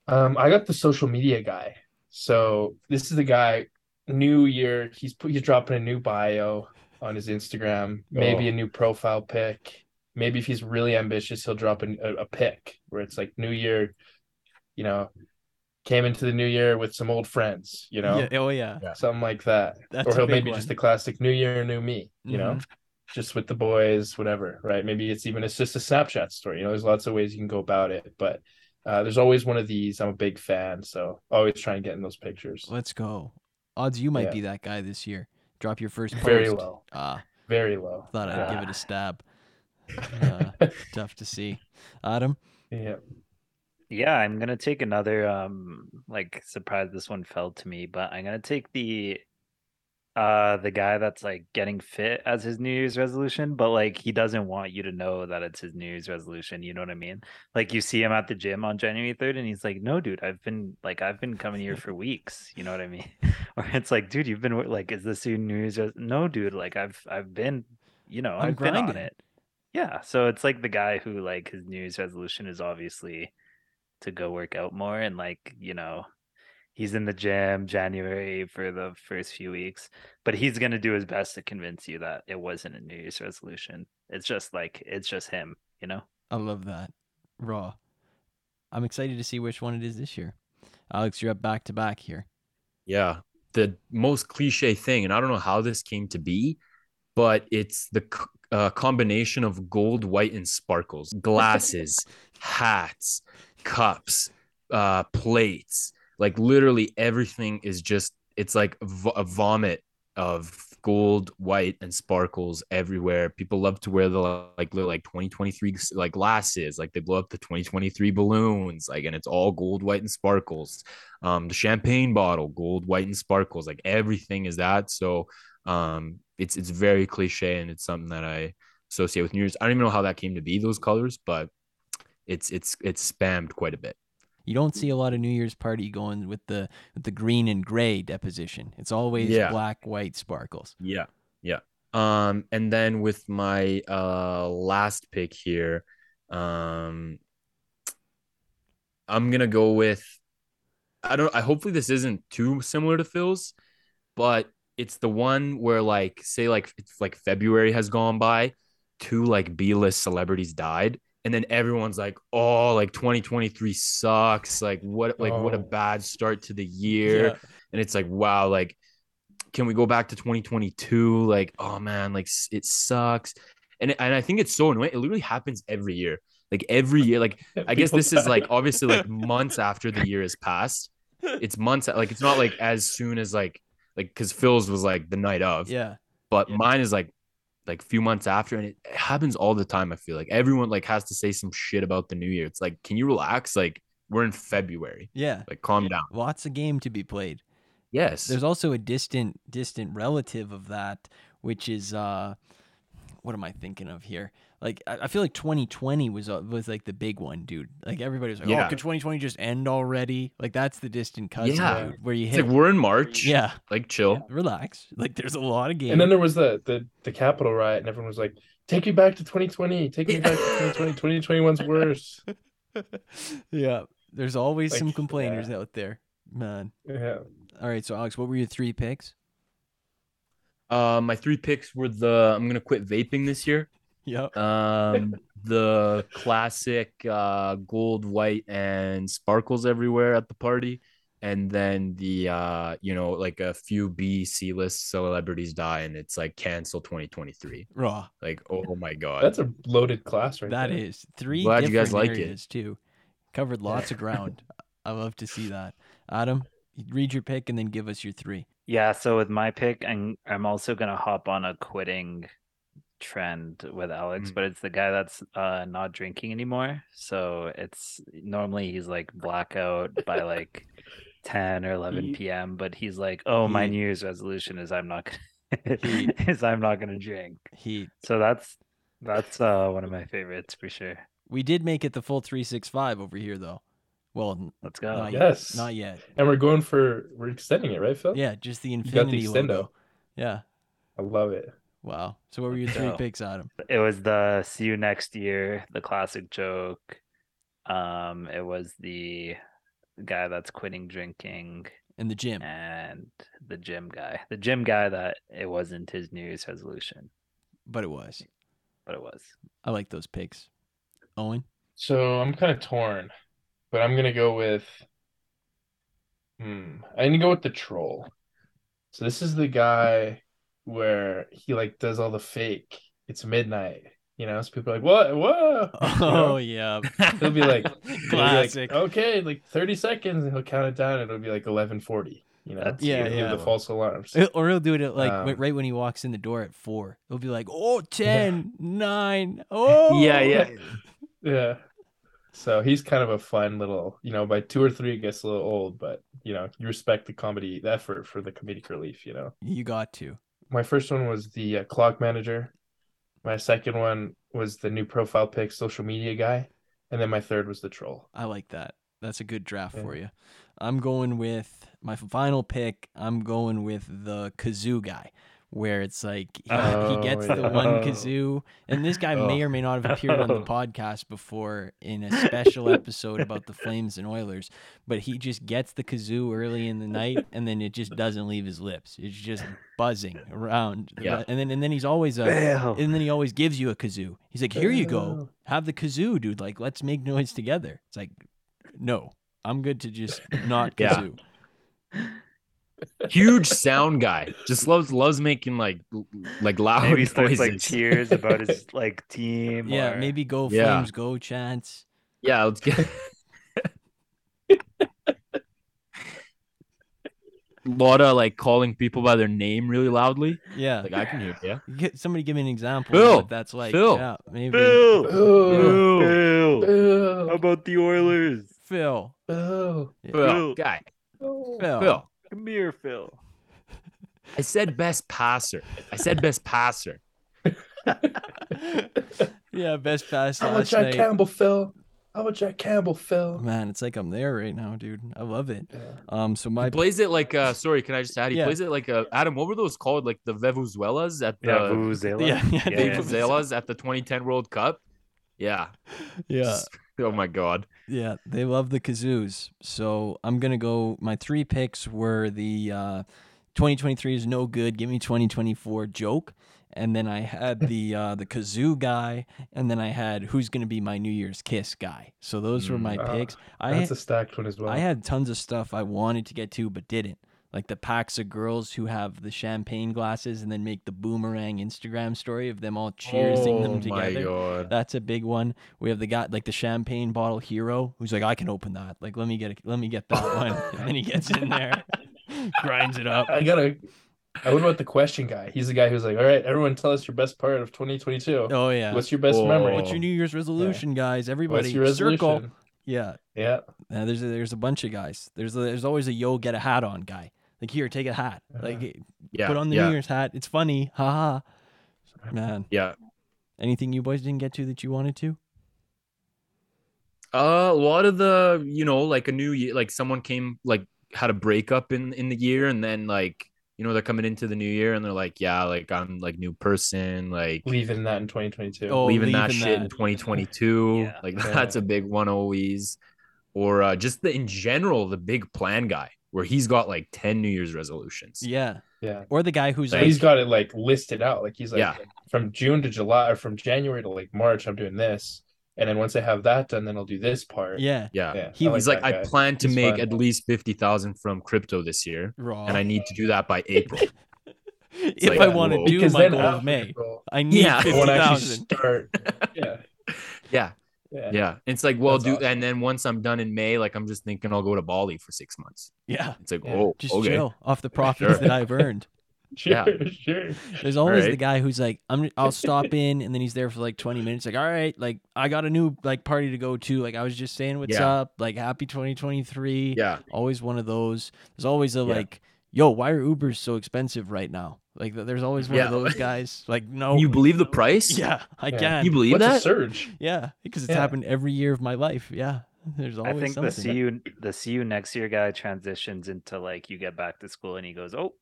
[SPEAKER 5] Um, I got the social media guy. So this is the guy. New year, he's put, he's dropping a new bio on his Instagram. Maybe
[SPEAKER 4] Oh.
[SPEAKER 5] a new profile pic. Maybe if he's really ambitious, he'll drop a, a, a pic where it's like New Year. You know, came into the new year with some old friends. You know,
[SPEAKER 3] Yeah. Oh yeah.
[SPEAKER 4] Yeah.
[SPEAKER 5] something like that.
[SPEAKER 3] That's
[SPEAKER 5] or he'll maybe
[SPEAKER 3] one.
[SPEAKER 5] just the classic New Year, New Me. You know,
[SPEAKER 3] Mhm.
[SPEAKER 5] just with the boys, whatever. Right? Maybe it's even it's just a Snapchat story. You know, there's lots of ways you can go about it, but. Uh, there's always one of these. I'm a big fan, so always try and get in those pictures.
[SPEAKER 3] Let's go. Odds you might
[SPEAKER 5] Yeah.
[SPEAKER 3] be that guy this year. Drop your first post.
[SPEAKER 5] Very low,
[SPEAKER 3] Ah,
[SPEAKER 5] very low.
[SPEAKER 3] thought I'd give it
[SPEAKER 5] Ah.
[SPEAKER 3] a stab. Uh, tough to see. Adam.
[SPEAKER 5] Yeah,
[SPEAKER 6] Yeah, I'm gonna take another um like surprise this one fell to me, but I'm gonna take the uh the guy that's like getting fit as his New Year's resolution, but like he doesn't want you to know that it's his New Year's resolution, you know what I mean? Like you see him at the gym on January 3rd and he's like, "No, dude, I've been like I've been coming here for weeks." You know what I mean? Or it's like, "Dude, you've been like is this your New Year's res-? No, dude, like I've I've been, you know,
[SPEAKER 3] I'm
[SPEAKER 6] I've been on it." Yeah, so it's like the guy who like his New Year's resolution is obviously to go work out more and like you know he's in the gym january for the first few weeks but he's going to do his best to convince you that it wasn't a new year's resolution it's just like it's just him you know
[SPEAKER 3] I love that. Raw. I'm excited to see which one it is this year. Alex, you're up back to back here.
[SPEAKER 4] Yeah. The most cliche thing, and I don't know how this came to be, but it's the uh, combination of gold, white, and sparkles, glasses, hats, cups, uh, plates. Like literally everything is just, it's like a vomit of gold, white, and sparkles everywhere. People love to wear the like little like 2023 like glasses, like they blow up the 2023 balloons, like and it's all gold, white, and sparkles um the champagne bottle gold white and sparkles like everything is that so um it's it's very cliche and it's something that i associate with new year's i don't even know how that came to be those colors but it's it's it's spammed quite a bit
[SPEAKER 3] You don't see a lot of New Year's party going with the with the green and gray deposition. It's always
[SPEAKER 4] Yeah.
[SPEAKER 3] black, white sparkles.
[SPEAKER 4] yeah yeah um and then with my uh last pick here um i'm gonna go with i don't i hopefully this isn't too similar to phil's but it's the one where like say like it's like february has gone by two like b-list celebrities died and then everyone's like, "Oh, like 2023 sucks. Like what like what a
[SPEAKER 5] Oh.
[SPEAKER 4] bad start to the year."
[SPEAKER 3] Yeah.
[SPEAKER 4] And it's like, "Wow, like can we go back to 2022? Like, oh man, like it sucks." And and I think it's so annoying. It literally happens every year. Like every year like I guess this is like obviously like months after the year has passed. It's months like it's not like as soon as like like because Phil's was like the night of,
[SPEAKER 3] Yeah.
[SPEAKER 4] but
[SPEAKER 3] Yeah.
[SPEAKER 4] mine is like like a few months after, and it, it happens all the time. I feel like everyone like has to say some shit about the new year. It's like, can you relax? Like we're in February.
[SPEAKER 3] Yeah.
[SPEAKER 4] Like calm down.
[SPEAKER 3] Lots of game to be played.
[SPEAKER 4] Yes.
[SPEAKER 3] There's also a distant distant relative of that, which is uh what am I thinking of here? Like I, I feel like 2020 was uh, was like the big one, dude. Like everybody was like,
[SPEAKER 4] Yeah.
[SPEAKER 3] "Oh, could 2020 just end already?" Like that's the distant cousin,
[SPEAKER 4] Yeah.
[SPEAKER 3] dude, where you
[SPEAKER 4] it's
[SPEAKER 3] hit
[SPEAKER 4] like we're in March.
[SPEAKER 3] Yeah,
[SPEAKER 4] Like chill.
[SPEAKER 3] relax. Like there's a lot of games.
[SPEAKER 5] And then there was the the the Capitol riot, and everyone was like, "Take me back to 2020. Take me back to 2020. 2021's worse."
[SPEAKER 3] yeah, there's always some complainers
[SPEAKER 5] yeah.
[SPEAKER 3] out there, man.
[SPEAKER 5] Yeah.
[SPEAKER 3] All right, so Alex, what were your three picks?
[SPEAKER 4] Uh, my three picks were the I'm gonna quit vaping this year.
[SPEAKER 3] Yep.
[SPEAKER 4] Um, the classic uh gold, white, and sparkles everywhere at the party, and then the uh you know like a few B C list celebrities die, and it's like cancel 2023.
[SPEAKER 3] Raw.
[SPEAKER 4] Like oh my god,
[SPEAKER 5] That's a loaded class right
[SPEAKER 3] That
[SPEAKER 5] there.
[SPEAKER 3] is three
[SPEAKER 4] Glad you guys like it.
[SPEAKER 3] areas too. Covered lots of ground. I love to see that. Adam, read your pick and then give us your three.
[SPEAKER 6] Yeah, so with my pick, I'm I'm also gonna hop on a quitting trend with Alex,
[SPEAKER 4] Mm.
[SPEAKER 6] but it's the guy that's uh not drinking anymore. So it's normally he's like blackout by like 10 or 11
[SPEAKER 5] He-
[SPEAKER 6] p.m. But he's like, oh, my New Year's resolution is I'm not gonna
[SPEAKER 3] He-
[SPEAKER 6] is I'm not gonna drink.
[SPEAKER 3] He
[SPEAKER 6] So that's that's uh one of my favorites for sure.
[SPEAKER 3] we did make it the full three six five over here though. Well, n-
[SPEAKER 6] Let's go.
[SPEAKER 3] not yet.
[SPEAKER 5] Yes.
[SPEAKER 3] Not yet.
[SPEAKER 5] And we're going for we're extending it, right, Phil?
[SPEAKER 3] Yeah, just the
[SPEAKER 5] You got the
[SPEAKER 3] infinity
[SPEAKER 5] extendo.
[SPEAKER 3] logo. Yeah.
[SPEAKER 5] I love it.
[SPEAKER 3] Wow. So what were your three
[SPEAKER 6] go.
[SPEAKER 3] picks, Adam?
[SPEAKER 6] It was the see you next year, the classic joke. Um, it was the guy that's quitting drinking
[SPEAKER 3] In the gym.
[SPEAKER 6] and the gym guy. The gym guy that it wasn't his New Year's resolution,
[SPEAKER 3] But it was.
[SPEAKER 6] but it was.
[SPEAKER 3] I like those picks. Owen?
[SPEAKER 5] So I'm kind of torn, but I'm gonna go with. Hmm. I'm gonna go with the troll. So this is the guy where he like does all the fake. It's midnight, you know. So people are like, "What? What?" You know?
[SPEAKER 3] Oh yeah.
[SPEAKER 5] He'll be like, he'll be like, okay, like 30 seconds, and he'll count it down. And it'll be like 11:40. You know,
[SPEAKER 6] That's
[SPEAKER 3] Yeah, yeah.
[SPEAKER 5] the false alarms.
[SPEAKER 3] He'll- Or he'll do it at like
[SPEAKER 5] Um,
[SPEAKER 3] right when he walks in the door at four. He'll be like, oh, 10, 9, oh.
[SPEAKER 4] yeah, yeah.
[SPEAKER 5] Yeah. So he's kind of a fun little, you know, by two or three it gets a little old, but you know, you respect the comedy, the effort for the comedic relief, you know.
[SPEAKER 3] You got to.
[SPEAKER 5] My first one was the uh, clock manager. My second one was the new profile pic social media guy, and then my third was the troll.
[SPEAKER 3] I like that. That's a good draft
[SPEAKER 5] Yeah.
[SPEAKER 3] for you. I'm going with my final pick. I'm going with the kazoo guy, where it's like he, he
[SPEAKER 5] Oh,
[SPEAKER 3] gets the
[SPEAKER 5] yeah.
[SPEAKER 3] one
[SPEAKER 6] Oh.
[SPEAKER 3] kazoo, and this guy may
[SPEAKER 5] Oh.
[SPEAKER 3] or may not have oh. appeared on the podcast before in a special episode about the Flames and Oilers, but he just gets the kazoo early in the night, and then it just doesn't leave his lips. It's just buzzing around,
[SPEAKER 4] Yeah.
[SPEAKER 3] and then and then he's always a. And then he always gives you a kazoo. He's like, "Here you go,
[SPEAKER 5] Oh.
[SPEAKER 3] have the kazoo, dude. Like, let's make noise together." It's like, no, I'm good to just not
[SPEAKER 4] Yeah.
[SPEAKER 3] kazoo.
[SPEAKER 4] Huge sound guy. Just loves loves making like like loud
[SPEAKER 6] Maybe he starts like cheers about his like team.
[SPEAKER 3] Yeah,
[SPEAKER 6] or-
[SPEAKER 3] maybe go
[SPEAKER 4] Yeah.
[SPEAKER 3] Flames, go chants.
[SPEAKER 4] Yeah, let's get a lot of like calling people by their name really loudly.
[SPEAKER 3] Yeah,
[SPEAKER 4] Like I can hear you.
[SPEAKER 3] Get, somebody give me an example.
[SPEAKER 4] Phil,
[SPEAKER 3] of what that's like.
[SPEAKER 4] Phil,
[SPEAKER 3] yeah, maybe
[SPEAKER 6] Bill,
[SPEAKER 5] Oh,
[SPEAKER 6] Bill,
[SPEAKER 5] Bill,
[SPEAKER 6] how about the Oilers?
[SPEAKER 3] Phil.
[SPEAKER 5] Bill,
[SPEAKER 3] Yeah.
[SPEAKER 4] Phil,
[SPEAKER 6] Phil.
[SPEAKER 4] guy.
[SPEAKER 5] Bill.
[SPEAKER 3] Phil.
[SPEAKER 4] Phil.
[SPEAKER 6] Come here, Phil.
[SPEAKER 4] I said best passer. I said best passer.
[SPEAKER 3] yeah, best passer.
[SPEAKER 5] How about
[SPEAKER 3] last
[SPEAKER 5] Jack
[SPEAKER 3] night.
[SPEAKER 5] Campbell, Phil? How about Jack Campbell, Phil?
[SPEAKER 3] Man, it's like I'm there right now, dude. I love it.
[SPEAKER 5] Yeah.
[SPEAKER 3] Um, so my
[SPEAKER 4] He plays it like uh sorry, can I just add? He
[SPEAKER 3] Yeah.
[SPEAKER 4] plays it like uh Adam, what were those called? Like the Venezuelas at the
[SPEAKER 6] Yeah, Vuvuzela.
[SPEAKER 3] yeah, yeah,
[SPEAKER 6] Yeah,
[SPEAKER 3] they-
[SPEAKER 6] yeah.
[SPEAKER 4] Venezuelas at the 2010 World Cup. Yeah.
[SPEAKER 3] yeah.
[SPEAKER 4] Oh my god.
[SPEAKER 3] Yeah, they love the kazoos. So I'm gonna go. My three picks were the uh, 2023 is no good. Give me 2024 joke, and then I had the uh, the kazoo guy, and then I had who's going to be my New Year's Kiss guy. So those were my
[SPEAKER 5] Ah,
[SPEAKER 3] picks. I
[SPEAKER 5] That's a stacked one as well.
[SPEAKER 3] I had tons of stuff I wanted to get to but didn't. Like the packs of girls who have the champagne glasses and then make the boomerang Instagram story of them all cheersing
[SPEAKER 4] oh
[SPEAKER 3] them together. That's a big one. We have the guy like the champagne bottle hero who's like, I can open that. Like, let me get a, let me get that one. and then he gets in there, grinds it up.
[SPEAKER 5] I gotta. I what about the question guy? He's the guy who's like, "All right, everyone, tell us your best part of 2022.
[SPEAKER 3] Oh yeah.
[SPEAKER 5] What's your best
[SPEAKER 4] Oh.
[SPEAKER 5] memory?
[SPEAKER 3] What's your New Year's resolution, guys? Everybody,
[SPEAKER 5] What's your
[SPEAKER 3] circle. Yeah.
[SPEAKER 5] Yeah,
[SPEAKER 3] Uh, there's a, there's a bunch of guys. There's a, there's always a yo get a hat on guy. Like here, take a hat. Like
[SPEAKER 5] Uh-huh.
[SPEAKER 4] Yeah.
[SPEAKER 3] put on the
[SPEAKER 4] yeah.
[SPEAKER 3] New Year's hat. It's funny. Ha ha. Man,
[SPEAKER 4] Yeah.
[SPEAKER 3] anything you boys didn't get to that you wanted to?
[SPEAKER 4] Uh, a lot of the, you know, like a new year, like someone came, like had a breakup in in the year, and then like, you know, they're coming into the new year, and they're like, yeah, like I'm like new person, like
[SPEAKER 5] leaving that in 2022.
[SPEAKER 3] Oh,
[SPEAKER 4] leaving that
[SPEAKER 3] leaving
[SPEAKER 4] shit in 2022.
[SPEAKER 6] Yeah.
[SPEAKER 4] Like
[SPEAKER 5] Yeah.
[SPEAKER 4] that's a big one always. Or uh, just the in general, the big plan guy, where he's got like 10 New Year's resolutions.
[SPEAKER 3] Yeah.
[SPEAKER 5] yeah.
[SPEAKER 3] Or the guy who's like,
[SPEAKER 5] he's got it like listed out. Like he's like
[SPEAKER 4] Yeah.
[SPEAKER 5] from June to July, or from January to like March, I'm doing this, and then once I have that done, then I'll do this part.
[SPEAKER 3] yeah,
[SPEAKER 4] Yeah.
[SPEAKER 5] yeah.
[SPEAKER 3] He-
[SPEAKER 5] I
[SPEAKER 4] He's like, I plan to
[SPEAKER 5] He's
[SPEAKER 4] make
[SPEAKER 5] fun.
[SPEAKER 4] at least 50,000 from crypto this year,
[SPEAKER 3] raw.
[SPEAKER 4] and I need to do that by April.
[SPEAKER 3] if
[SPEAKER 4] like,
[SPEAKER 3] I want to do
[SPEAKER 5] Because
[SPEAKER 3] my
[SPEAKER 5] then
[SPEAKER 3] goal of
[SPEAKER 5] after
[SPEAKER 3] May,
[SPEAKER 5] April,
[SPEAKER 3] I need
[SPEAKER 4] Yeah. I
[SPEAKER 5] I want to start. Yeah,
[SPEAKER 4] yeah.
[SPEAKER 5] Yeah,
[SPEAKER 4] Yeah. It's like, well,
[SPEAKER 5] That's
[SPEAKER 4] do,
[SPEAKER 5] awesome.
[SPEAKER 4] and then once I'm done in May, like I'm just thinking I'll go to Bali for six months.
[SPEAKER 3] Yeah,
[SPEAKER 4] It's like,
[SPEAKER 5] Yeah.
[SPEAKER 4] oh,
[SPEAKER 3] just
[SPEAKER 4] okay.
[SPEAKER 3] chill off the profits
[SPEAKER 4] Sure.
[SPEAKER 3] that I've earned.
[SPEAKER 5] Sure,
[SPEAKER 4] Yeah.
[SPEAKER 5] sure.
[SPEAKER 3] There's always the guy who's like, I'm I'll stop in and then he's there for like 20 minutes. Like, all right, like I got a new like party to go to. Like I was just saying what's
[SPEAKER 4] Yeah.
[SPEAKER 3] up. Like happy 2023.
[SPEAKER 4] Yeah.
[SPEAKER 3] Always one of those. There's always a
[SPEAKER 4] Yeah.
[SPEAKER 3] like, yo, why are Ubers so expensive right now? Like there's always one
[SPEAKER 4] Yeah.
[SPEAKER 3] of those guys. Like, no.
[SPEAKER 4] You believe the price?
[SPEAKER 3] Yeah, I
[SPEAKER 5] Yeah.
[SPEAKER 3] can.
[SPEAKER 4] You believe
[SPEAKER 5] What's a surge?
[SPEAKER 3] yeah, because it's
[SPEAKER 5] Yeah.
[SPEAKER 3] happened every year of my life. Yeah, there's always.
[SPEAKER 6] I
[SPEAKER 3] always
[SPEAKER 6] think the see you the see you next year guy transitions into like you get back to school and he goes, Oh,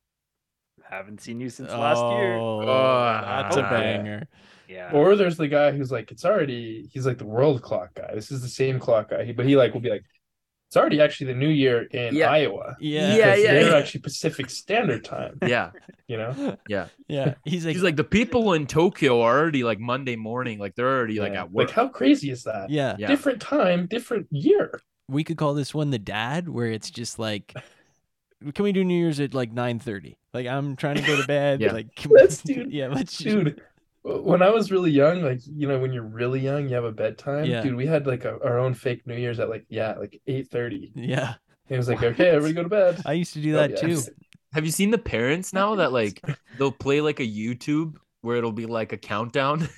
[SPEAKER 6] haven't seen you since last year.
[SPEAKER 3] Oh,
[SPEAKER 4] Oh,
[SPEAKER 3] that's a banger.
[SPEAKER 6] Yeah.
[SPEAKER 5] Or there's the guy who's like, it's already. He's like the world clock guy. This is the same clock guy, but he like will be like, it's already actually the new year in
[SPEAKER 4] Yeah.
[SPEAKER 5] Iowa.
[SPEAKER 3] Yeah,
[SPEAKER 4] Yeah, yeah,
[SPEAKER 5] they're
[SPEAKER 4] yeah.
[SPEAKER 5] actually Pacific Standard Time.
[SPEAKER 4] Yeah.
[SPEAKER 5] You know,
[SPEAKER 4] Yeah.
[SPEAKER 3] yeah. He's like,
[SPEAKER 4] He's like, the people in Tokyo are already like Monday morning, like they're already like at work.
[SPEAKER 5] Like how crazy is that?
[SPEAKER 3] yeah.
[SPEAKER 4] Yeah.
[SPEAKER 5] Different time, different year.
[SPEAKER 3] We could call this one the dad, where it's just like, can we do New Year's at like 9:30? Like I'm trying to go to bed.
[SPEAKER 4] Yeah.
[SPEAKER 3] Like,
[SPEAKER 5] Let's
[SPEAKER 3] we,
[SPEAKER 5] do-
[SPEAKER 3] Yeah, let's just-
[SPEAKER 5] Dude, when I was really young, like you know, when you're really young, you have a bedtime.
[SPEAKER 3] Yeah.
[SPEAKER 5] Dude, we had like a, our own fake New Year's at like yeah, like eight thirty.
[SPEAKER 3] Yeah,
[SPEAKER 5] It was like okay, everybody go to bed.
[SPEAKER 3] I used to do
[SPEAKER 5] Oh,
[SPEAKER 3] that
[SPEAKER 5] yeah.
[SPEAKER 3] too.
[SPEAKER 4] Have you seen the parents now that like they'll play like a YouTube where it'll be like a countdown?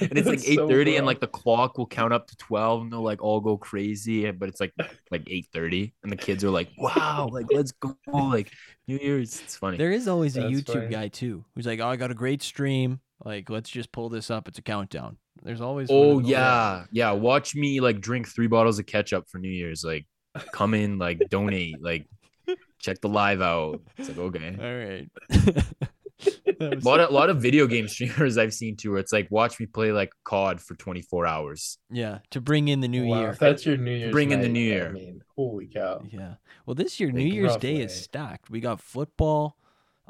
[SPEAKER 4] and it's like
[SPEAKER 5] That's so
[SPEAKER 4] 8:30 and like the clock will count up to 12 and they'll like all go crazy but it's like like 8:30 and the kids are like wow like let's go like New Year's it's funny
[SPEAKER 3] There is always a
[SPEAKER 5] That's
[SPEAKER 3] YouTube
[SPEAKER 5] funny.
[SPEAKER 3] guy too, who's like, "Oh, I got a great stream. Like, let's just pull this up. It's a countdown." There's always. one of
[SPEAKER 4] oh yeah yeah watch me like drink three bottles of ketchup for New Year's like come in like donate like check the live out it's like okay
[SPEAKER 3] All right.
[SPEAKER 4] A
[SPEAKER 3] was-
[SPEAKER 4] lot of, lot of video game streamers I've seen too where it's like watch me play like COD for 24 hours
[SPEAKER 3] yeah, to bring in the new
[SPEAKER 5] wow,
[SPEAKER 3] year.
[SPEAKER 5] if that's your New Year's.
[SPEAKER 4] Bring in the new year.
[SPEAKER 5] I mean, holy cow.
[SPEAKER 3] Yeah. Well, this year, New Year's
[SPEAKER 5] rough
[SPEAKER 3] Day is stacked. We got football.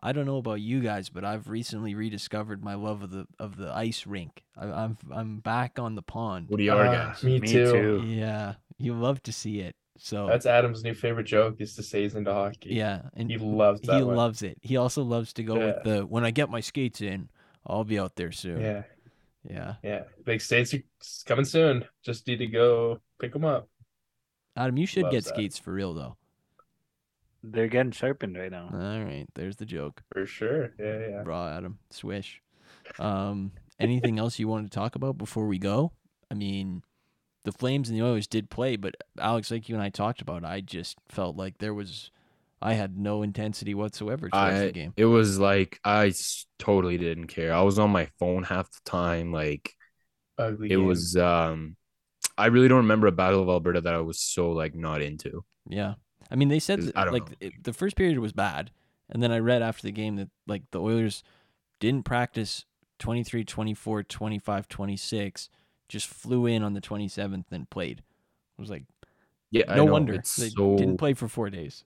[SPEAKER 3] I don't know about you guys, but I've recently rediscovered my love of the of the ice rink. I, I'm I'm back on the pond.
[SPEAKER 4] what do you are
[SPEAKER 5] Ah,
[SPEAKER 4] guys
[SPEAKER 5] me,
[SPEAKER 6] Me
[SPEAKER 5] too.
[SPEAKER 6] too.
[SPEAKER 3] Yeah, you love to see it. So
[SPEAKER 5] That's Adam's new favorite joke is to say he's into hockey.
[SPEAKER 3] yeah, and
[SPEAKER 5] He loves that
[SPEAKER 3] he
[SPEAKER 5] one.
[SPEAKER 3] loves it. He also loves to go with the when I get my skates in, I'll be out there soon.
[SPEAKER 5] Yeah,
[SPEAKER 3] Yeah.
[SPEAKER 5] yeah. Big states are coming soon. Just need to go pick them up.
[SPEAKER 3] Adam, you should
[SPEAKER 5] Loves
[SPEAKER 3] get
[SPEAKER 5] that.
[SPEAKER 3] skates for real though.
[SPEAKER 6] They're getting sharpened right now.
[SPEAKER 3] All right, there's the joke.
[SPEAKER 5] For sure. Yeah, yeah.
[SPEAKER 3] Raw Adam, swish. Um, anything else you wanted to talk about before we go? I mean, the Flames and the Oilers did play, but Alex, like you and I talked about, I just felt like there was, I had no intensity whatsoever towards the game.
[SPEAKER 4] it was like I totally didn't care. I was on my phone half the time. Like
[SPEAKER 5] Ugly.
[SPEAKER 4] it
[SPEAKER 5] game.
[SPEAKER 4] was um I really don't remember a Battle of Alberta that I was so like not into.
[SPEAKER 3] Yeah, I mean, they said that,
[SPEAKER 4] I
[SPEAKER 3] like it, the first period was bad, and then I read after the game that like the Oilers didn't practice 23, 24, 25, 26, just flew in on the 27th and played. It was like
[SPEAKER 4] Yeah,
[SPEAKER 3] no wonder
[SPEAKER 4] it's
[SPEAKER 3] they
[SPEAKER 4] so
[SPEAKER 3] didn't play for four days.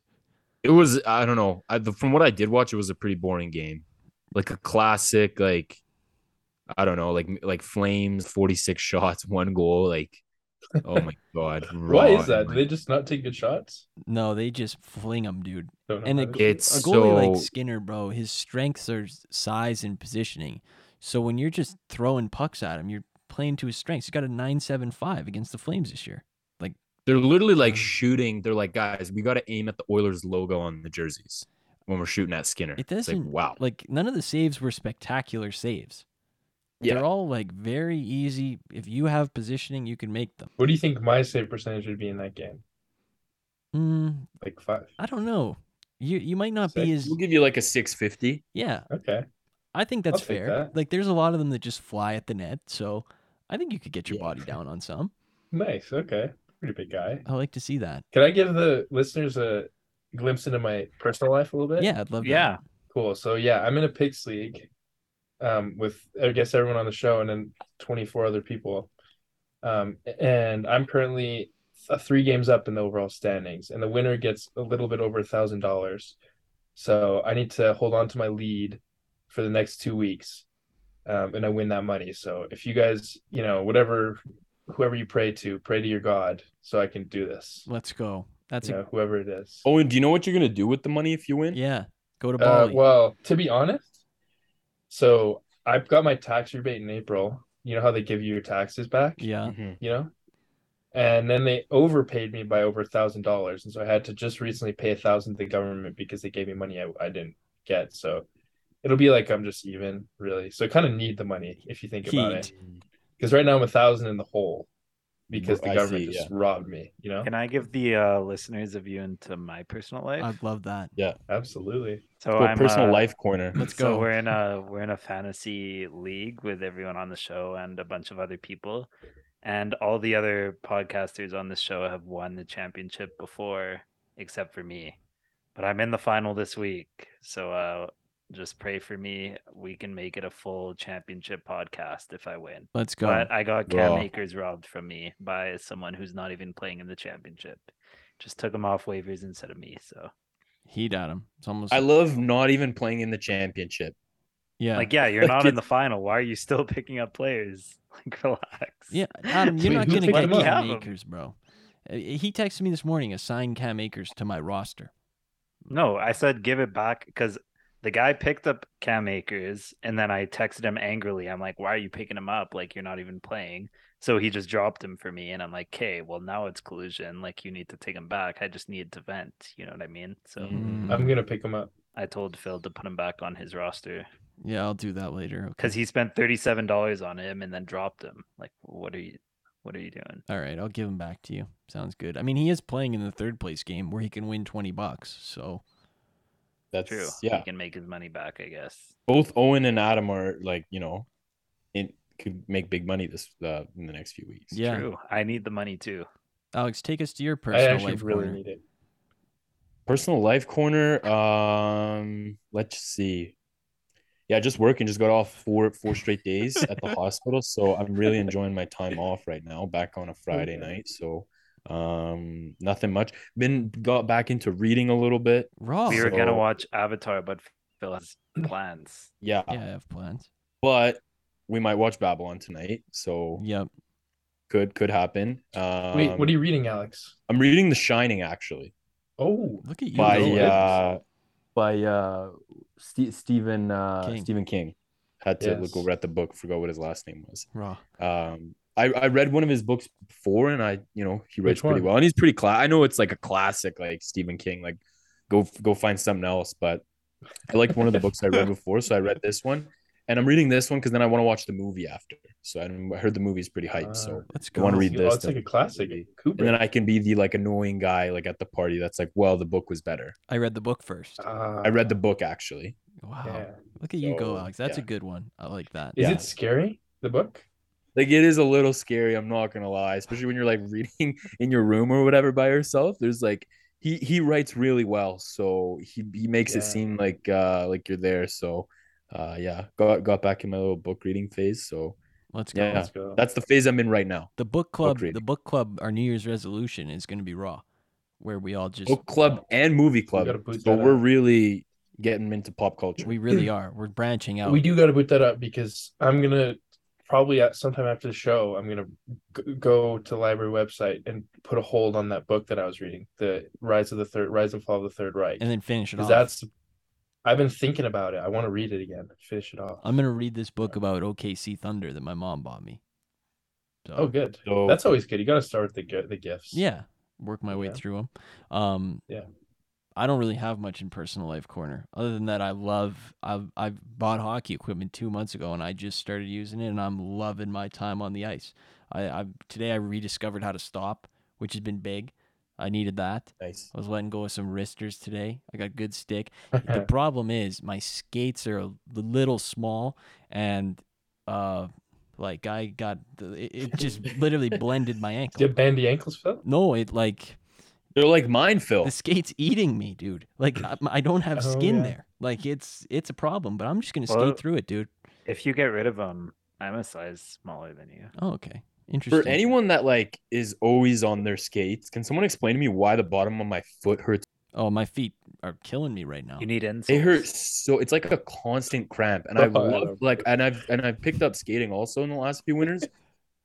[SPEAKER 4] it was I don't know. I, the, from what I did watch, it was a pretty boring game. like a classic, like I don't know, like like Flames, forty six shots, one goal. Like, oh my god,
[SPEAKER 5] Why is that? Do they just not take good shots?
[SPEAKER 3] No, they just fling them, dude. And a,
[SPEAKER 4] It's
[SPEAKER 3] a goalie like Skinner, bro, his strengths are size and positioning. So when you're just throwing pucks at him, you're playing to his strengths. He's got a 9.75 against the Flames this year.
[SPEAKER 4] Like they're literally like
[SPEAKER 5] Mm.
[SPEAKER 4] shooting. They're like, guys, we got to aim at the Oilers logo on the jerseys when we're shooting at Skinner.
[SPEAKER 3] It
[SPEAKER 4] It's like,
[SPEAKER 3] doesn't
[SPEAKER 4] wow.
[SPEAKER 3] like none of the saves were spectacular saves.
[SPEAKER 4] Yeah.
[SPEAKER 3] They're all like very easy. If you have positioning, you can make them.
[SPEAKER 5] What do you think my save percentage would be in that game?
[SPEAKER 3] Mm,
[SPEAKER 5] Like five.
[SPEAKER 3] I don't know. You you might not be as
[SPEAKER 4] We'll give you like a 650.
[SPEAKER 3] yeah.
[SPEAKER 5] Okay.
[SPEAKER 3] I think that's
[SPEAKER 5] I'll
[SPEAKER 3] fair.
[SPEAKER 5] that.
[SPEAKER 3] Like there's a lot of them that just fly at the net, so I think you could get your
[SPEAKER 4] Yeah.
[SPEAKER 3] body down on some.
[SPEAKER 5] Nice. Okay. Pretty big guy.
[SPEAKER 3] I like to see that.
[SPEAKER 5] Can I give the listeners a glimpse into my personal life a little bit?
[SPEAKER 3] Yeah, I'd love that.
[SPEAKER 6] Yeah.
[SPEAKER 5] Cool. So yeah, I'm in a picks league, um, with I guess everyone on the show and then 24 other people, um, and I'm currently th- three games up in the overall standings, and the winner gets a little bit over a thousand dollars. So I need to hold on to my lead for the next two weeks, um, and I win that money. So if you guys, you know, whatever, whoever you pray to, pray to your God, so I can do this.
[SPEAKER 3] Let's go. That's
[SPEAKER 5] you
[SPEAKER 3] a
[SPEAKER 5] know, whoever it is.
[SPEAKER 4] Owen, do you know what you're gonna do with the money if you win?
[SPEAKER 3] yeah. Go to
[SPEAKER 5] Uh,
[SPEAKER 3] Bali.
[SPEAKER 5] well, to be honest, so I've got my tax rebate in April. You know how they give you your taxes back?
[SPEAKER 3] yeah.
[SPEAKER 4] Mhm.
[SPEAKER 5] You know? And then they overpaid me by over a thousand dollars. And so I had to just recently pay a thousand to the government because they gave me money I, I didn't get. So it'll be like I'm just even, really. So I kind of need the money if you think about it. Because right now I'm a thousand in the hole because the
[SPEAKER 4] I
[SPEAKER 5] government
[SPEAKER 4] see,
[SPEAKER 5] just robbed me, you know?
[SPEAKER 6] Can I give the uh, listeners a view into my personal life?
[SPEAKER 3] I'd love that.
[SPEAKER 5] Yeah, absolutely.
[SPEAKER 6] so
[SPEAKER 4] Go
[SPEAKER 6] I'm
[SPEAKER 4] personal
[SPEAKER 6] uh,
[SPEAKER 4] life corner.
[SPEAKER 3] Let's go.
[SPEAKER 6] So
[SPEAKER 3] go.
[SPEAKER 6] we're in a we're in a fantasy league with everyone on the show and a bunch of other people, and all the other podcasters on this show have won the championship before, except for me. But I'm in the final this week, so uh, just pray for me. We can make it a full championship podcast if I win.
[SPEAKER 3] Let's go.
[SPEAKER 6] But I got Cam
[SPEAKER 4] Raw.
[SPEAKER 6] Akers robbed from me by someone who's not even playing in the championship. Just took him off waivers instead of me. So
[SPEAKER 3] Heat at him. It's almost
[SPEAKER 4] I love not even playing in the championship.
[SPEAKER 3] yeah.
[SPEAKER 6] Like, yeah, you're not in the final. Why are you still picking up players? Like, relax.
[SPEAKER 3] Yeah, Adam, you're
[SPEAKER 5] Wait,
[SPEAKER 3] not
[SPEAKER 5] who
[SPEAKER 3] gonna get? Cam
[SPEAKER 6] Have him.
[SPEAKER 3] Akers, bro. He texted me this morning, assign Cam Akers to my roster.
[SPEAKER 6] No, I said give it back because the guy picked up Cam Akers and then I texted him angrily. I'm like, why are you picking him up? Like, you're not even playing. So he just dropped him for me. And I'm like, okay, well, now it's collusion. Like, you need to take him back. I just need to vent. You know what I mean? So
[SPEAKER 3] Mm.
[SPEAKER 5] I'm gonna pick him up.
[SPEAKER 6] I told Phil to put him back on his roster
[SPEAKER 3] Yeah, I'll do that later. Okay.
[SPEAKER 6] because he spent $37 on him and then dropped him. Like, what are you, what are you doing?
[SPEAKER 3] All right, I'll give him back to you. Sounds good. I mean, he is playing in the third place game where he can win twenty bucks. So
[SPEAKER 4] That's
[SPEAKER 6] True.
[SPEAKER 4] yeah.
[SPEAKER 6] He can make his money back, I guess.
[SPEAKER 4] Both Owen and Adam are like, you know, in could make big money this uh, in the next few weeks.
[SPEAKER 3] yeah,
[SPEAKER 6] True. I need the money too.
[SPEAKER 3] Alex, take us to your
[SPEAKER 5] I
[SPEAKER 3] personal
[SPEAKER 5] actually
[SPEAKER 3] life
[SPEAKER 5] really
[SPEAKER 3] corner.
[SPEAKER 5] need it.
[SPEAKER 4] Personal life corner. Um, let's see. Yeah, just working. Just got off four four straight days at the hospital, so I'm really enjoying my time off right now. Back on a Friday night, so um, nothing much. Been got back into reading a little bit.
[SPEAKER 3] Raw.
[SPEAKER 6] we were gonna watch Avatar, but Phil has plans.
[SPEAKER 4] Yeah,
[SPEAKER 3] yeah, I have plans.
[SPEAKER 4] but we might watch Babylon tonight, so
[SPEAKER 3] Yep.
[SPEAKER 4] could could happen. Um,
[SPEAKER 5] Wait, what are you reading, Alex?
[SPEAKER 4] I'm reading The Shining actually
[SPEAKER 5] Oh,
[SPEAKER 3] Look at you.
[SPEAKER 4] by
[SPEAKER 3] go.
[SPEAKER 5] go.
[SPEAKER 4] uh by uh Ste Stephen uh
[SPEAKER 3] King.
[SPEAKER 4] Stephen King. Had to
[SPEAKER 5] Yes.
[SPEAKER 4] look over at the book, forgot what his last name was.
[SPEAKER 3] Raw.
[SPEAKER 4] Um I, I read one of his books before and I you know he writes pretty well and he's pretty cla I know it's like a classic like Stephen King like go go find something else but I liked one of the books I read before so I read this one and I'm reading this one because then I want to watch the movie after so I heard the movie's pretty hyped so
[SPEAKER 3] Let's go.
[SPEAKER 4] I want to read
[SPEAKER 5] oh,
[SPEAKER 4] this
[SPEAKER 5] it's like a classic. Kubrick.
[SPEAKER 4] and then I can be the like annoying guy like at the party that's like well the book was better
[SPEAKER 3] I read the book first.
[SPEAKER 5] Ah,
[SPEAKER 4] I read the book actually
[SPEAKER 3] Wow.
[SPEAKER 5] yeah.
[SPEAKER 3] Look at you go, Alex. That's a good one. I like that.
[SPEAKER 5] Is
[SPEAKER 4] Yeah.
[SPEAKER 5] it scary? The book?
[SPEAKER 4] Like it is a little scary i'm not gonna lie especially when you're like reading in your room or whatever by yourself there's like he he writes really well so he he makes it seem like uh like you're there so uh yeah got got back in my little book reading phase so
[SPEAKER 3] Let's go.
[SPEAKER 4] Yeah.
[SPEAKER 5] Let's go.
[SPEAKER 4] that's the phase i'm in right now
[SPEAKER 3] The book club.
[SPEAKER 4] reading.
[SPEAKER 3] the book club. Our New Year's resolution is going to be raw, where we all just
[SPEAKER 4] book club and movie club
[SPEAKER 5] gotta
[SPEAKER 4] so we're
[SPEAKER 5] up.
[SPEAKER 4] really getting into pop culture.
[SPEAKER 3] We really are. We're branching out.
[SPEAKER 5] We do got to put that up because I'm gonna probably at sometime after the show I'm gonna g- go to the library website and put a hold on that book that I was reading, the Rise of the Third, Rise and Fall of the Third Reich,
[SPEAKER 3] and then finish it off.
[SPEAKER 5] because that's. I've been thinking about it. I want to read it again, finish it off.
[SPEAKER 3] I'm gonna read this book about OKC Thunder that my mom bought me. So
[SPEAKER 5] oh, good.
[SPEAKER 4] So
[SPEAKER 5] That's always good. You got to start with the the gifts.
[SPEAKER 3] yeah, work my way
[SPEAKER 5] Yeah.
[SPEAKER 3] through them. Um,
[SPEAKER 5] Yeah.
[SPEAKER 3] I don't really have much in personal life corner. Other than that, I love. I've I've bought hockey equipment two months ago, and I just started using it, and I'm loving my time on the ice. I, I today I rediscovered how to stop, which has been big. I needed that.
[SPEAKER 4] nice.
[SPEAKER 3] I was letting go of some wristers today. I got good stick. the problem is my skates are a little small, and uh, like I got the, it, it just literally blended my ankle.
[SPEAKER 5] you have bandy ankles, Phil?
[SPEAKER 3] No, it like
[SPEAKER 4] They're like mine, Phil.
[SPEAKER 3] the skate's eating me, dude. Like I, I don't have
[SPEAKER 5] Oh,
[SPEAKER 3] skin
[SPEAKER 5] yeah.
[SPEAKER 3] there. Like it's it's a problem, but I'm just gonna
[SPEAKER 6] Well-
[SPEAKER 3] skate through it, dude.
[SPEAKER 6] If you get rid of them, I'm a size smaller than you.
[SPEAKER 3] Oh, okay, interesting.
[SPEAKER 4] For anyone that like is always on their skates, can someone explain to me why the bottom of my foot hurts?
[SPEAKER 3] oh, my feet are killing me right now.
[SPEAKER 6] You need insoles.
[SPEAKER 4] They hurt so it's like a constant cramp, and oh, I've
[SPEAKER 5] Oh, I
[SPEAKER 4] loved
[SPEAKER 5] love
[SPEAKER 4] like and I've and I've picked up skating also in the last few winters,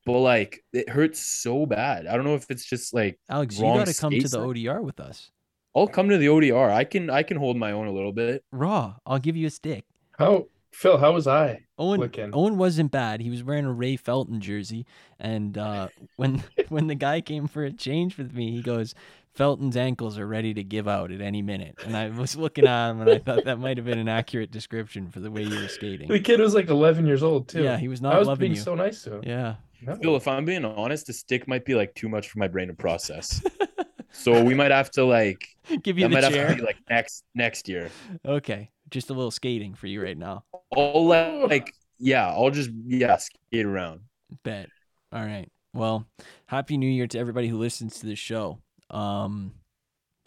[SPEAKER 4] but like it hurts so bad. I don't know if it's just like
[SPEAKER 3] Aleks, you
[SPEAKER 4] wrong
[SPEAKER 3] gotta come to the? ODR with us.
[SPEAKER 4] I'll come to the ODR. I can I can hold my own a little bit.
[SPEAKER 3] Raw, I'll give you a stick.
[SPEAKER 5] How Phil? How was I?
[SPEAKER 3] Owen
[SPEAKER 5] looking.
[SPEAKER 3] Owen wasn't bad. He was wearing a Ray Felton jersey, and uh, when when the guy came for a change with me, he goes, "Felton's ankles are ready to give out at any minute." And I was looking at him, and I thought that might have been an accurate description for the way you were skating.
[SPEAKER 5] The kid was like 11 years old too.
[SPEAKER 3] Yeah, he was not.
[SPEAKER 5] I was
[SPEAKER 3] loving
[SPEAKER 5] being
[SPEAKER 3] you.
[SPEAKER 5] so nice to him.
[SPEAKER 3] Yeah,
[SPEAKER 5] No.
[SPEAKER 4] Phil, if I'm being honest, the stick might be like too much for my brain to process. so we might have to like
[SPEAKER 3] give you
[SPEAKER 4] that
[SPEAKER 3] the
[SPEAKER 4] might
[SPEAKER 3] chair.
[SPEAKER 4] have to be like next next year.
[SPEAKER 3] Okay, just a little skating for you right now.
[SPEAKER 4] I'll let like yeah, I'll just yeah skate around.
[SPEAKER 3] Bet. All right. Well, happy New Year to everybody who listens to this show. Um,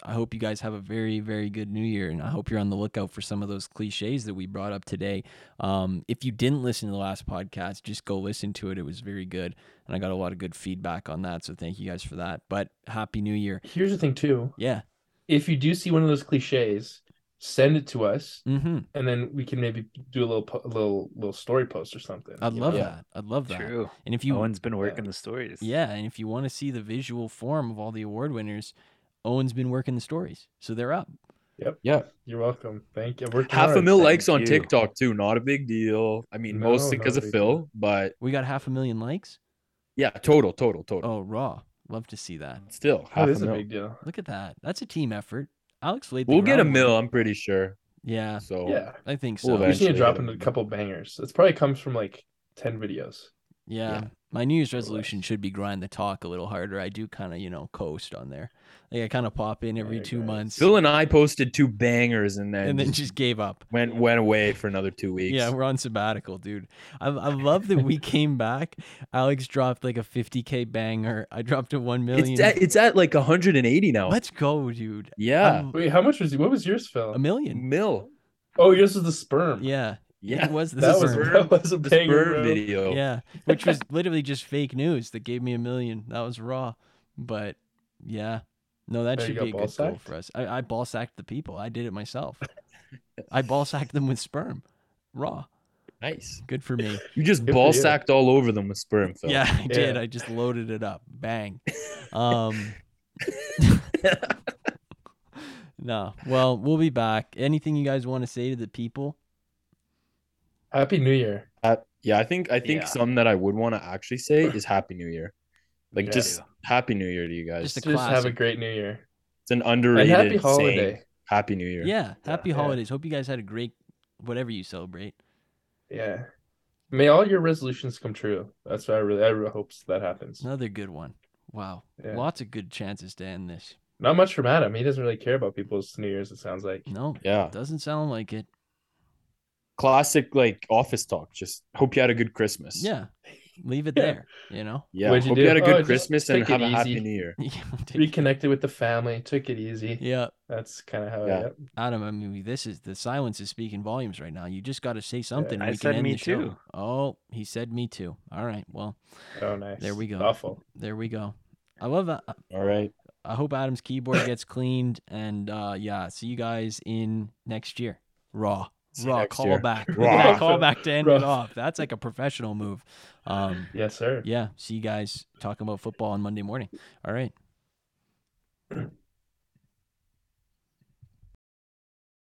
[SPEAKER 3] I hope you guys have a very, very good New Year, and I hope you're on the lookout for some of those cliches that we brought up today. Um, if you didn't listen to the last podcast, just go listen to it. It was very good, and I got a lot of good feedback on that. So thank you guys for that. But happy New Year.
[SPEAKER 5] Here's the thing too.
[SPEAKER 3] Yeah.
[SPEAKER 5] If you do see one of those cliches, send it to us,
[SPEAKER 3] Mm-hmm.
[SPEAKER 5] and then we can maybe do a little po- a little little story post or something.
[SPEAKER 3] I'd love
[SPEAKER 5] know?
[SPEAKER 3] that. I'd love that.
[SPEAKER 6] True.
[SPEAKER 3] And if you
[SPEAKER 6] Owen's been working the stories.
[SPEAKER 3] Yeah, and if you want to see the visual form of all the award winners, Owen's been working the stories, so they're up. Yep.
[SPEAKER 4] Yeah,
[SPEAKER 5] You're welcome. Thank you. I'm working
[SPEAKER 4] half a mil
[SPEAKER 6] Thank
[SPEAKER 4] likes on
[SPEAKER 6] you.
[SPEAKER 4] TikTok too. Not a big deal. I mean,
[SPEAKER 5] No,
[SPEAKER 4] mostly because of Phil,
[SPEAKER 5] deal.
[SPEAKER 4] but
[SPEAKER 3] We got half a million likes.
[SPEAKER 4] yeah, total, total, total.
[SPEAKER 3] Oh, raw. Love to see that.
[SPEAKER 4] Still, half
[SPEAKER 5] That
[SPEAKER 4] a
[SPEAKER 5] is a
[SPEAKER 4] mil.
[SPEAKER 5] big deal.
[SPEAKER 3] Look at that. That's a team effort. Aleks laid. the
[SPEAKER 4] We'll get a
[SPEAKER 3] groundwork.
[SPEAKER 4] mill. I'm pretty sure.
[SPEAKER 3] Yeah,
[SPEAKER 4] So
[SPEAKER 5] Yeah.
[SPEAKER 3] I think
[SPEAKER 4] We'll
[SPEAKER 3] so.
[SPEAKER 5] We just need to
[SPEAKER 4] eventually
[SPEAKER 5] drop
[SPEAKER 4] hit
[SPEAKER 5] into
[SPEAKER 4] a
[SPEAKER 5] a couple bangers. It probably comes from like 10 videos.
[SPEAKER 3] yeah.
[SPEAKER 4] yeah.
[SPEAKER 3] My New Year's resolution
[SPEAKER 5] less.
[SPEAKER 3] should be grind the talk a little harder. I do kind of, you know, coast on there. Like I kind of pop in every two
[SPEAKER 5] guys.
[SPEAKER 3] months,
[SPEAKER 4] Phil and I posted two bangers and then,
[SPEAKER 3] and then just gave up.
[SPEAKER 4] went went away for another two weeks.
[SPEAKER 3] Yeah, we're on sabbatical, dude. I, I love that we came back. Aleks dropped like a 50k banger. I dropped a one million.
[SPEAKER 4] it's at, it's at like 180 now.
[SPEAKER 3] Let's go, dude.
[SPEAKER 4] Yeah,
[SPEAKER 3] I'm-
[SPEAKER 5] Wait, how much was what was yours, Phil?
[SPEAKER 3] a million.
[SPEAKER 4] mill.
[SPEAKER 5] Oh, yours was the sperm.
[SPEAKER 3] Yeah,
[SPEAKER 4] Yeah,
[SPEAKER 3] it was the
[SPEAKER 5] that was
[SPEAKER 3] sperm.
[SPEAKER 5] that was a
[SPEAKER 4] the
[SPEAKER 5] banger.
[SPEAKER 4] sperm video.
[SPEAKER 3] Yeah, which was literally just fake news that gave me a million. That was raw, but yeah, no, that
[SPEAKER 5] you
[SPEAKER 3] should be a
[SPEAKER 5] ball
[SPEAKER 3] good goal for us. I, I ball sacked the people. I did it myself. I ball sacked them with sperm, raw.
[SPEAKER 4] Nice.
[SPEAKER 3] Good for me.
[SPEAKER 4] You just
[SPEAKER 5] Good
[SPEAKER 4] ball
[SPEAKER 5] you.
[SPEAKER 4] sacked all over them with sperm, Phil.
[SPEAKER 3] Yeah, I did.
[SPEAKER 5] Yeah.
[SPEAKER 3] I just loaded it up. Bang. Um. no. Well, we'll be back. Anything you guys want to say to the people?
[SPEAKER 5] Happy New Year.
[SPEAKER 4] Uh, yeah, I think I think
[SPEAKER 6] Yeah.
[SPEAKER 4] something that I would want to actually say is Happy New Year. Like
[SPEAKER 5] Yeah.
[SPEAKER 4] just Happy New Year to you guys.
[SPEAKER 3] Just a
[SPEAKER 5] Just have a
[SPEAKER 3] classic.
[SPEAKER 5] great New Year.
[SPEAKER 4] it's an
[SPEAKER 5] And
[SPEAKER 4] underrated
[SPEAKER 5] happy
[SPEAKER 4] saying.
[SPEAKER 5] holiday.
[SPEAKER 4] Happy New Year.
[SPEAKER 3] Yeah. Happy
[SPEAKER 5] Yeah.
[SPEAKER 3] holidays. Hope you guys had a great whatever you celebrate.
[SPEAKER 5] Yeah. May all your resolutions come true. That's what I really I really hope that happens.
[SPEAKER 3] Another good one. Wow.
[SPEAKER 5] Yeah.
[SPEAKER 3] Lots of good chances to end this.
[SPEAKER 5] Not much from Adam. He doesn't really care about people's New Year's, it sounds like.
[SPEAKER 3] No,
[SPEAKER 4] Yeah.
[SPEAKER 3] doesn't sound like it.
[SPEAKER 4] Classic like office talk. Just hope you had a good Christmas.
[SPEAKER 3] Yeah. Leave it
[SPEAKER 5] Yeah.
[SPEAKER 3] there, you know?
[SPEAKER 4] Yeah.
[SPEAKER 5] What'd you
[SPEAKER 4] hope
[SPEAKER 5] do?
[SPEAKER 4] you had a
[SPEAKER 5] Oh,
[SPEAKER 4] good
[SPEAKER 5] just
[SPEAKER 4] Christmas and
[SPEAKER 5] take it
[SPEAKER 4] have a happy. New Year.
[SPEAKER 3] Yeah, take-
[SPEAKER 5] Reconnected with the family, took it easy.
[SPEAKER 3] yeah.
[SPEAKER 5] That's kind of how
[SPEAKER 4] Yeah.
[SPEAKER 5] I.
[SPEAKER 3] Adam, I mean, this is the silence is speaking volumes right now. You just got to say something.
[SPEAKER 6] I
[SPEAKER 3] we can
[SPEAKER 6] said
[SPEAKER 3] end
[SPEAKER 6] me
[SPEAKER 3] the show.
[SPEAKER 6] too.
[SPEAKER 3] Oh, he said me too. All right. Well,
[SPEAKER 5] Oh nice.
[SPEAKER 3] There we go.
[SPEAKER 5] Awful.
[SPEAKER 3] there we go. I love that.
[SPEAKER 4] All right.
[SPEAKER 3] I hope Adam's keyboard gets cleaned. And uh, yeah, see you guys in next year. Raw.
[SPEAKER 5] See you
[SPEAKER 3] Raw
[SPEAKER 5] next year.
[SPEAKER 3] callback.
[SPEAKER 7] Raw.
[SPEAKER 3] callback to end it off. That's like a professional move. Um,
[SPEAKER 5] Yes, sir.
[SPEAKER 3] yeah. See you guys talking about football on Monday morning. All right.